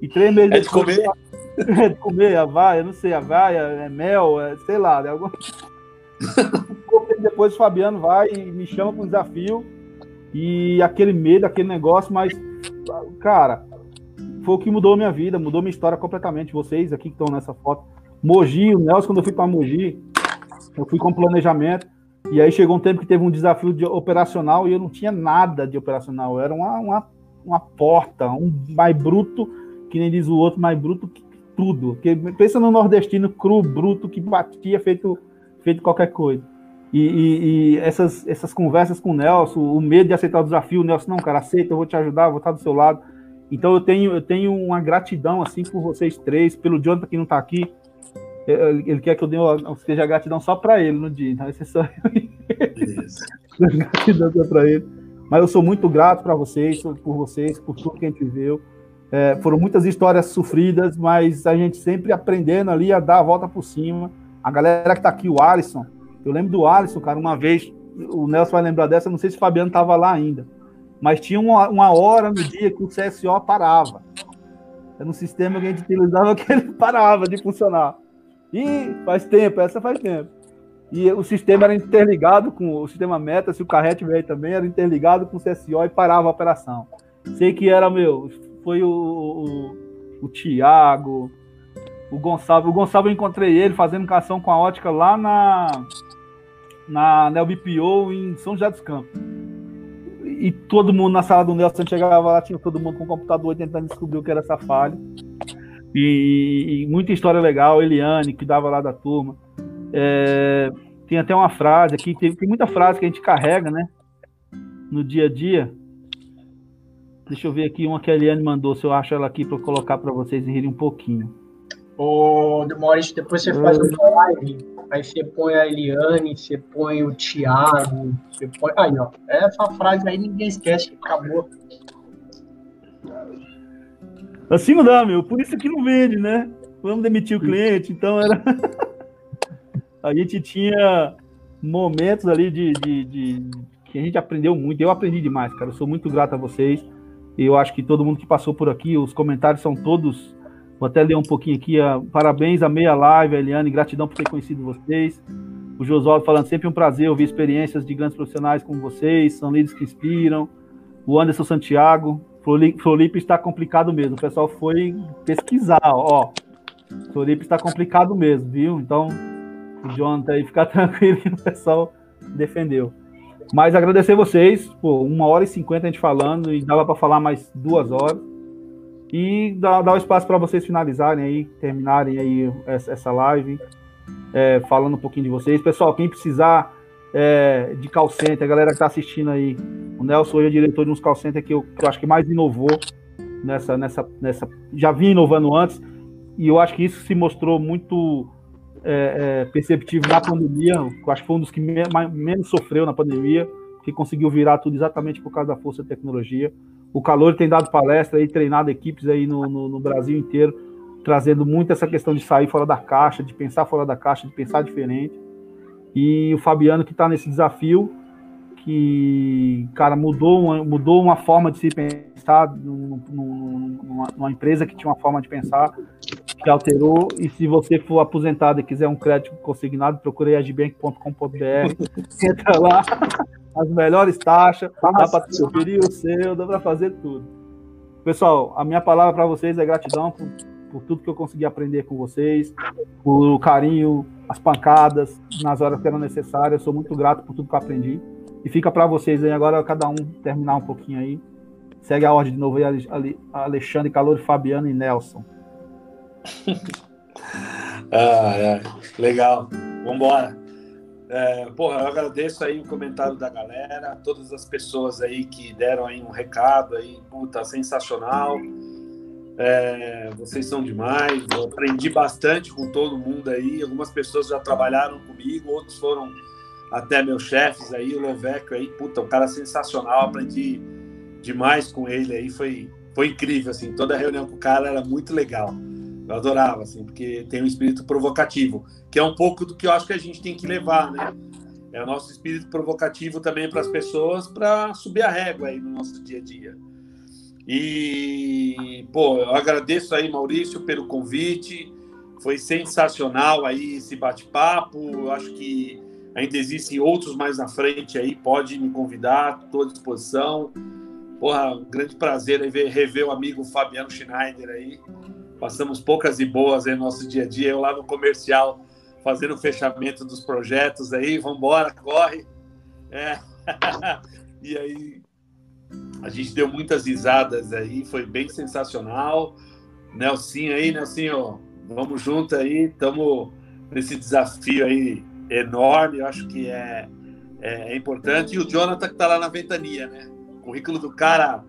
E três meses é de depois, comer? É de comer a vaia, não sei, a vaia, é mel, é, sei lá, né? Algum... depois o Fabiano vai e me chama para um desafio e aquele medo, aquele negócio, mas cara, foi o que mudou a minha vida, mudou minha história completamente. Vocês aqui que estão nessa foto. Mogi, o Nelson, quando eu fui para Mogi, eu fui com planejamento. E aí chegou um tempo que teve um desafio de operacional e eu não tinha nada de operacional. Era uma, uma, uma porta, um mais bruto, que nem diz o outro, mais bruto que tudo. Porque, pensa no nordestino cru, bruto, que batia feito, feito qualquer coisa. E, e, e, essas, essas conversas com o Nelson, o medo de aceitar o desafio, o Nelson, não, cara, aceita, eu vou te ajudar, vou estar do seu lado. Então eu tenho, eu tenho uma gratidão assim por vocês três, pelo Jonathan que não está aqui. Ele, quer que eu dê uma, seja gratidão só para ele no dia, então esse é só eu. gratidão para ele. Mas eu sou muito grato para vocês, por vocês, por tudo que a gente viveu. É, foram muitas histórias sofridas, mas a gente sempre aprendendo ali a dar a volta por cima. A galera que está aqui, o Alisson, eu lembro do Alisson, cara, uma vez o Nelson vai lembrar dessa, não sei se o Fabiano estava lá ainda. Mas tinha uma, uma hora no dia que o CSO parava. Era um sistema que a gente utilizava que ele parava de funcionar. E faz tempo, essa faz tempo. E o sistema era interligado com o sistema meta, se o carrete veio também, era interligado com o CSO e parava a operação. Sei que era, meu, foi o, o, o Tiago, o Gonçalo. O Gonçalo eu encontrei ele fazendo cação com a ótica lá na, na NelBPO em São José dos Campos. E todo mundo na sala do Nelson chegava lá, tinha todo mundo com o computador tentando descobrir o que era essa falha. E, e muita história legal, Eliane, que dava lá da turma. É, tem até uma frase aqui, tem, tem muita frase que a gente carrega, né? No dia a dia. Deixa eu ver aqui uma que a Eliane mandou, se eu acho ela aqui para colocar para vocês rirem um pouquinho. Ô, Maurício, depois você faz uma live, aí você põe a Eliane, você põe o Thiago, você põe. Aí, ó. Essa frase aí ninguém esquece, acabou. Assim não dá, meu. Por isso que não vende, né? Vamos demitir o cliente, então era. a gente tinha momentos ali de, de, de, que a gente aprendeu muito. Eu aprendi demais, cara. Eu sou muito grato a vocês. Eu acho que todo mundo que passou por aqui, os comentários são todos. Vou até ler um pouquinho aqui. A, parabéns a meia live, Eliane. Gratidão por ter conhecido vocês. O Josualdo falando sempre um prazer ouvir experiências de grandes profissionais como vocês. São líderes que inspiram. O Anderson Santiago. Floripa está complicado mesmo. O pessoal foi pesquisar, ó. Floripa está complicado mesmo, viu? Então, o Jonathan aí, ficar tranquilo o pessoal defendeu. Mas agradecer vocês, pô, uma hora e cinquenta a gente falando, e dava para falar mais duas horas. E dar, o espaço para vocês finalizarem aí, terminarem aí essa live, é, falando um pouquinho de vocês. Pessoal, quem precisar é, de call center, a galera que está assistindo aí, o Nelson hoje é diretor de uns call center que eu, que eu acho que mais inovou nessa, nessa, nessa. Já vinha inovando antes, e eu acho que isso se mostrou muito é, é, perceptível na pandemia. Eu acho que foi um dos que me, menos sofreu na pandemia, que conseguiu virar tudo exatamente por causa da força da tecnologia. O Calor tem dado palestra e treinado equipes aí no, no, no, Brasil inteiro, trazendo muito essa questão de sair fora da caixa, de pensar fora da caixa, de pensar diferente. E o Fabiano que está nesse desafio, que, cara, mudou uma, mudou uma forma de se pensar numa, numa empresa que tinha uma forma de pensar que alterou. E se você for aposentado e quiser um crédito consignado, procure agbank.com.br. Entra lá, as melhores taxas, dá para transferir o seu, dá para fazer tudo. Pessoal, a minha palavra para vocês é gratidão por, por tudo que eu consegui aprender com vocês, o carinho, as pancadas nas horas que eram necessárias. Eu sou muito grato por tudo que eu aprendi. E fica para vocês aí agora, cada um terminar um pouquinho aí. Segue a ordem de novo aí, Alexandre, Calor, Fabiano e Nelson. ah, é. Legal. Vambora. É, porra, eu agradeço aí o comentário da galera, todas as pessoas aí que deram aí um recado aí, puta, sensacional. É, vocês são demais. Eu aprendi bastante com todo mundo aí. Algumas pessoas já trabalharam comigo, outros foram até meus chefes aí, o Loveco aí, puta, um cara sensacional. Aprendi demais com ele aí, foi, foi incrível, assim. Toda reunião com o cara era muito legal. Eu adorava, assim, porque tem um espírito provocativo, que é um pouco do que eu acho que a gente tem que levar, né? É o nosso espírito provocativo também para as pessoas, para subir a régua aí no nosso dia a dia. E, pô, eu agradeço aí, Maurício, pelo convite. Foi sensacional aí esse bate-papo. Acho que ainda existem outros mais na frente aí. Pode me convidar, estou à disposição. Porra, um grande prazer aí ver, rever o amigo Fabiano Schneider aí passamos poucas e boas aí no nosso dia a dia. Eu lá no comercial fazendo o fechamento dos projetos aí, vamos embora, corre. É. e aí a gente deu muitas risadas aí, foi bem sensacional. Nelsinho aí, Nelsinho, vamos junto aí, estamos nesse desafio aí enorme, eu acho que é, é, é importante. E o Jonathan que está lá na ventania, né? O currículo do cara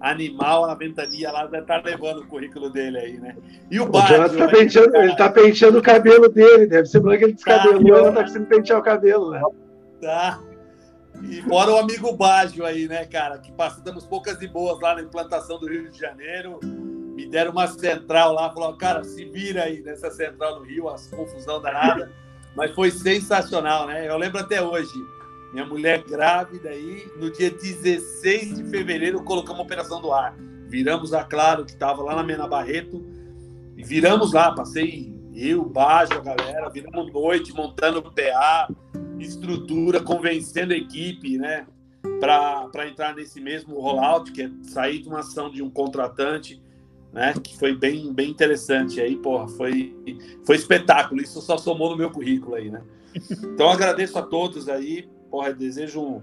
animal na ventania lá deve estar tá levando o currículo dele aí, né? E o, o Jonathan tá penteando, ele tá penteando o cabelo dele, deve ser porque ele descabelou, tá, tá precisando pentear o cabelo, né? Tá. E fora o amigo Baggio aí, né, cara? Que passamos poucas e boas lá na implantação do Rio de Janeiro. Me deram uma central lá, falou, cara, se vira aí nessa central do Rio, as confusão danada. Mas foi sensacional, né? Eu lembro até hoje minha mulher grávida aí, no dia 16 de fevereiro colocamos a operação do ar. Viramos a Claro, que estava lá na Mena Barreto, e viramos lá, passei eu, Baixo, a galera, viramos noite montando PA, estrutura, convencendo a equipe, né? Para entrar nesse mesmo rollout, que é sair de uma ação de um contratante, né? Que foi bem, bem interessante. Aí, porra, foi, foi espetáculo. Isso só somou no meu currículo aí, né? Então agradeço a todos aí. Porra, desejo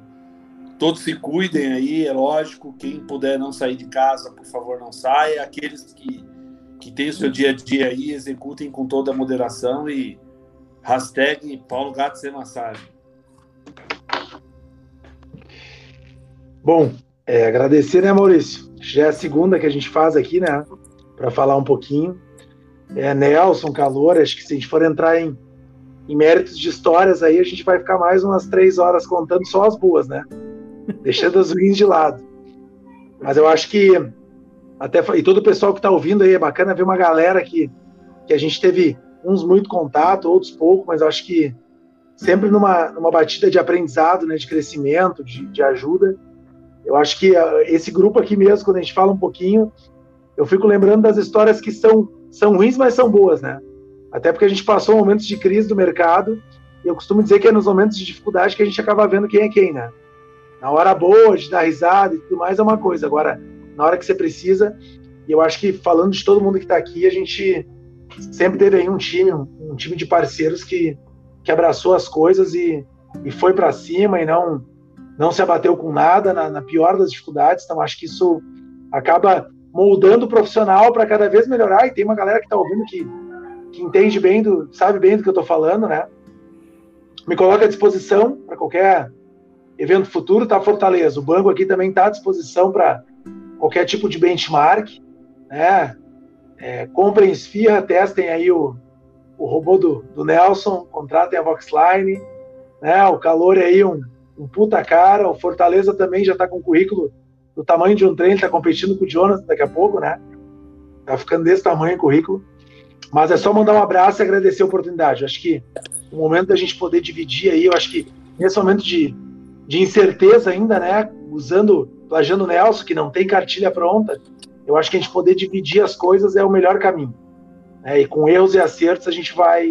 todos se cuidem aí, é lógico. Quem puder não sair de casa, por favor, não saia. Aqueles que, que têm o seu dia a dia aí, executem com toda a moderação e hashtag Paulo Gato sem massagem. Bom, é, agradecer, né, Maurício? Já é a segunda que a gente faz aqui, né? Para falar um pouquinho. É, Nelson, Calor, acho que se a gente for entrar em, em méritos de histórias aí, a gente vai ficar mais umas três horas contando só as boas, né? Deixando as ruins de lado. Mas eu acho que até e todo o pessoal que está ouvindo aí é bacana ver uma galera que, que a gente teve uns muito contato, outros pouco, mas acho que sempre numa, numa batida de aprendizado, né, de crescimento, de, de ajuda. Eu acho que uh, esse grupo aqui mesmo, quando a gente fala um pouquinho, eu fico lembrando das histórias que são, são ruins, mas são boas, né? Até porque a gente passou momentos de crise do mercado, e eu costumo dizer que é nos momentos de dificuldade que a gente acaba vendo quem é quem, né? Na hora boa, de dar risada e tudo mais é uma coisa, agora, na hora que você precisa, e eu acho que falando de todo mundo que está aqui, a gente sempre teve aí um time, um, time de parceiros que, que abraçou as coisas e, e foi para cima e não não se abateu com nada na, na pior das dificuldades. Então, acho que isso acaba moldando o profissional para cada vez melhorar. E tem uma galera que está ouvindo que, que entende bem, do, sabe bem do que eu estou falando, né? Me coloca à disposição para qualquer evento futuro, tá? Fortaleza. O banco aqui também está à disposição para qualquer tipo de benchmark, né? É, comprem esfirra, testem aí o, o robô do, do Nelson, contratem a Voxline, né? O calor é aí um um puta cara. O Fortaleza também já está com currículo do tamanho de um trem, está competindo com o Jonas daqui a pouco, né? Tá ficando desse tamanho o currículo. Mas é só mandar um abraço e agradecer a oportunidade. Eu acho que o momento da gente poder dividir aí, eu acho que nesse momento de, de incerteza ainda, né? Usando, plagiando o Nelson, que não tem cartilha pronta, eu acho que a gente poder dividir as coisas é o melhor caminho. É, e com erros e acertos a gente vai,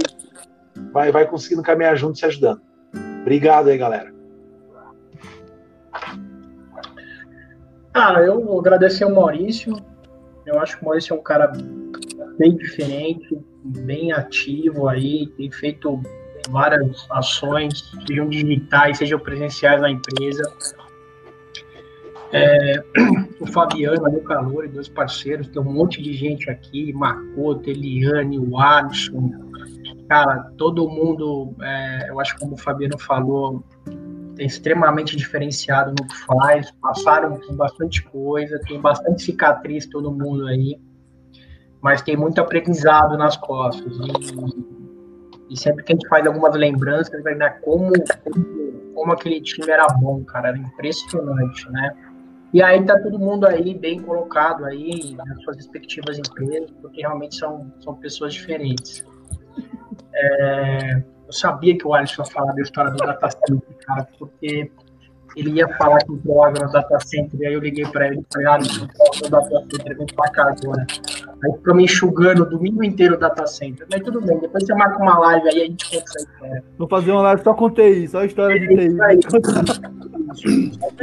vai, vai conseguindo caminhar junto se ajudando. Obrigado aí, galera. Ah, eu agradecer ao Maurício. Eu acho que o Maurício é um cara bem diferente, bem ativo aí, tem feito várias ações, sejam digitais, sejam presenciais na empresa. É, o Fabiano, o Calor, dois parceiros, tem um monte de gente aqui, Macoto, Eliane, o Alisson, cara, todo mundo, é, eu acho como o Fabiano falou, é extremamente diferenciado no que faz, passaram por bastante coisa, tem bastante cicatriz todo mundo aí, mas tem muito aprendizado nas costas. E, e sempre que a gente faz algumas lembranças, ver como, como, aquele time era bom, cara, era impressionante, né? E aí tá todo mundo aí bem colocado aí nas suas respectivas empresas, porque realmente são, são pessoas diferentes. É, eu sabia que o Alisson ia falar da história do data center, cara, porque ele ia falar que entrou água no data center, e aí eu liguei para ele e falei, Alisson, o data center, vem pra cá agora. Aí ficou me enxugando o domingo inteiro o data center. Mas tudo bem, depois você marca uma live aí, a gente conta essa história. Vou fazer uma live só com TI, só história de TI.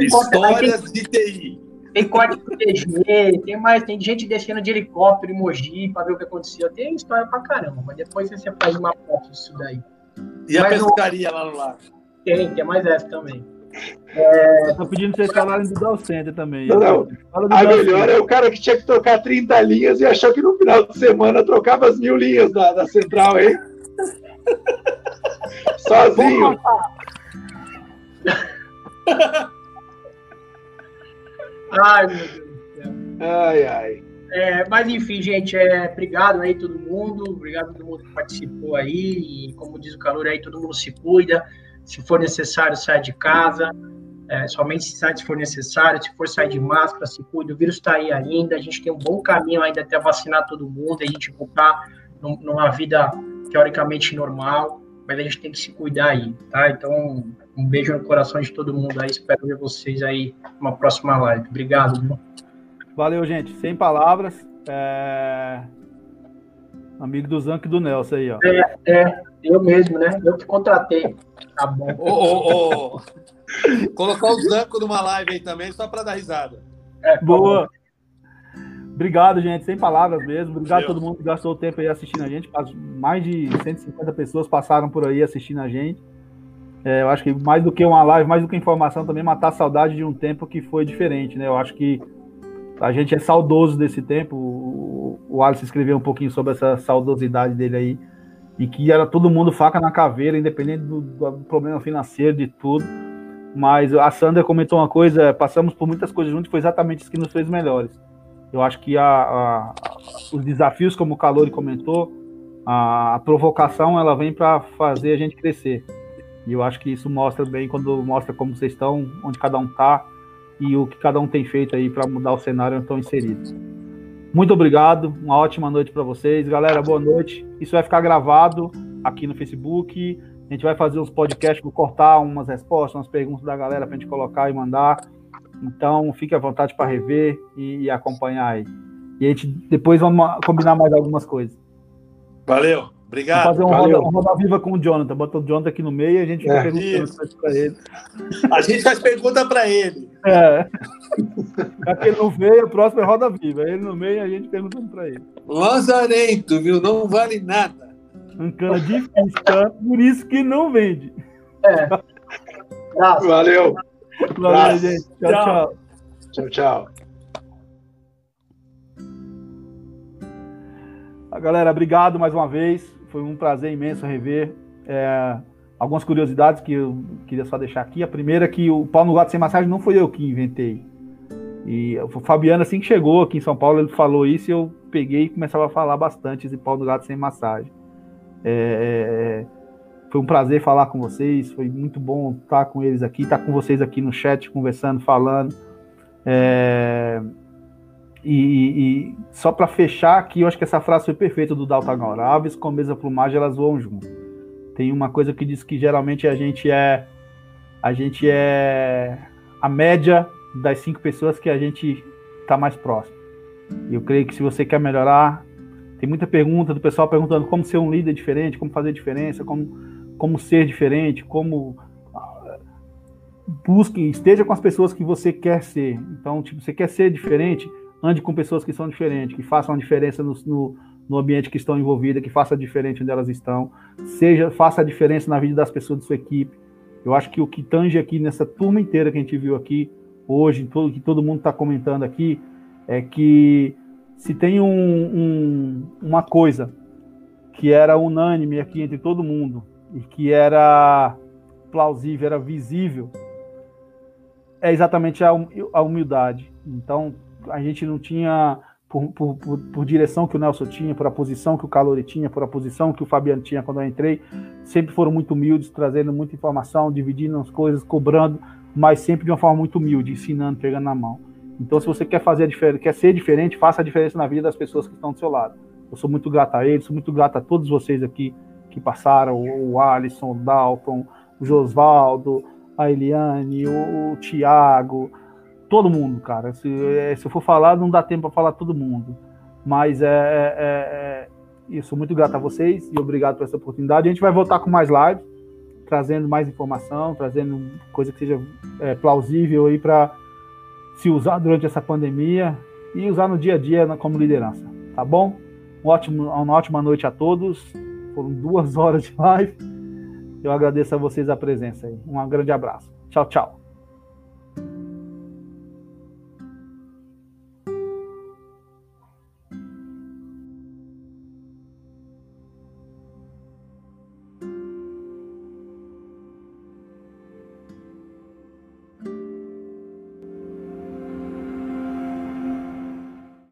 Histórias de TI. Tem código PG, tem mais, tem gente descendo de helicóptero em Mogi para ver o que aconteceu. Tem história pra caramba, mas depois você faz uma foto disso daí. E a Mas pescaria lá no lago? Tem, tem mais essa também. É... Tô pedindo vocês falarem do Dow Center também. Não, não. A melhor é o cara que tinha que trocar 30 linhas e achou que no final de semana trocava as mil linhas da, da central, hein? Sozinho. ai, meu Deus do céu. Ai, ai. É, mas enfim, gente, é, obrigado aí todo mundo, obrigado a todo mundo que participou aí, e como diz o calor aí, todo mundo se cuida, se for necessário, sai de casa, é, somente se sai se for necessário, se for sair de máscara, se cuida, o vírus está aí ainda, a gente tem um bom caminho ainda até vacinar todo mundo, a gente voltar numa vida teoricamente normal, mas a gente tem que se cuidar aí, tá? Então, Um beijo no coração de todo mundo aí. Espero ver vocês aí numa próxima live. Obrigado. Viu? Valeu, gente. Sem palavras. É... Amigo do Zanco e do Nelson aí, ó. É, é, eu mesmo, né? Eu que contratei. Tá bom. Ô, ô, ô. Colocar o Zanco numa live aí também, só para dar risada. É, Boa. Obrigado, gente. Sem palavras mesmo. Obrigado a todo mundo que gastou o tempo aí assistindo a gente. Mais de 150 pessoas passaram por aí assistindo a gente. É, eu acho que mais do que uma live, mais do que informação, também matar a saudade de um tempo que foi diferente, né? Eu acho que a gente é saudoso desse tempo. O, o Alisson escreveu um pouquinho sobre essa saudosidade dele aí. E que era todo mundo faca na caveira, independente do, do problema financeiro, de tudo. Mas a Sandra comentou uma coisa: passamos por muitas coisas juntos, foi exatamente isso que nos fez melhores eu acho que a, a, os desafios, como o Calori comentou, a, a provocação ela vem para fazer a gente crescer. E eu acho que isso mostra bem quando mostra como vocês estão, onde cada um está e o que cada um tem feito aí para mudar o cenário onde estão inseridos. Muito obrigado, uma ótima noite para vocês. Galera, boa noite. Isso vai ficar gravado aqui no Facebook. A gente vai fazer uns podcasts, vou cortar umas respostas, umas perguntas da galera para a gente colocar e mandar. Então, fique à vontade para rever e, acompanhar aí. E a gente depois vamos combinar mais algumas coisas. Valeu, obrigado. Vamos fazer um roda, um roda, viva com o Jonathan. Bota o Jonathan aqui no meio e a gente fica é, perguntando para ele. A gente faz pergunta para ele. É. Já que ele não veio, o próximo é roda viva. Ele no meio e a gente perguntando para ele. Lazarento, viu? Não vale nada. Um cana difícil, tá? por isso que não vende. É. Valeu. Valeu, gente. Tchau, tchau. Tchau, tchau. Galera, obrigado mais uma vez. Foi um prazer imenso rever. É, algumas curiosidades que eu queria só deixar aqui. A primeira é que o pau no gato sem massagem não foi eu que inventei. E o Fabiano, assim que chegou aqui em São Paulo, ele falou isso e eu peguei e começava a falar bastante esse pau no gato sem massagem. É, é foi um prazer falar com vocês, foi muito bom estar com eles aqui, estar com vocês aqui no chat, conversando, falando. É... E, e, só para fechar aqui, eu acho que essa frase foi perfeita do Dalton Aves com mesa plumagem, elas voam junto. Tem uma coisa que diz que geralmente a gente é a gente é a média das cinco pessoas que a gente está mais próximo. E eu creio que se você quer melhorar, tem muita pergunta do pessoal perguntando como ser um líder diferente, como fazer diferença, como como ser diferente, como ah, busque, esteja com as pessoas que você quer ser. Então, tipo, você quer ser diferente, ande com pessoas que são diferentes, que façam diferença no, no, no ambiente que estão envolvidas, que faça a diferença onde elas estão, seja, faça a diferença na vida das pessoas da sua equipe. Eu acho que o que tange aqui nessa turma inteira que a gente viu aqui hoje, que todo mundo está comentando aqui, é que se tem um, um, uma coisa que era unânime aqui entre todo mundo, e que era plausível, era visível, é exatamente a humildade. Então, a gente não tinha, por, por, por, por, direção que o Nelson tinha, por a posição que o Calori tinha, por a posição que o Fabiano tinha quando eu entrei, sempre foram muito humildes, trazendo muita informação, dividindo as coisas, cobrando, mas sempre de uma forma muito humilde, ensinando, pegando na mão. Então, se você quer fazer a diferença, quer ser diferente, faça a diferença na vida das pessoas que estão do seu lado. Eu sou muito grato a eles, sou muito grato a todos vocês aqui que passaram, o Alisson, o Dalton, o Josvaldo, a Eliane, o, o Tiago, todo mundo, cara. Se, é, se eu for falar, não dá tempo para falar todo mundo. Mas é, é, é, eu sou muito grato a vocês e obrigado por essa oportunidade. A gente vai voltar com mais lives, trazendo mais informação, trazendo coisa que seja é, plausível aí para se usar durante essa pandemia e usar no dia a dia como liderança. Tá bom? Um ótimo, uma ótima noite a todos. Foram duas horas de live. Eu agradeço a vocês a presença aí. Um grande abraço. Tchau, tchau.